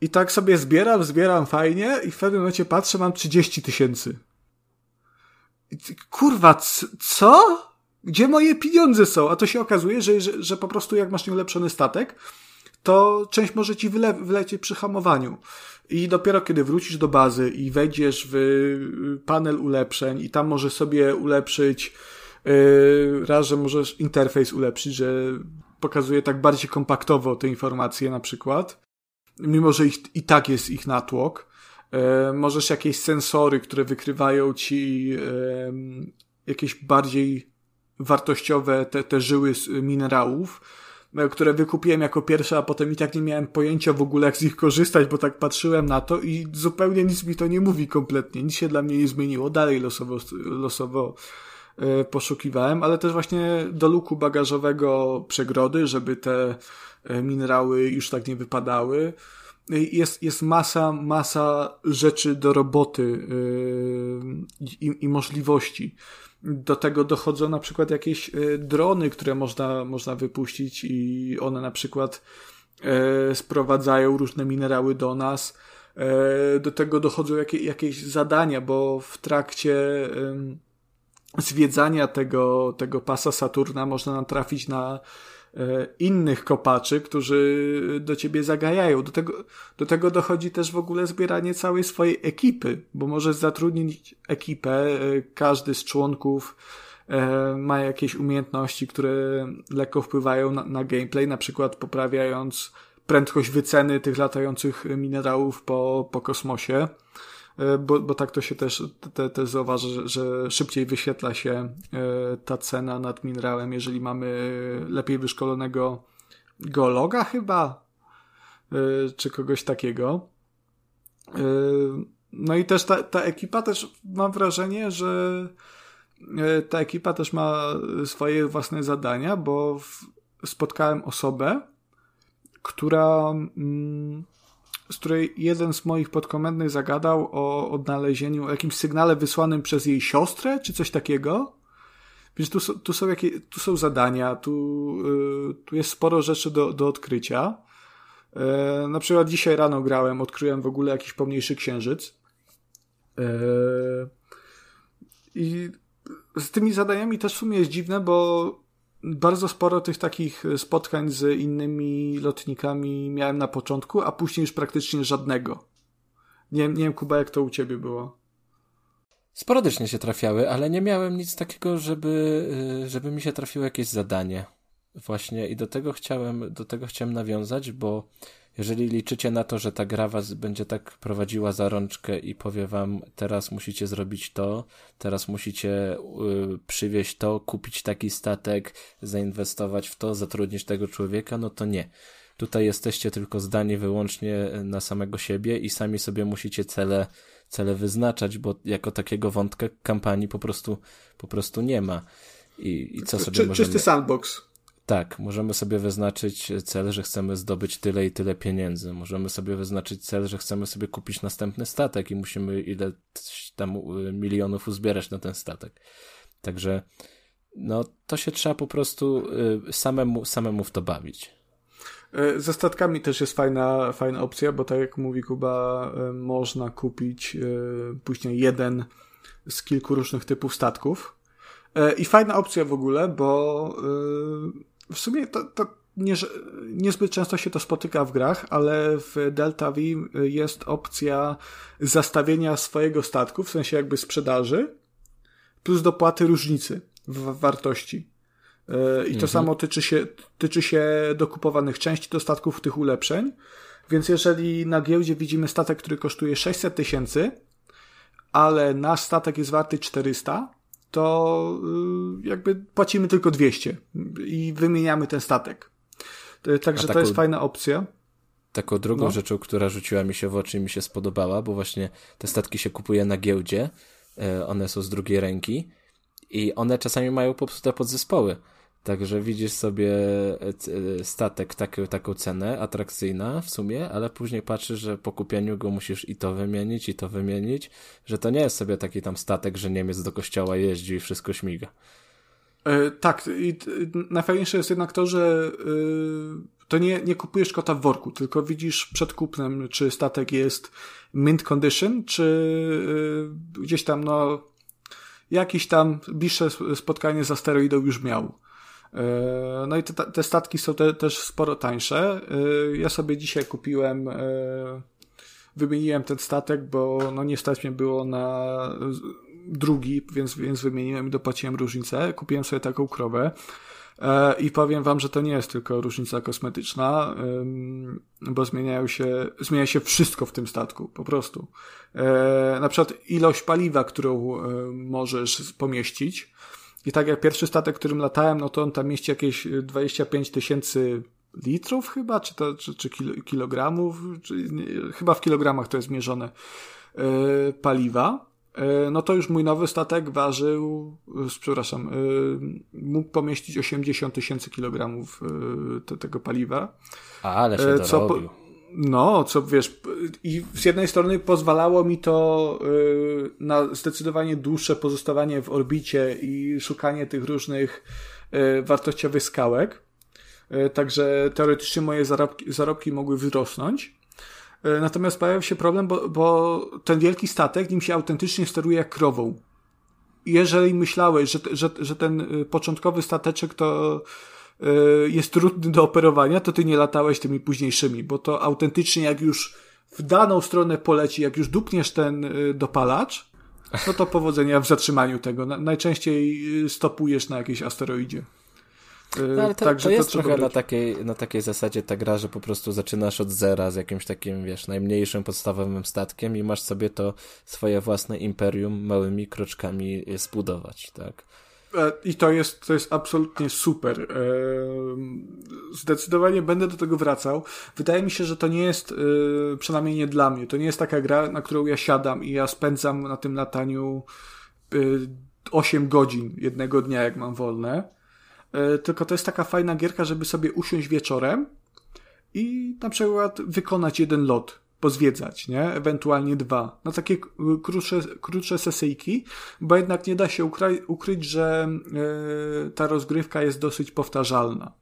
I tak sobie zbieram, zbieram fajnie i w pewnym momencie patrzę, mam 30 tysięcy. Kurwa, co? Gdzie moje pieniądze są? A to się okazuje, że, że, że po prostu jak masz nieulepszony statek, to część może ci wyle, wylecieć przy hamowaniu. I dopiero kiedy wrócisz do bazy i wejdziesz w y, panel ulepszeń i tam możesz sobie ulepszyć yy, raz, że możesz interfejs ulepszyć, że pokazuje tak bardziej kompaktowo te informacje na przykład, mimo że ich, i tak jest ich natłok, możesz jakieś sensory, które wykrywają ci jakieś bardziej wartościowe te, te żyły minerałów, które wykupiłem jako pierwsze, a potem i tak nie miałem pojęcia w ogóle, jak z nich korzystać, bo tak patrzyłem na to i zupełnie nic mi to nie mówi kompletnie. Nic się dla mnie nie zmieniło. Dalej losowo, losowo e, poszukiwałem, ale też właśnie do luku bagażowego przegrody, żeby te e, minerały już tak nie wypadały. Jest, jest masa, masa rzeczy do roboty yy, i, i możliwości. Do tego dochodzą na przykład jakieś e, drony, które można, można wypuścić i one na przykład e, sprowadzają różne minerały do nas. Do tego dochodzą jakie, jakieś zadania, bo w trakcie zwiedzania tego, tego pasa Saturna można natrafić na innych kopaczy, którzy do ciebie zagajają. Do tego, do tego dochodzi też w ogóle zbieranie całej swojej ekipy, bo możesz zatrudnić ekipę, e, każdy z członków e, ma jakieś umiejętności, które lekko wpływają na, na gameplay, na przykład poprawiając prędkość wyceny tych latających minerałów po, po kosmosie. E, bo, bo tak to się też, te, też że, że szybciej wyświetla się e, ta cena nad minerałem, jeżeli mamy lepiej wyszkolonego geologa chyba, e, czy kogoś takiego. No i też ta, ta ekipa też mam wrażenie, że ta ekipa też ma swoje własne zadania, bo w, spotkałem osobę, która mm, z której jeden z moich podkomendnych zagadał o odnalezieniu, o jakimś sygnale wysłanym przez jej siostrę, czy coś takiego. Więc tu, tu, są, jakie, tu są zadania, tu, yy, tu jest sporo rzeczy do, do odkrycia. Yy, na przykład dzisiaj rano grałem, odkryłem w ogóle jakiś pomniejszy księżyc. Yy, I z tymi zadaniami też w sumie jest dziwne, bo bardzo sporo tych takich spotkań z innymi lotnikami miałem na początku, a później już praktycznie żadnego. Nie, nie wiem, Kuba, jak to u ciebie było? Sporadycznie się trafiały, ale nie miałem nic takiego, żeby, y, żeby mi się trafiło jakieś zadanie. Właśnie i do tego chciałem, do tego chciałem nawiązać, bo jeżeli liczycie na to, że ta gra was będzie tak prowadziła za rączkę i powie wam, teraz musicie zrobić to, teraz musicie y, przywieźć to, kupić taki statek, zainwestować w to, zatrudnić tego człowieka, no to nie. Tutaj jesteście tylko zdani wyłącznie na samego siebie i sami sobie musicie cele, cele wyznaczać, bo jako takiego wątka kampanii po prostu, po prostu nie ma. I, i co sobie Czy, możemy... Czysty sandbox. Tak, możemy sobie wyznaczyć cel, że chcemy zdobyć tyle i tyle pieniędzy. Możemy sobie wyznaczyć cel, że chcemy sobie kupić następny statek i musimy ile tam milionów uzbierać na ten statek. Także no to się trzeba po prostu y, samemu, samemu w to bawić. E, ze statkami też jest fajna, fajna opcja, bo tak jak mówi Kuba, można kupić później jeden z kilku różnych typów statków. I fajna opcja w ogóle, bo w sumie to, to nie, niezbyt często się to spotyka w grach, ale w Delta V jest opcja zastawienia swojego statku, w sensie jakby sprzedaży, plus dopłaty różnicy w wartości. E, I to mhm. samo tyczy się, tyczy się dokupowanych części do statków tych ulepszeń. Więc jeżeli na giełdzie widzimy statek, który kosztuje 600 tysięcy, ale nasz statek jest warty 400, to y, jakby płacimy tylko 200 i wymieniamy ten statek. Także taką, to jest fajna opcja. Taką drugą no. rzeczą, która rzuciła mi się w oczy i mi się spodobała, bo właśnie te statki się kupuje na giełdzie, e, one są z drugiej ręki i one czasami mają po prostu te podzespoły. Także widzisz sobie e, e, statek taki, taką cenę, atrakcyjna w sumie, ale później patrzysz, że po kupieniu go musisz i to wymienić, i to wymienić, że to nie jest sobie taki tam statek, że Niemiec do kościoła jeździ i wszystko śmiga. E, tak, i najfajniejsze jest jednak to, że to nie, nie kupujesz kota w worku, tylko widzisz przed kupnem, czy statek jest mint condition, czy gdzieś tam, no, jakiś tam bliższe spotkanie z asteroidą już miał. E, no i te, te statki są te, też sporo tańsze. E, ja sobie dzisiaj kupiłem, e, wymieniłem ten statek, bo no nie stać mnie było na drugi, więc, więc wymieniłem i dopłaciłem różnicę. Kupiłem sobie taką krowę. I powiem wam, że to nie jest tylko różnica kosmetyczna, bo zmieniają się, zmienia się wszystko w tym statku, po prostu. Na przykład ilość paliwa, którą możesz pomieścić, I tak jak pierwszy statek, którym latałem, no to on tam mieści jakieś 25 tysięcy litrów chyba, czy, to, czy, czy kilogramów, czy, nie, chyba w kilogramach to jest mierzone, yy, paliwa. Yy, no to już mój nowy statek ważył, yy, przepraszam, mógł pomieścić 80 tysięcy kilogramów te, tego paliwa. Ale się dorobił. Co po, no, co wiesz, i z jednej strony pozwalało mi to yy, na zdecydowanie dłuższe pozostawanie w orbicie i szukanie tych różnych yy, wartościowych skałek. Yy, także teoretycznie moje zarobki, zarobki mogły wzrosnąć. Natomiast pojawił się problem, bo, bo ten wielki statek, nim się autentycznie steruje jak krową. Jeżeli myślałeś, że, że, że ten y, początkowy stateczek to Y, jest trudny do operowania, to ty nie latałeś tymi późniejszymi, bo to autentycznie jak już w daną stronę poleci, jak już dupniesz ten y, dopalacz, no to powodzenia w zatrzymaniu tego. Najczęściej y, stopujesz na jakiejś asteroidzie. No, ale to, Także to jest to trochę na takiej, na takiej zasadzie ta gra, że po prostu zaczynasz od zera z jakimś takim, wiesz, najmniejszym podstawowym statkiem i masz sobie to swoje własne imperium małymi kroczkami zbudować, tak? E, I to jest, to jest absolutnie super. E, zdecydowanie będę do tego wracał. Wydaje mi się, że to nie jest, e, przynajmniej nie dla mnie, to nie jest taka gra, na którą ja siadam i ja spędzam na tym lataniu 8 godzin jednego dnia, jak mam wolne. Tylko to jest taka fajna gierka, żeby sobie usiąść wieczorem i na przykład wykonać jeden lot pozwiedzać, nie? Ewentualnie dwa. Na takie krótsze, krótsze sesyjki, bo jednak nie da się ukryć, że yy, ta rozgrywka jest dosyć powtarzalna.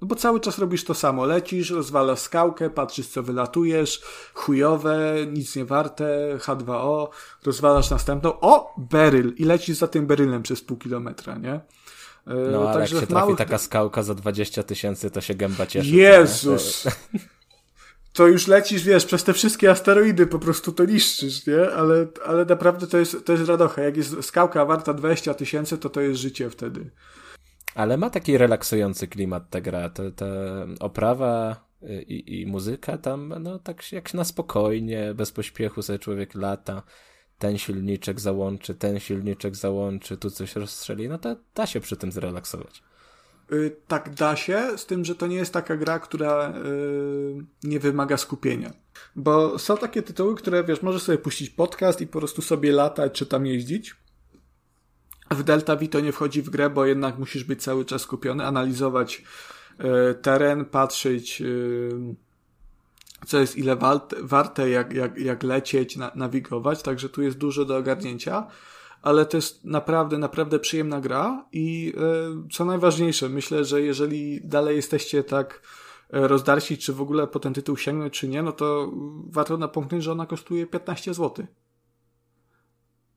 No bo cały czas robisz to samo. Lecisz, rozwalasz skałkę, patrzysz co wylatujesz, chujowe, nic nie warte, H2O, rozwalasz następną, o, beryl! I lecisz za tym berylem przez pół kilometra, nie? E, no, ale Także jak się trafi taka skałka za 20 tysięcy, to się gęba cieszy. Jezus! to już lecisz, wiesz, przez te wszystkie asteroidy po prostu to niszczysz, nie? Ale, ale naprawdę to jest, to jest radocha. Jak jest skałka warta 20 tysięcy, to to jest życie wtedy. Ale ma taki relaksujący klimat ta gra. Ta, ta oprawa i, i muzyka tam, no tak jak na spokojnie, bez pośpiechu sobie człowiek lata. Ten silniczek załączy, ten silniczek załączy, tu coś rozstrzeli, no to da się przy tym zrelaksować. Y, tak da się, z tym, że to nie jest taka gra, która y, nie wymaga skupienia. Bo są takie tytuły, które wiesz, możesz sobie puścić podcast i po prostu sobie latać czy tam jeździć. W Delta V to nie wchodzi w grę, bo jednak musisz być cały czas skupiony, analizować y, teren, patrzeć co jest ile warte, jak, jak, jak lecieć, nawigować, także tu jest dużo do ogarnięcia ale to jest naprawdę, naprawdę przyjemna gra i e, co najważniejsze, myślę, że jeżeli dalej jesteście tak e, rozdarci, czy w ogóle po ten tytuł sięgnąć, czy nie, no to warto napomknąć, że ona kosztuje 15 zł.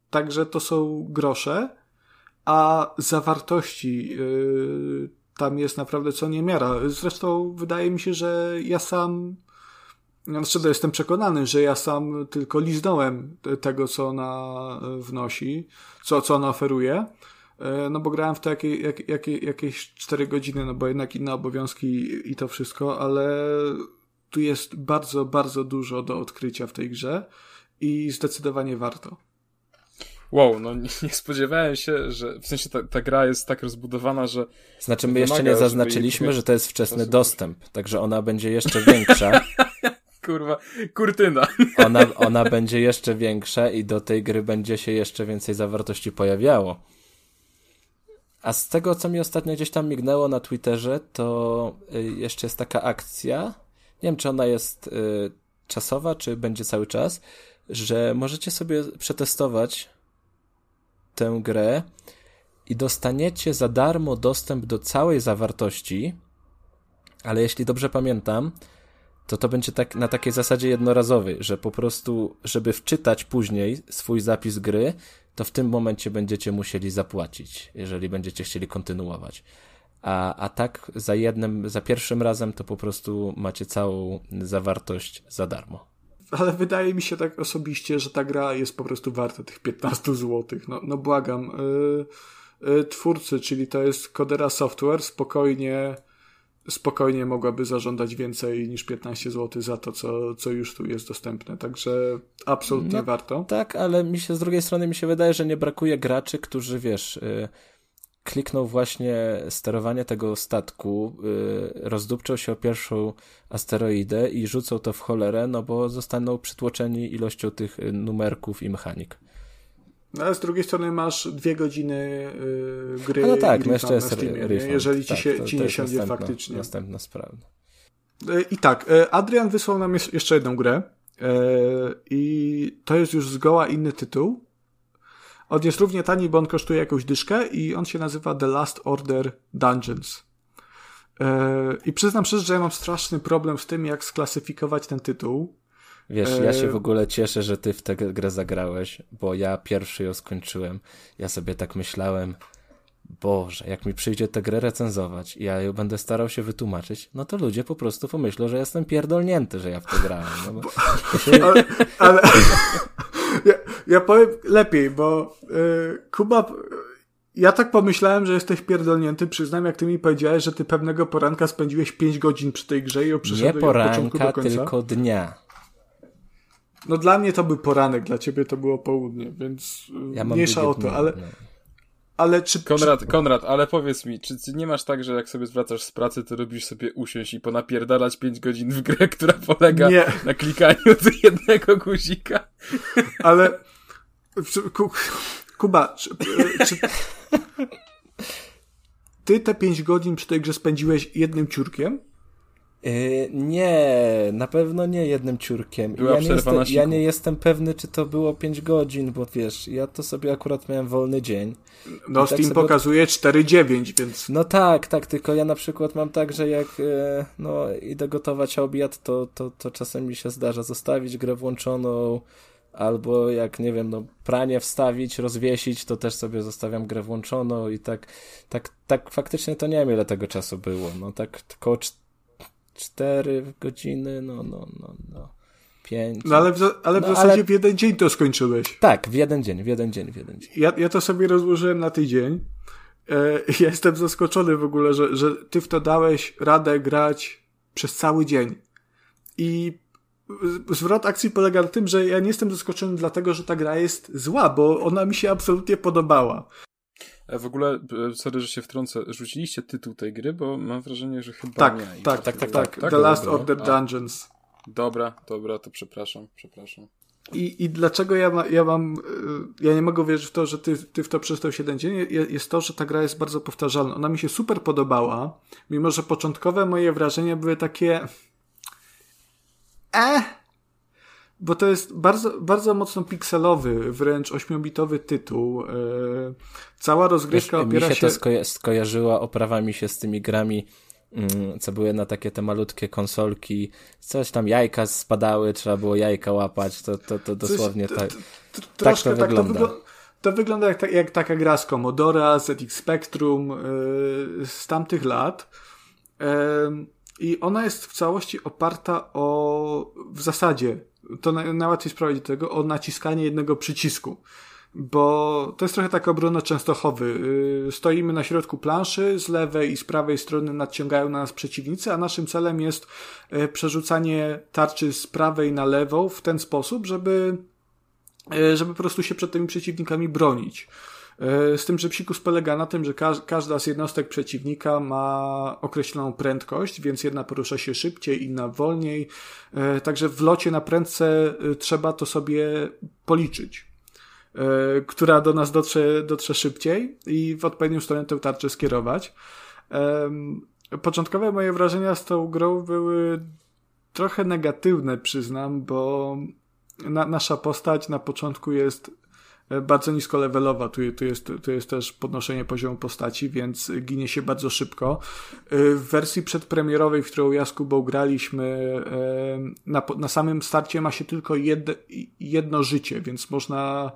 Także to są grosze, a zawartości yy, tam jest naprawdę co niemiara. Zresztą wydaje mi się, że ja sam znaczy, to jestem przekonany, że ja sam tylko liznąłem tego, co ona e, wnosi, co, co ona oferuje. E, no bo grałem w to jakie, jak, jakie, jakieś 4 godziny, no bo jednak inne obowiązki i to wszystko, ale tu jest bardzo, bardzo dużo do odkrycia w tej grze i zdecydowanie warto. Wow, no nie, nie, spodziewałem się, że w sensie ta, ta gra jest tak rozbudowana, że. Znaczy, my jeszcze nie zaznaczyliśmy, że to jest wczesny dostęp, także ona będzie jeszcze większa. kurwa, kurtyna. Ona, ona będzie jeszcze większa i do tej gry będzie się jeszcze więcej zawartości pojawiało. A z tego, co mi ostatnio gdzieś tam mignęło na Twitterze, to y, jeszcze jest taka akcja. Nie wiem, czy ona jest y, czasowa, czy będzie cały czas, że możecie sobie przetestować tę grę i dostaniecie za darmo dostęp do całej zawartości, ale jeśli dobrze pamiętam, to to będzie tak na takiej zasadzie jednorazowej, że po prostu, żeby wczytać później swój zapis gry, to w tym momencie będziecie musieli zapłacić, jeżeli będziecie chcieli kontynuować. A, a tak za jednym, za pierwszym razem to po prostu macie całą zawartość za darmo. Ale wydaje mi się tak osobiście, że ta gra jest po prostu warta tych 15 zł. No, no błagam. Yy, yy, twórcy, czyli to jest Codera Software, spokojnie spokojnie mogłaby zażądać więcej niż 15 zł za to, co, co już tu jest dostępne. Także absolutnie no, warto. Tak, ale mi się z drugiej strony mi się wydaje, że nie brakuje graczy, którzy wiesz, y, kliknął właśnie sterowanie tego statku, yy, rozdupczał się o pierwszą asteroidę i rzucał to w cholerę, no bo zostaną przytłoczeni ilością tych y, numerków i mechanik. No, ale z drugiej strony masz dwie godziny yy, gry. No tak, no jeszcze jest Steamie, refund. jeżeli ci tak, się to, ci to nie siądzie następna, faktycznie. Następna sprawa. I tak, Adrian wysłał nam jeszcze jedną grę i to jest już zgoła inny tytuł. On jest równie tani, bo on kosztuje jakąś dyszkę i on się nazywa The Last Order Dungeons. I przyznam szczerze, że ja mam straszny problem z tym, jak sklasyfikować ten tytuł. Wiesz, ja się w ogóle cieszę, że ty w tę grę zagrałeś, bo ja pierwszy ją skończyłem. Ja sobie tak myślałem, Boże, jak mi przyjdzie tę grę recenzować i ja ją będę starał się wytłumaczyć, no to ludzie po prostu pomyślą, że jestem pierdolnięty, że ja w to grałem. No bo... ale, ale ja, ja powiem lepiej, bo yy, Kuba, ja tak pomyślałem, że jesteś pierdolnięty. Przyznam, jak ty mi powiedziałeś, że ty pewnego poranka spędziłeś 5 godzin przy tej grze i ją przeszedłeś Nie poranka, od początku do końca. tylko dnia. No dla mnie to był poranek, dla ciebie to było południe, więc ja mniejsza o to, ale... No. Ale czy... Konrad, czy... Konrad, ale powiedz mi, czy, nie masz tak, że jak sobie zwracasz z pracy, to lubisz sobie usiąść i ponapierdalać 5 godzin w grę, która polega nie. na klikaniu do jednego guzika? Ale... Kuba, czy, czy... Ty te 5 godzin przy tej grze spędziłeś jednym ciurkiem? Yy, nie, na pewno nie jednym ciurkiem. Była ja, nie jestem, ja nie jestem pewny, czy to było 5 godzin, bo wiesz, ja to sobie akurat miałem wolny dzień. No, tak Steam sobie... pokazuje 4,9, więc... No tak, tak, tylko ja na przykład mam tak, że jak e, no, idę gotować obiad, to, to, to czasem mi się zdarza zostawić grę włączoną, albo jak, nie wiem, no, pranie wstawić, rozwiesić, to też sobie zostawiam grę włączoną i tak, tak, tak faktycznie to nie wiem, ile tego czasu było. No tak około 4 godziny, no, no, no, no. 5. No ale w, ale w no, zasadzie ale... w jeden dzień to skończyłeś. Tak, w jeden dzień, w jeden dzień, w jeden dzień. Ja, ja to sobie rozłożyłem na tydzień. E, ja jestem zaskoczony w ogóle, że, że ty w to dałeś radę grać przez cały dzień. I zwrot akcji polega na tym, że ja nie jestem zaskoczony dlatego, że ta gra jest zła, bo ona mi się absolutnie podobała. A w ogóle, e, sorry, że się wtrącę, rzuciliście tytuł tej gry, bo mam wrażenie, że chyba tak, nie. Tak, tak, tak, tak, tak. The Last Order Dungeons. Dobra, dobra, to przepraszam, przepraszam. I, i dlaczego ja, ma, ja mam, ja nie mogę wierzyć w to, że ty, ty w to przystałeś jeden dzień, jest to, że ta gra jest bardzo powtarzalna. Ona mi się super podobała, mimo że początkowe moje wrażenia były takie eh, bo to jest bardzo, bardzo mocno pikselowy, wręcz ośmiobitowy tytuł. Cała rozgrywka Wiesz, opiera mi się. to skoja skojarzyła oprawami się z tymi grami, mm, co były na takie te malutkie konsolki. Coś tam jajka spadały, trzeba było jajka łapać. To, to, to dosłownie tak. Tak to wygląda. Tak, to, wygl to wygląda jak, jak, taka gra z Commodora, ZX Spectrum yy, z tamtych lat. Yy, I ona jest w całości oparta o w zasadzie to na, najłatwiej sprowadzić do tego o naciskanie jednego przycisku. Bo to jest trochę tak obrona Częstochowy. Yy, stoimy na środku planszy, z lewej i z prawej strony nadciągają na nas przeciwnicy, a naszym celem jest yy, przerzucanie tarczy z prawej na lewą w ten sposób, żeby, yy, żeby po prostu się przed tymi przeciwnikami bronić. Z tym, że psikus polega na tym, że ka każda z jednostek przeciwnika ma określoną prędkość, więc jedna porusza się szybciej, inna wolniej. Także w locie na prędce trzeba to sobie policzyć. Która do nas dotrze, dotrze szybciej i w odpowiednią stronę tę tarczę skierować. Początkowe moje wrażenia z tą grą były trochę negatywne, przyznam, bo na, nasza postać na początku jest bardzo nisko levelowa. Tu, tu, jest, tu jest też podnoszenie poziomu postaci, więc ginie się bardzo szybko. W wersji przedpremierowej, w którą ja z Kubą graliśmy, na, na samym starcie ma się tylko jedno, jedno życie, więc można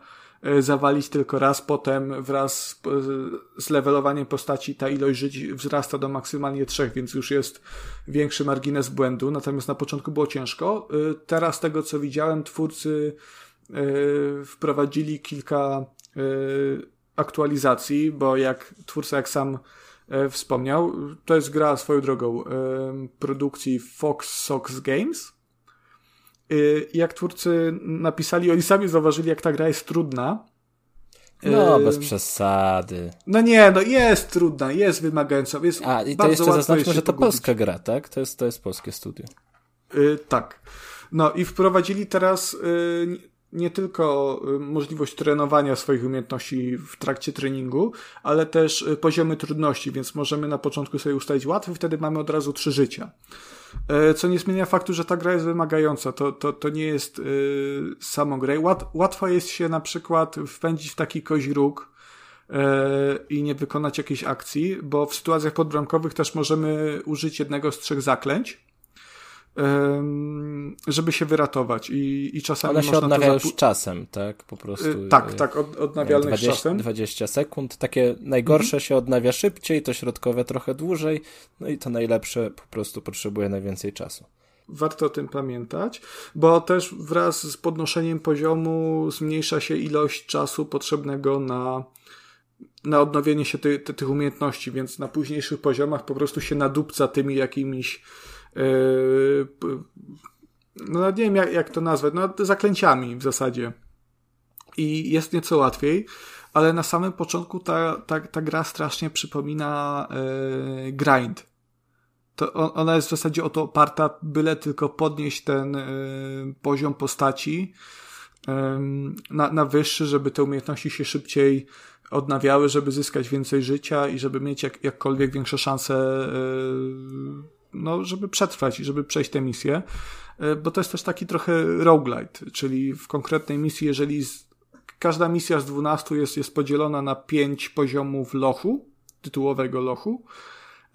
zawalić tylko raz, potem wraz z levelowaniem postaci ta ilość żyć wzrasta do maksymalnie trzech, więc już jest większy margines błędu, natomiast na początku było ciężko. Teraz tego co widziałem, twórcy wprowadzili kilka aktualizacji, bo jak twórca, jak sam wspomniał, to jest gra swoją drogą produkcji Fox Sox Games. Jak twórcy napisali, oni sami zauważyli, jak ta gra jest trudna. No, bez przesady. No nie, no jest trudna, jest wymagająca. Jest A, i to jeszcze zaznaczmy, że to pogubić. polska gra, tak? To jest, to jest polskie studio. Y, tak. No i wprowadzili teraz y, nie tylko y, możliwość trenowania swoich umiejętności w trakcie treningu, ale też y, poziomy trudności, więc możemy na początku sobie ustalić łatwy, wtedy mamy od razu trzy życia. Y, Co nie zmienia faktu, że ta gra jest wymagająca. To, to, to nie jest y, samą grę. Łat, łatwo jest się na przykład wpędzić w taki kozi róg, e, i nie wykonać jakiejś akcji, bo w sytuacjach podbramkowych też możemy użyć jednego z trzech zaklęć, żeby się wyratować i, i czasami One się można odnawiają to z czasem, tak? Po prostu. Y, Tak, y, tak, od, odnawialne z 20, czasem. 20 sekund. Takie najgorsze się odnawia szybciej, to środkowe trochę dłużej, no i to najlepsze po prostu potrzebuje najwięcej czasu. Warto o tym pamiętać, bo też wraz z podnoszeniem poziomu zmniejsza się ilość czasu potrzebnego na, na odnowienie się ty, ty, tych umiejętności, więc na późniejszych poziomach po prostu się nadupca tymi jakimiś no nie wiem jak, jak to nazwać, no zaklęciami w zasadzie. I jest nieco łatwiej, ale na samym początku ta, ta, ta gra strasznie przypomina yy, grind to on, ona jest w zasadzie o to oparta, byle tylko podnieść ten y, poziom postaci na, na wyższy, żeby te umiejętności się szybciej odnawiały, żeby zyskać więcej życia i żeby mieć jak, jakkolwiek większe szanse, no, żeby przetrwać i żeby przejść tę misję. Y, bo to jest też taki trochę roguelite, czyli w konkretnej misji, jeżeli z, każda misja z 12 jest, jest podzielona na 5 poziomów lochu, tytułowego lochu,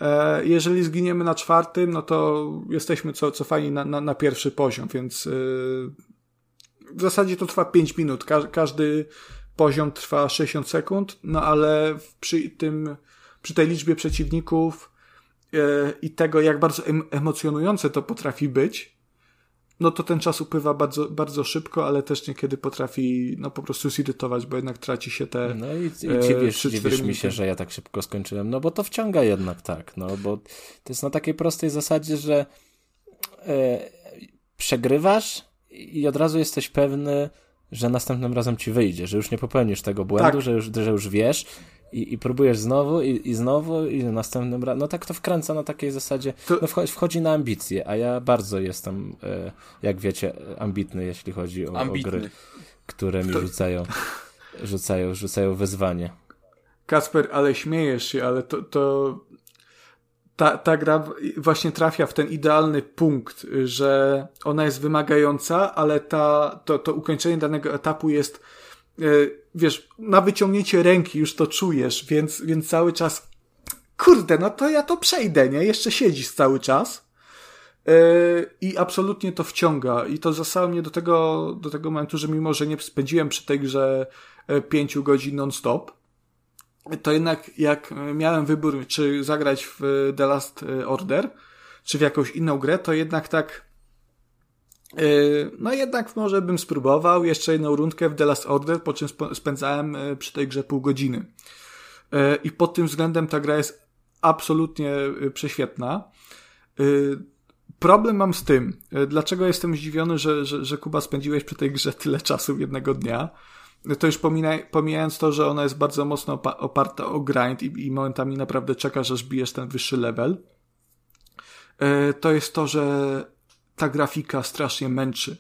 E, Jeżeli zginiemy na czwartym, no to jesteśmy co, cofani na, na, na pierwszy poziom, więc yy, w zasadzie to trwa 5 minut. Ka każdy poziom trwa 60 sekund, no ale przy tym, przy tej liczbie przeciwników i tego, jak bardzo em emocjonujące to potrafi być, no to ten czas upływa bardzo, bardzo szybko, ale też niekiedy potrafi no po prostu zirytować, bo jednak traci się te No i, i e, dziwisz, trzy, dziwisz mi się, że ja tak szybko skończyłem, no bo to wciąga jednak tak, no bo to jest na takiej prostej zasadzie, że e, przegrywasz i od razu jesteś pewny, że następnym razem ci wyjdzie, że już nie popełnisz tego błędu, Tak. że, już, że już wiesz i, i próbujesz znowu i, i znowu i następnym razem, no tak to wkręca na takiej zasadzie, To- no wchodzi, wchodzi na ambicje, a ja bardzo jestem, e, jak wiecie, ambitny, jeśli chodzi o, o gry, które mi rzucają, rzucają, rzucają wyzwanie. Kasper, ale śmiejesz się, ale to, to ta, ta gra właśnie trafia w ten idealny punkt, że ona jest wymagająca, ale ta, to, to ukończenie danego etapu jest, e, wiesz, na wyciągnięcie ręki już to czujesz, więc, więc cały czas, kurde, no to ja to przejdę, nie? Jeszcze siedzisz cały czas. E, I absolutnie to wciąga. I to zasało mnie do tego, do tego momentu, że mimo, że nie spędziłem przy tej grze e, pięciu godzin non-stop, to jednak jak miałem wybór, czy zagrać w The Last Order, czy w jakąś inną grę, to jednak tak yy, no jednak może bym spróbował jeszcze jedną rundkę w The Last Order, po czym sp- spędzałem yy, przy tej grze pół godziny. Yy, I pod tym względem ta gra jest absolutnie prześwietna. Problem mam z tym, dlaczego jestem zdziwiony, że, że, że Kuba spędziłeś przy tej grze tyle czasu jednego dnia to już pomijając to, że ona jest bardzo mocno opa- oparta o grind i, i momentami naprawdę czekasz, aż bijesz ten wyższy level, to jest to, że ta grafika strasznie męczy.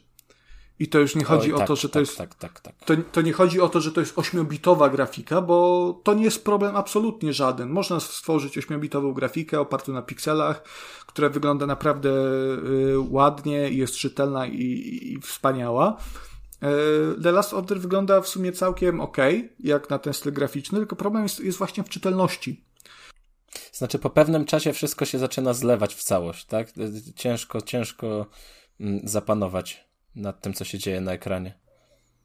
I to już nie chodzi Oj, o tak, to, że to tak, jest Tak, tak, tak. to, to nie chodzi o to, że to jest ośmiobitowa grafika, bo to nie jest problem absolutnie żaden. Można stworzyć ośmiobitową grafikę opartą na pikselach, która wygląda naprawdę y, ładnie i jest czytelna i, i, i wspaniała. Y, The Last Order wygląda w sumie całkiem ok, jak na ten styl graficzny, tylko problem jest, jest właśnie w czytelności. Znaczy, po pewnym czasie wszystko się zaczyna zlewać w całość, tak? Ciężko, ciężko mm, zapanować nad tym, co się dzieje na ekranie.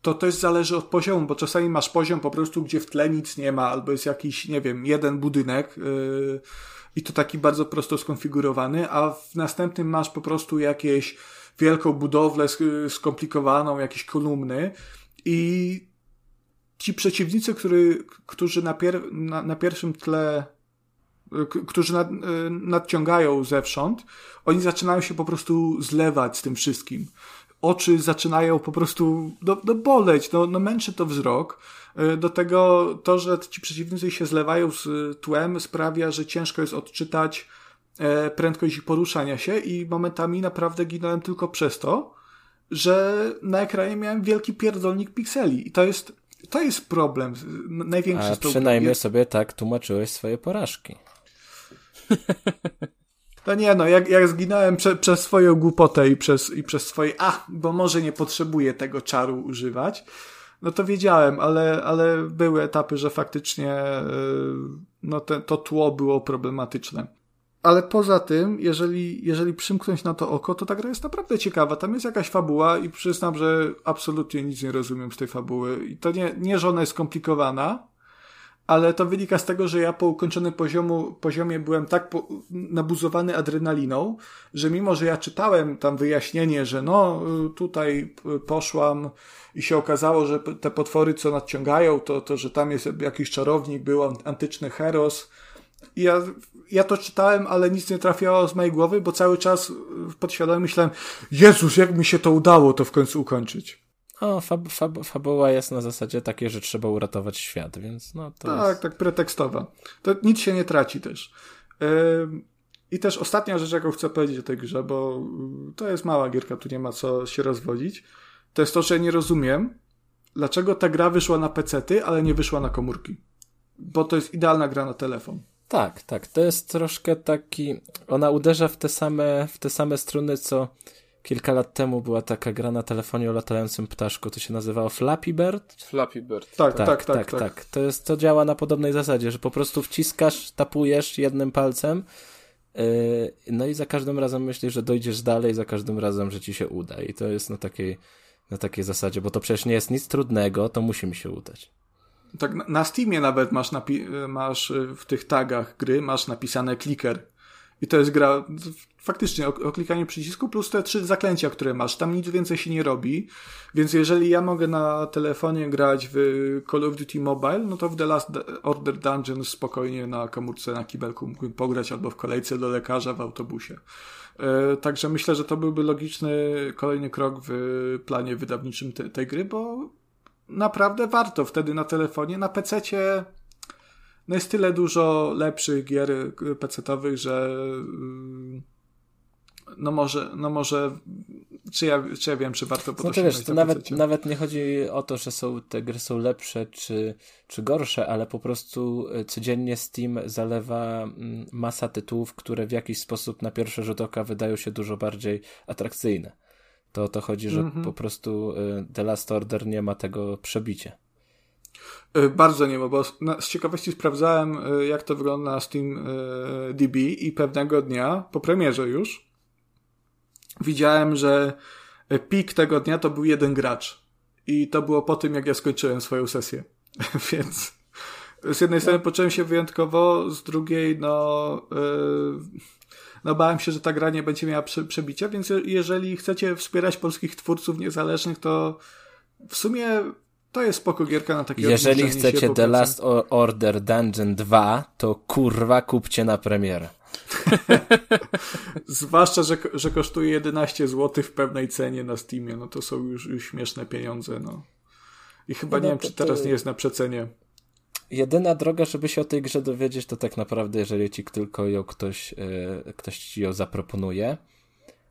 to też zależy od poziomu, bo czasami masz poziom po prostu, gdzie w tle nic nie ma, albo jest jakiś, nie wiem, jeden budynek yy, i to taki bardzo prosto skonfigurowany, a w następnym masz po prostu jakieś wielką budowlę sk- skomplikowaną, jakieś kolumny i ci przeciwnicy, który, którzy na, pier- na, na pierwszym tle którzy nad, y, nadciągają zewsząd, oni zaczynają się po prostu zlewać z tym wszystkim. oczy zaczynają po prostu no, no boleć, no, no męczy to wzrok. E, do tego to, że ci przeciwnicy się zlewają z tłem sprawia, że ciężko jest odczytać e, prędkość ich poruszania się i momentami naprawdę ginąłem tylko przez to, że na ekranie miałem wielki pierdolnik pikseli i to jest to jest problem największy. A przynajmniej sobie tak tłumaczyłeś swoje porażki. No nie, no, jak, jak zginąłem prze, przez swoją głupotę i przez, i przez swoje, a, bo może nie potrzebuję tego czaru używać, no to wiedziałem, ale, ale były etapy, że faktycznie yy, no te, to tło było problematyczne. Ale poza tym, jeżeli, jeżeli przymknąć na to oko, to ta gra jest naprawdę ciekawa. Tam jest jakaś fabuła i przyznam, że absolutnie nic nie rozumiem z tej fabuły. I to nie, nie że ona jest skomplikowana, ale to wynika z tego, że ja po ukończonym poziomu, poziomie byłem tak po, nabuzowany adrenaliną, że mimo, że ja czytałem tam wyjaśnienie, że no tutaj poszłam i się okazało, że te potwory, co nadciągają, to, to że tam jest jakiś czarownik, był antyczny heros, i ja, ja to czytałem, ale nic nie trafiało z mojej głowy, bo cały czas podświadomie myślałem, Jezus, jak mi się to udało to w końcu ukończyć. O, fab, fab, fabuła jest na zasadzie takiej, że trzeba uratować świat, więc no to Tak, jest... tak pretekstowa. To nic się nie traci też. Yy, I też ostatnia rzecz, jaką chcę powiedzieć o tej grze, bo to jest mała gierka, tu nie ma co się rozwodzić, to jest to, że nie rozumiem, dlaczego ta gra wyszła na pecety, ale nie wyszła na komórki. Bo to jest idealna gra na telefon. Tak, tak. To jest troszkę taki. Ona uderza w te same, w te same struny, co kilka lat temu była taka gra na telefonie o latającym ptaszku. To się nazywało Flappy Bird? Flappy Bird. Tak, tak, tak. tak, tak, tak. tak. To, jest, to działa na podobnej zasadzie, że po prostu wciskasz, tapujesz jednym palcem. Yy, no i za każdym razem myślisz, że dojdziesz dalej, za każdym razem, że ci się uda. I to jest na takiej, na takiej zasadzie, bo to przecież nie jest nic trudnego, to musi mi się udać. Tak, na Steamie nawet masz, masz y, w tych tagach gry masz napisane clicker. I to jest gra faktycznie o, o klikaniu przycisku plus te trzy zaklęcia, które masz. Tam nic więcej się nie robi. Więc jeżeli ja mogę na telefonie grać w Call of Duty Mobile, no to w The Last Order Dungeon spokojnie na komórce, na kibelku pograć albo w kolejce do lekarza w autobusie. E, także myślę, że to byłby logiczny kolejny krok w planie wydawniczym te, tej gry, bo naprawdę warto wtedy na telefonie. Na PC-cie no jest tyle dużo lepszych gier PC-owych, że mm, no może, no może czy ja, czy ja wiem, czy warto po no to wiesz, to nawet, nawet nie chodzi o to, że są, te gry są lepsze czy, czy gorsze, ale po prostu e, codziennie Steam zalewa mm, masa tytułów, które w jakiś sposób na pierwszy rzut oka wydają się dużo bardziej atrakcyjne to o to chodzi, że mm -hmm. po prostu y, The Last Order nie ma tego przebicia. Y, bardzo nie bo z ciekawości sprawdzałem, y, jak to wygląda na Steam DB i pewnego dnia, po premierze już, widziałem, że pik tego dnia to był jeden gracz. I to było po tym, jak ja skończyłem swoją sesję. Więc z jednej strony poczułem się wyjątkowo, z drugiej, no. No bałem się, że ta gra nie będzie miała przebicia, więc jeżeli chcecie wspierać polskich twórców niezależnych, to w sumie to jest spoko gierka na takie Jeżeli chcecie The Last Order Dungeon 2, to kurwa kupcie na premierę. Zwłaszcza, że, że kosztuje 11 zł w pewnej cenie na Steamie, no to są już, już śmieszne pieniądze, no. I chyba no, nie wiem, czy teraz nie jest na przecenie jedyna droga, żeby się o tej grze dowiedzieć, to tak naprawdę, jeżeli ci tylko ją ktoś, yy, ktoś ci ją zaproponuje.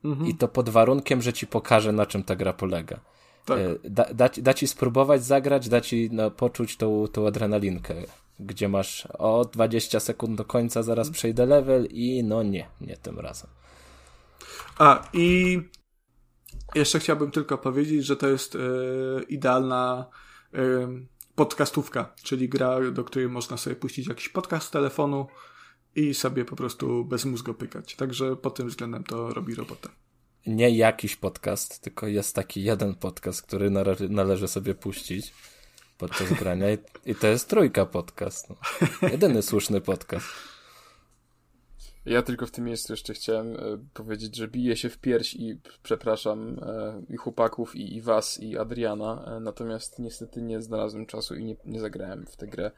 Mhm. I to pod warunkiem, że ci pokaże, na czym ta gra polega. Tak. Yy, da, da, da, ci spróbować zagrać, da ci no, poczuć tą, tą adrenalinkę, gdzie masz o 20 sekund do końca, zaraz przejdę level i no nie, nie tym razem. A i jeszcze chciałbym tylko powiedzieć, że to jest yy, idealna podcastówka, czyli gra, do której można sobie puścić jakiś podcast z telefonu i sobie po prostu bez mózgu pykać. Także pod tym względem to robi robotę. Nie jakiś podcast, tylko jest taki jeden podcast, który należy, sobie puścić podczas grania i, to jest trójka podcast. No. Jedyny słuszny podcast. Ja tylko w tym miejscu jeszcze chciałem e, powiedzieć, że biję się w pierś i przepraszam e, i chłopaków, i, i was, i Adriana, e, natomiast niestety nie znalazłem czasu i nie, nie zagrałem w tę grę.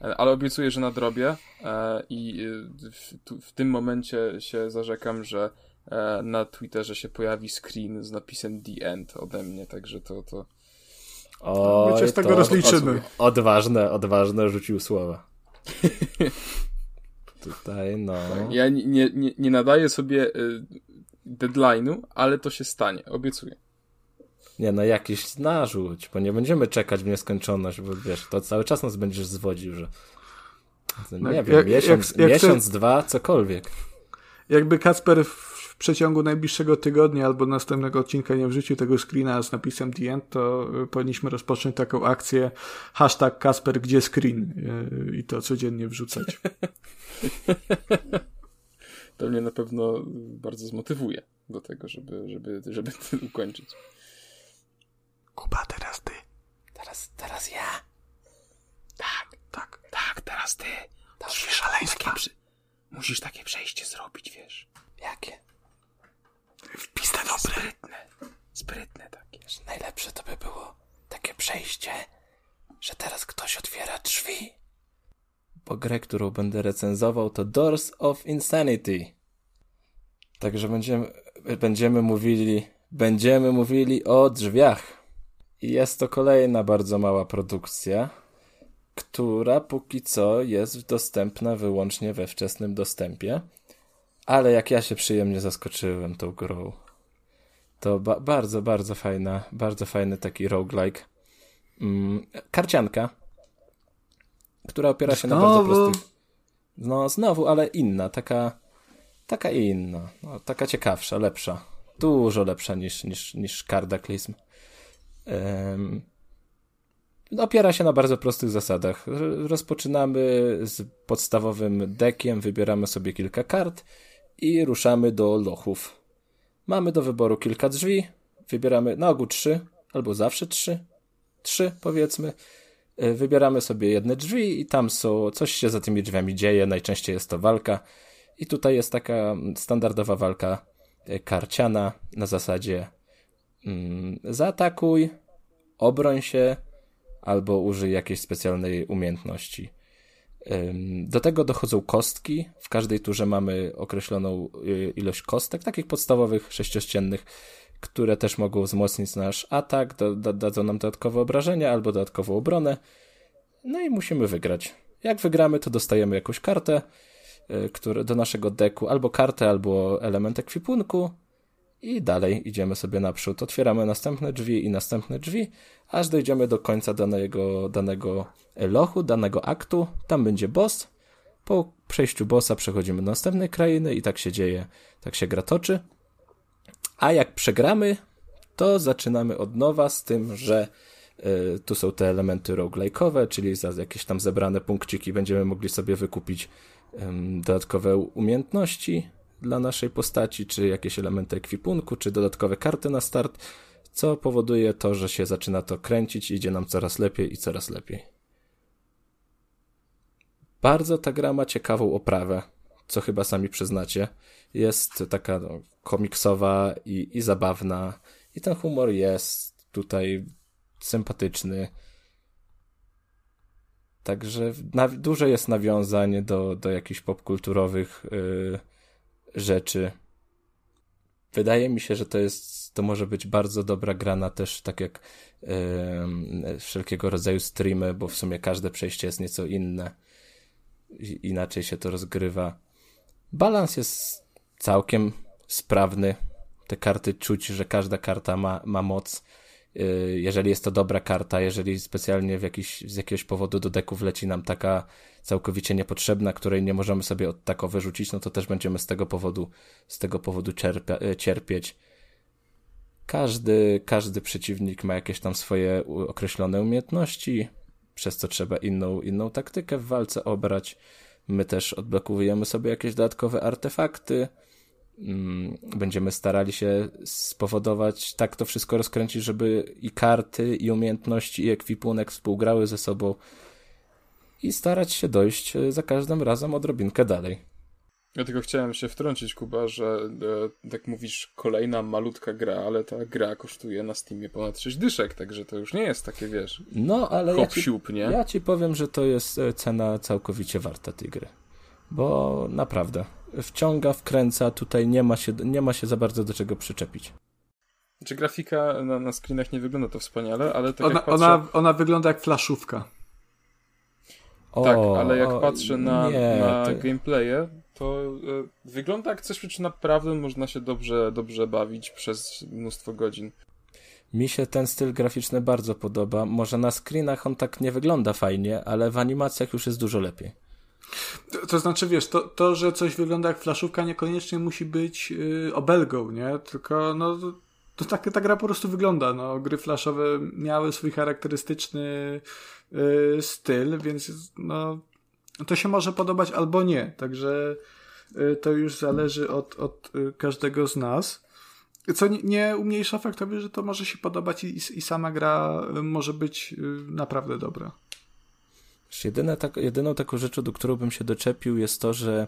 Ale obiecuję, że nadrobię i w, w tym momencie się zarzekam, że na Twitterze się pojawi screen z napisem The End ode mnie, także to... to... O, My cię z tego rozliczymy. Odważne, odważne rzucił słowa. Tutaj, no. Ja nie, nie, nie nadaję sobie y, deadline'u, ale to się stanie, obiecuję. Nie, no jakiś narzuć, bo nie będziemy czekać w nieskończoność, bo wiesz, to cały czas nas będziesz zwodził, że nie No, wiem, jak- miesiąc, jak- jak miesiąc dwa, cokolwiek. Jakby Kacper w przeciągu najbliższego tygodnia albo następnego odcinka nie wrzucił tego screena z napisem The End, to y, powinniśmy rozpocząć taką akcję hashtag Kasper gdzie screen y, i to codziennie wrzucać. To mnie na pewno bardzo zmotywuje do tego, żeby, żeby, żeby to ukończyć. Kuba, teraz ty. Teraz, teraz ja. Tak, tak, tak, teraz ty. To szaleństwa. Przy... Musisz takie przejście zrobić, wiesz. Jakie? W pistę dobre. Sprytne. Sprytne takie. Najlepsze to by było takie przejście, że teraz ktoś otwiera drzwi. Bo grę, którą będę recenzował, to Doors of Insanity. Także będziemy, będziemy mówili, będziemy mówili o drzwiach. I jest to kolejna bardzo mała produkcja, która póki co jest dostępna wyłącznie we wczesnym dostępie. Ale jak ja się przyjemnie zaskoczyłem tą grą. To ba bardzo, bardzo fajna, bardzo fajny taki roguelike. Mm, karcianka, która opiera się na bardzo Znowu? prostych... No, znowu, ale inna, taka, taka inna, no, taka ciekawsza, lepsza. Dużo lepsza niż, niż, niż Cardaklizm. Um, opiera się na bardzo prostych zasadach. Rozpoczynamy z podstawowym dekiem, wybieramy sobie kilka kart i ruszamy do lochów. Mamy do wyboru kilka drzwi, wybieramy na ogół trzy, albo zawsze trzy, trzy powiedzmy. Y, Wybieramy sobie jedne drzwi i tam są, coś się za tymi drzwiami dzieje, najczęściej jest to walka. I tutaj jest taka standardowa walka y, karciana na zasadzie mm, zaatakuj, obroń się albo użyj jakiejś specjalnej umiejętności. Do tego dochodzą kostki. W każdej turze mamy określoną y, ilość kostek, takich podstawowych, sześciościennych, które też mogą wzmocnić nasz atak, da, da, dadzą nam dodatkowe obrażenia albo dodatkową obronę. No i musimy wygrać. Jak wygramy, to dostajemy jakąś kartę które, do naszego deku, albo kartę, albo element ekwipunku. I dalej idziemy sobie naprzód. Otwieramy następne drzwi i następne drzwi, aż dojdziemy do końca danego, danego lochu, danego aktu. Tam będzie boss. Po przejściu bossa przechodzimy do następnej krainy i tak się dzieje, tak się gra toczy. A jak przegramy, to zaczynamy od nowa z tym, że y, tu są te elementy roguelike'owe, czyli za jakieś tam zebrane punkciki będziemy mogli sobie wykupić ym, dodatkowe umiejętności dla naszej postaci, czy jakieś elementy ekwipunku, czy dodatkowe karty na start, co powoduje to, że się zaczyna to kręcić, idzie nam coraz lepiej i coraz lepiej. Bardzo ta gra ma ciekawą oprawę, co chyba sami przyznacie. Jest taka no, komiksowa i, i zabawna, i ten humor jest tutaj sympatyczny. Także na, dużo jest nawiązań do, do jakichś popkulturowych yy, rzeczy. Wydaje mi się, że to jest, to może być bardzo dobra gra na też tak jak yy, wszelkiego rodzaju streamy, bo w sumie każde przejście jest nieco inne. I, inaczej się to rozgrywa. Balans jest całkiem sprawny. Te karty czuć, że każda karta ma, ma moc. Yy, Jeżeli jest to dobra karta, jeżeli specjalnie w jakiś, z jakiegoś powodu do deku wleci nam taka całkowicie niepotrzebna, której nie możemy sobie od tako wyrzucić, no to też będziemy z tego powodu, z tego powodu e, cierpieć. Każdy, każdy przeciwnik ma jakieś tam swoje określone umiejętności, przez co trzeba inną, inną taktykę w walce obrać. My też odblokowujemy sobie jakieś dodatkowe artefakty. Mm, Będziemy starali się spowodować, tak to wszystko rozkręcić, żeby i karty, i umiejętności, i ekwipunek współgrały ze sobą i starać się dojść e, za każdym razem odrobinkę dalej. Ja tylko chciałem się wtrącić, Kuba, że e, tak mówisz, kolejna malutka gra, ale ta gra kosztuje na Steamie ponad 6 dyszek, także to już nie jest takie, wiesz, No, ale ja ci, siup, nie? ja ci powiem, że to jest e, cena całkowicie warta tej gry. Bo naprawdę, wciąga, wkręca, tutaj nie ma się, nie ma się za bardzo do czego przyczepić. Czy grafika na, na screenach nie wygląda to wspaniale, ale tak ona, jak patrzę... ona, ona wygląda jak flaszówka. O, tak, ale jak o, patrzę na, nie, na to... gameplaye, to y, wygląda jak coś, czy naprawdę można się dobrze, dobrze bawić przez mnóstwo godzin. Mi się ten styl graficzny bardzo podoba. Może na screenach on tak nie wygląda fajnie, ale w animacjach już jest dużo lepiej. To, to znaczy, wiesz, to, to, że coś wygląda jak flaszówka, niekoniecznie musi być yy, obelgą, nie? Tylko, no, to tak ta gra po prostu wygląda. No, gry flashowe miały swój charakterystyczny yy, styl, więc no, to się może podobać albo nie. Także yy, to już zależy od, od y, każdego z nas. Co nie, nie umniejsza faktowi, że to może się podobać i, i sama gra y, może być y, naprawdę dobra. Jedyne tak, jedyną taką rzeczą, do którą bym się doczepił, jest to, że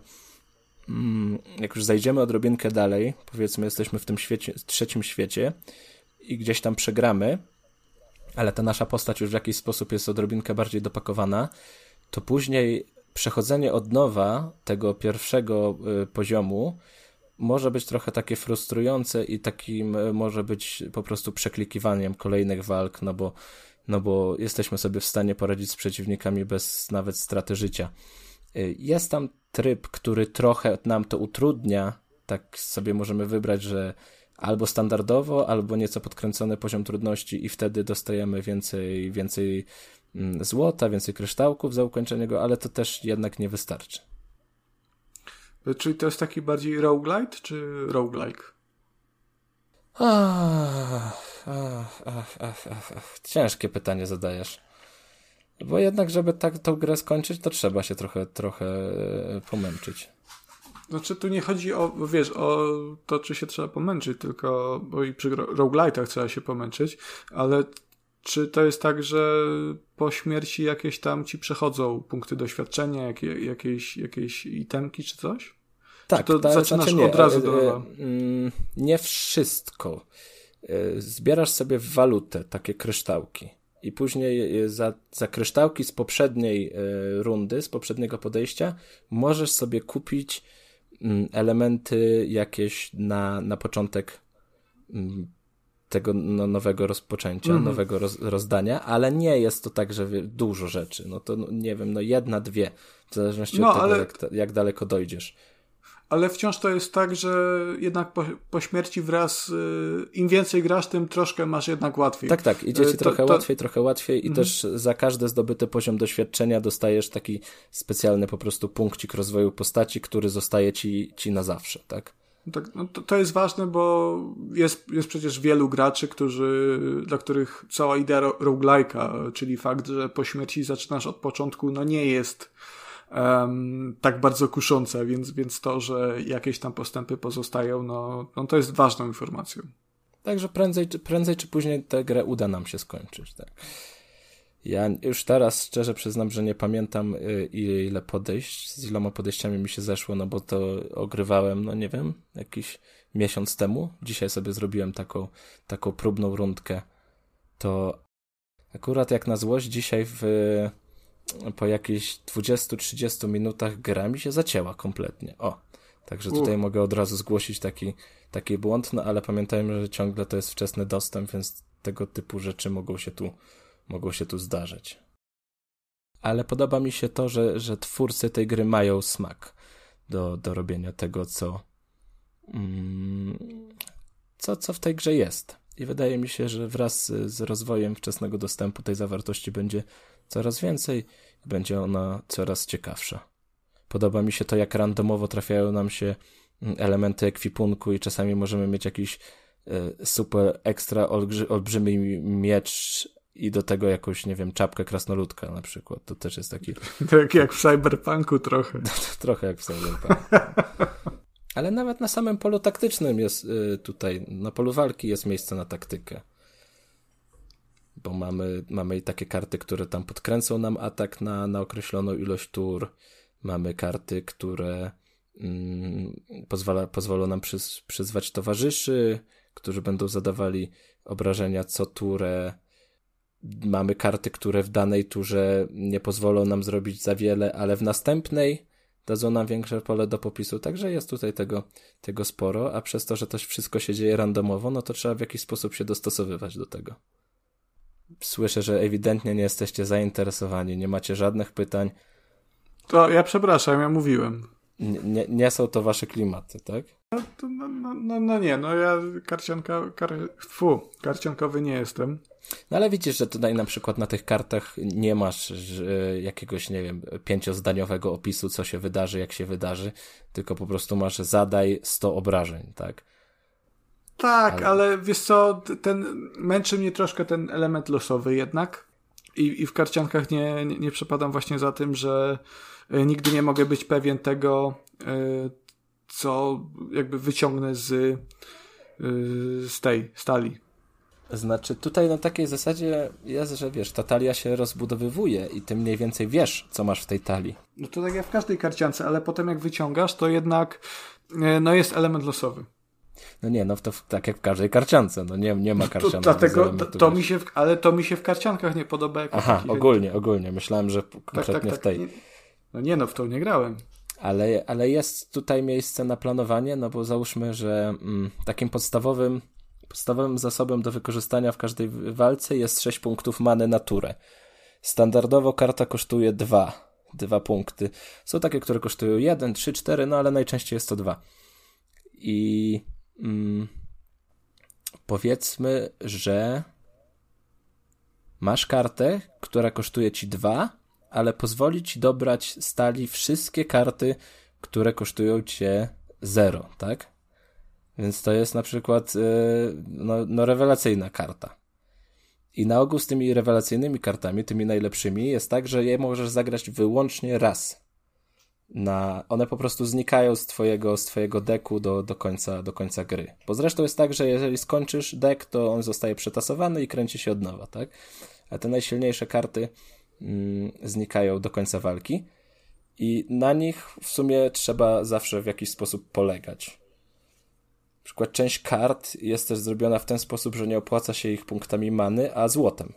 mm, jak już zajdziemy odrobinkę dalej, powiedzmy, jesteśmy w tym świecie, trzecim świecie i gdzieś tam przegramy, ale ta nasza postać już w jakiś sposób jest odrobinkę bardziej dopakowana, to później przechodzenie od nowa tego pierwszego y, poziomu może być trochę takie frustrujące i takim e, może być po prostu przeklikiwaniem kolejnych walk, no bo, no bo jesteśmy sobie w stanie poradzić z przeciwnikami bez nawet straty życia. E, jest tam tryb, który trochę nam to utrudnia, tak sobie możemy wybrać, że albo standardowo, albo nieco podkręcony poziom trudności i wtedy dostajemy więcej, więcej mm, złota, więcej kryształków za ukończenie go, ale to też jednak nie wystarczy. Czyli to jest taki bardziej roguelite czy roguelike? Ach, ach, ach, ach, ach, Ciężkie pytanie zadajesz. Bo jednak, żeby tak tą grę skończyć, to trzeba się trochę, trochę e, pomęczyć. Znaczy, tu nie chodzi o, wiesz, o to, czy się trzeba pomęczyć, tylko, bo i przy roguelite'ach trzeba się pomęczyć, ale czy to jest tak, że po śmierci jakieś tam ci przechodzą punkty doświadczenia, jakie, jakieś, jakieś itemki czy coś? Tak, czy to ta, zaczynasz znaczy nie, od razu do e, e, mm, Nie wszystko. E, zbierasz sobie w walutę takie kryształki i później za, za kryształki z poprzedniej rundy, z poprzedniego podejścia możesz sobie kupić mm, elementy jakieś na, na początek mm, tego no, nowego rozpoczęcia, mm -hmm. nowego roz, rozdania, ale nie jest to tak, że dużo rzeczy. No to no, nie wiem, no jedna, dwie, w zależności no, od tego, ale... jak, jak daleko dojdziesz. Ale wciąż to jest tak, że jednak po, po śmierci wraz, y, im więcej grasz, tym troszkę masz jednak łatwiej. Tak, tak, idzie ci y, to, trochę to... łatwiej, trochę łatwiej i mm też za każdy zdobyty poziom doświadczenia dostajesz taki specjalny po prostu punkcik rozwoju postaci, który zostaje ci, ci na zawsze, tak? Tak, no to, to jest ważne, bo jest, jest przecież wielu graczy, którzy, dla których cała idea roguelike'a, czyli fakt, że po śmierci zaczynasz od początku, no nie jest um, tak bardzo kusząca, więc, więc to, że jakieś tam postępy pozostają, no, no to jest ważną informacją. Także prędzej, prędzej czy później tę grę uda nam się skończyć, tak. Ja już teraz szczerze przyznam, że nie pamiętam y, ile podejść, z iloma podejściami mi się zeszło, no bo to ogrywałem, no nie wiem, jakiś miesiąc temu. Dzisiaj sobie zrobiłem taką, taką próbną rundkę. To akurat jak na złość dzisiaj w, po jakichś 20-30 minutach gra mi się zacięła kompletnie. O, także tutaj mogę od razu zgłosić taki, taki błąd, no ale pamiętajmy, że ciągle to jest wczesny dostęp, więc tego typu rzeczy mogą się tu mogło się tu zdarzyć. Ale podoba mi się to, że, że twórcy tej gry mają smak do, do robienia tego, co, mm, co, co w tej grze jest. I wydaje mi się, że wraz z rozwojem wczesnego dostępu tej zawartości będzie coraz więcej i będzie ona coraz ciekawsza. Podoba mi się to, jak randomowo trafiają nam się mm, elementy ekwipunku i czasami możemy mieć jakiś e, super ekstra olbrzymi miecz i do tego jakąś, nie wiem, czapkę krasnoludka na przykład. To też jest taki... Tak jak w Cyberpunku trochę. trochę jak w Cyberpunku. Ale nawet na samym polu taktycznym jest y, tutaj, na polu walki jest miejsce na taktykę. Bo mamy, mamy i takie karty, które tam podkręcą nam atak na, na określoną ilość tur. Mamy karty, które mm, pozwala, pozwolą nam przyz, przyzwać towarzyszy, którzy będą zadawali obrażenia co turę mamy karty, które w danej turze nie pozwolą nam zrobić za wiele, ale w następnej dadzą nam większe pole do popisu, także jest tutaj tego, tego sporo, a przez to, że to wszystko się dzieje randomowo, no to trzeba w jakiś sposób się dostosowywać do tego. Słyszę, że ewidentnie nie jesteście zainteresowani, nie macie żadnych pytań. To ja przepraszam, ja mówiłem. Nie, nie są to wasze klimaty, tak? No, to, no, no, no, no nie, no ja karcianka, kar, fu, karciankowy nie jestem. No ale widzisz, że tutaj na przykład na tych kartach nie masz że, jakiegoś, nie wiem, pięciozdaniowego opisu, co się wydarzy, jak się wydarzy, tylko po prostu masz zadaj 100 obrażeń, tak? Tak, ale, ale wiesz co, ten, męczy mnie troszkę ten element losowy jednak i, i w karciankach nie, nie, nie przepadam właśnie za tym, że e, nigdy nie mogę być pewien tego, e, co jakby wyciągnę z, e, z tej stali. Znaczy, tutaj na takiej zasadzie jest, że wiesz, ta talia się rozbudowywuje i ty mniej więcej wiesz, co masz w tej talii. No to tak jak w każdej karciance, ale potem jak wyciągasz, to jednak no jest element losowy. No nie, no to tak jak w każdej karciance, no nie, nie ma karcianek. To, dlatego, to, to mi się, w, ale to mi się w karciankach nie podoba. Aha, ogólnie, ogólnie. Myślałem, że konkretnie tak, tak, tak. w tej. No nie, no w to nie grałem. Ale, ale jest tutaj miejsce na planowanie, no bo załóżmy, że mm, takim podstawowym Podstawowym zasobem do wykorzystania w każdej walce jest 6 punktów many naturę. Standardowo karta kosztuje 2. 2 punkty. Są takie, które kosztują 1, 3, 4, no ale najczęściej jest to 2. I mm, powiedzmy, że masz kartę, która kosztuje ci 2, ale pozwoli ci dobrać stali wszystkie karty, które kosztują cię 0, tak? Więc to jest na przykład e, no, no rewelacyjna karta. I na ogół z tymi rewelacyjnymi kartami, tymi najlepszymi, jest tak, że je możesz zagrać wyłącznie raz. Na, one po prostu znikają z twojego, z twojego deku do, do, końca, do końca gry. Bo zresztą jest tak, że jeżeli skończysz dek, to on zostaje przetasowany i kręci się od nowa, tak? A te najsilniejsze karty mm, znikają do końca walki i na nich w sumie trzeba zawsze w jakiś sposób polegać przykład część kart jest też zrobiona w ten sposób, że nie opłaca się ich punktami many, a złotem.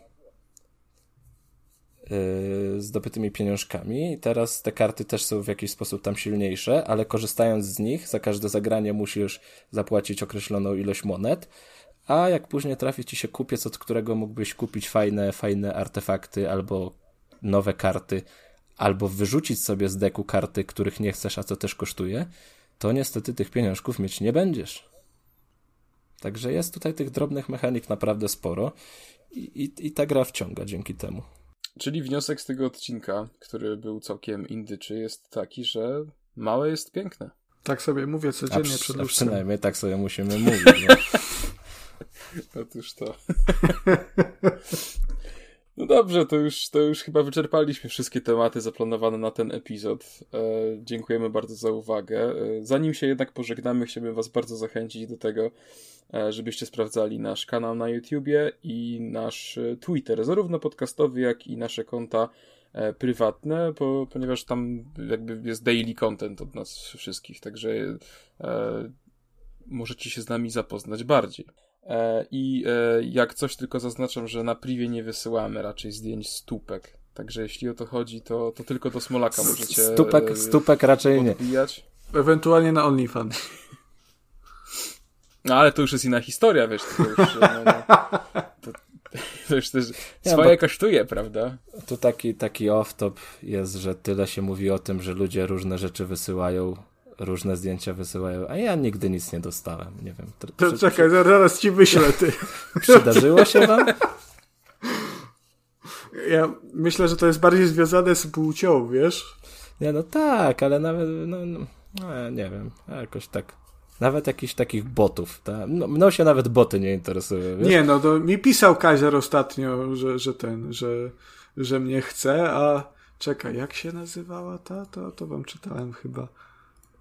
Yy, zdobytymi pieniążkami. Teraz te karty też są w jakiś sposób tam silniejsze, ale korzystając z nich, za każde zagranie musisz zapłacić określoną ilość monet. A jak później trafi ci się kupiec, od którego mógłbyś kupić fajne, fajne artefakty albo nowe karty, albo wyrzucić sobie z deku karty, których nie chcesz, a co też kosztuje, to niestety tych pieniążków mieć nie będziesz. Także jest tutaj tych drobnych mechanik naprawdę sporo i, i, i ta gra wciąga dzięki temu. Czyli wniosek z tego odcinka, który był całkiem indyczy, jest taki, że małe jest piękne. Tak sobie mówię codziennie a przed a przynajmniej tak sobie musimy mówić. No. Otóż to. No dobrze, to już, to już chyba wyczerpaliśmy wszystkie tematy zaplanowane na ten epizod. E, dziękujemy bardzo za uwagę. E, zanim się jednak pożegnamy, chciałbym Was bardzo zachęcić do tego, e, żebyście sprawdzali nasz kanał na YouTubie i nasz e, Twitter, zarówno podcastowy, jak i nasze konta e, prywatne, bo, ponieważ tam jakby jest daily content od nas wszystkich, także e, możecie się z nami zapoznać bardziej. E, I e, jak coś tylko zaznaczam, że na privie nie wysyłamy raczej zdjęć stópek. Także jeśli o to chodzi, to, to tylko do Smolaka możecie Stupek, e, stupek raczej odbijać. nie. Ewentualnie na OnlyFans. No ale to już jest inna historia, wiesz, to już, no, no, to, to już też ja, swoje kosztuje, prawda? Tu taki, taki off-top jest, że tyle się mówi o tym, że ludzie różne rzeczy wysyłają różne zdjęcia wysyłają, a ja nigdy nic nie dostałem. Nie wiem. To, czekaj, zaraz ci wyślę ty. Przydarzyło się wam? Ja myślę, że to jest bardziej związane z płcią, wiesz? Nie, no tak, ale nawet, no, no, no nie wiem, jakoś tak. Nawet jakichś takich botów. Ta, no, mną się nawet boty nie interesują. Wiesz? Nie, no to mi pisał Kazier ostatnio, że, że ten, że, że mnie chce, a czekaj, jak się nazywała ta? To, to wam czytałem chyba.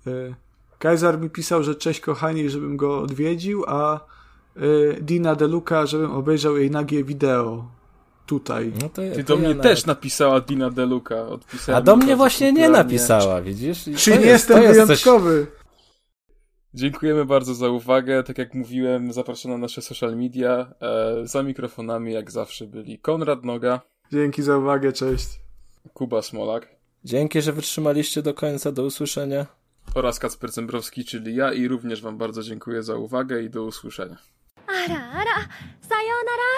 E, Kaiser mi pisał, że cześć kochani, żebym go odwiedził, a e, Dina Deluca, żebym obejrzał jej nagie wideo tutaj. No to, Ty do mnie ja też napisała Dina Deluca. A do mnie właśnie nie napisała, widzisz? I Czy nie jest, jestem wyjątkowy? Coś... Dziękujemy bardzo za uwagę. Tak jak mówiłem, zapraszam na nasze social media. E, za mikrofonami, jak zawsze, byli Konrad Noga. Dzięki za uwagę, cześć. Kuba Smolak. Dzięki, że wytrzymaliście do końca. Do usłyszenia oraz Kacper Cembrowski, czyli ja i również Wam bardzo dziękuję za uwagę i do usłyszenia. Ara, ara, sayonara!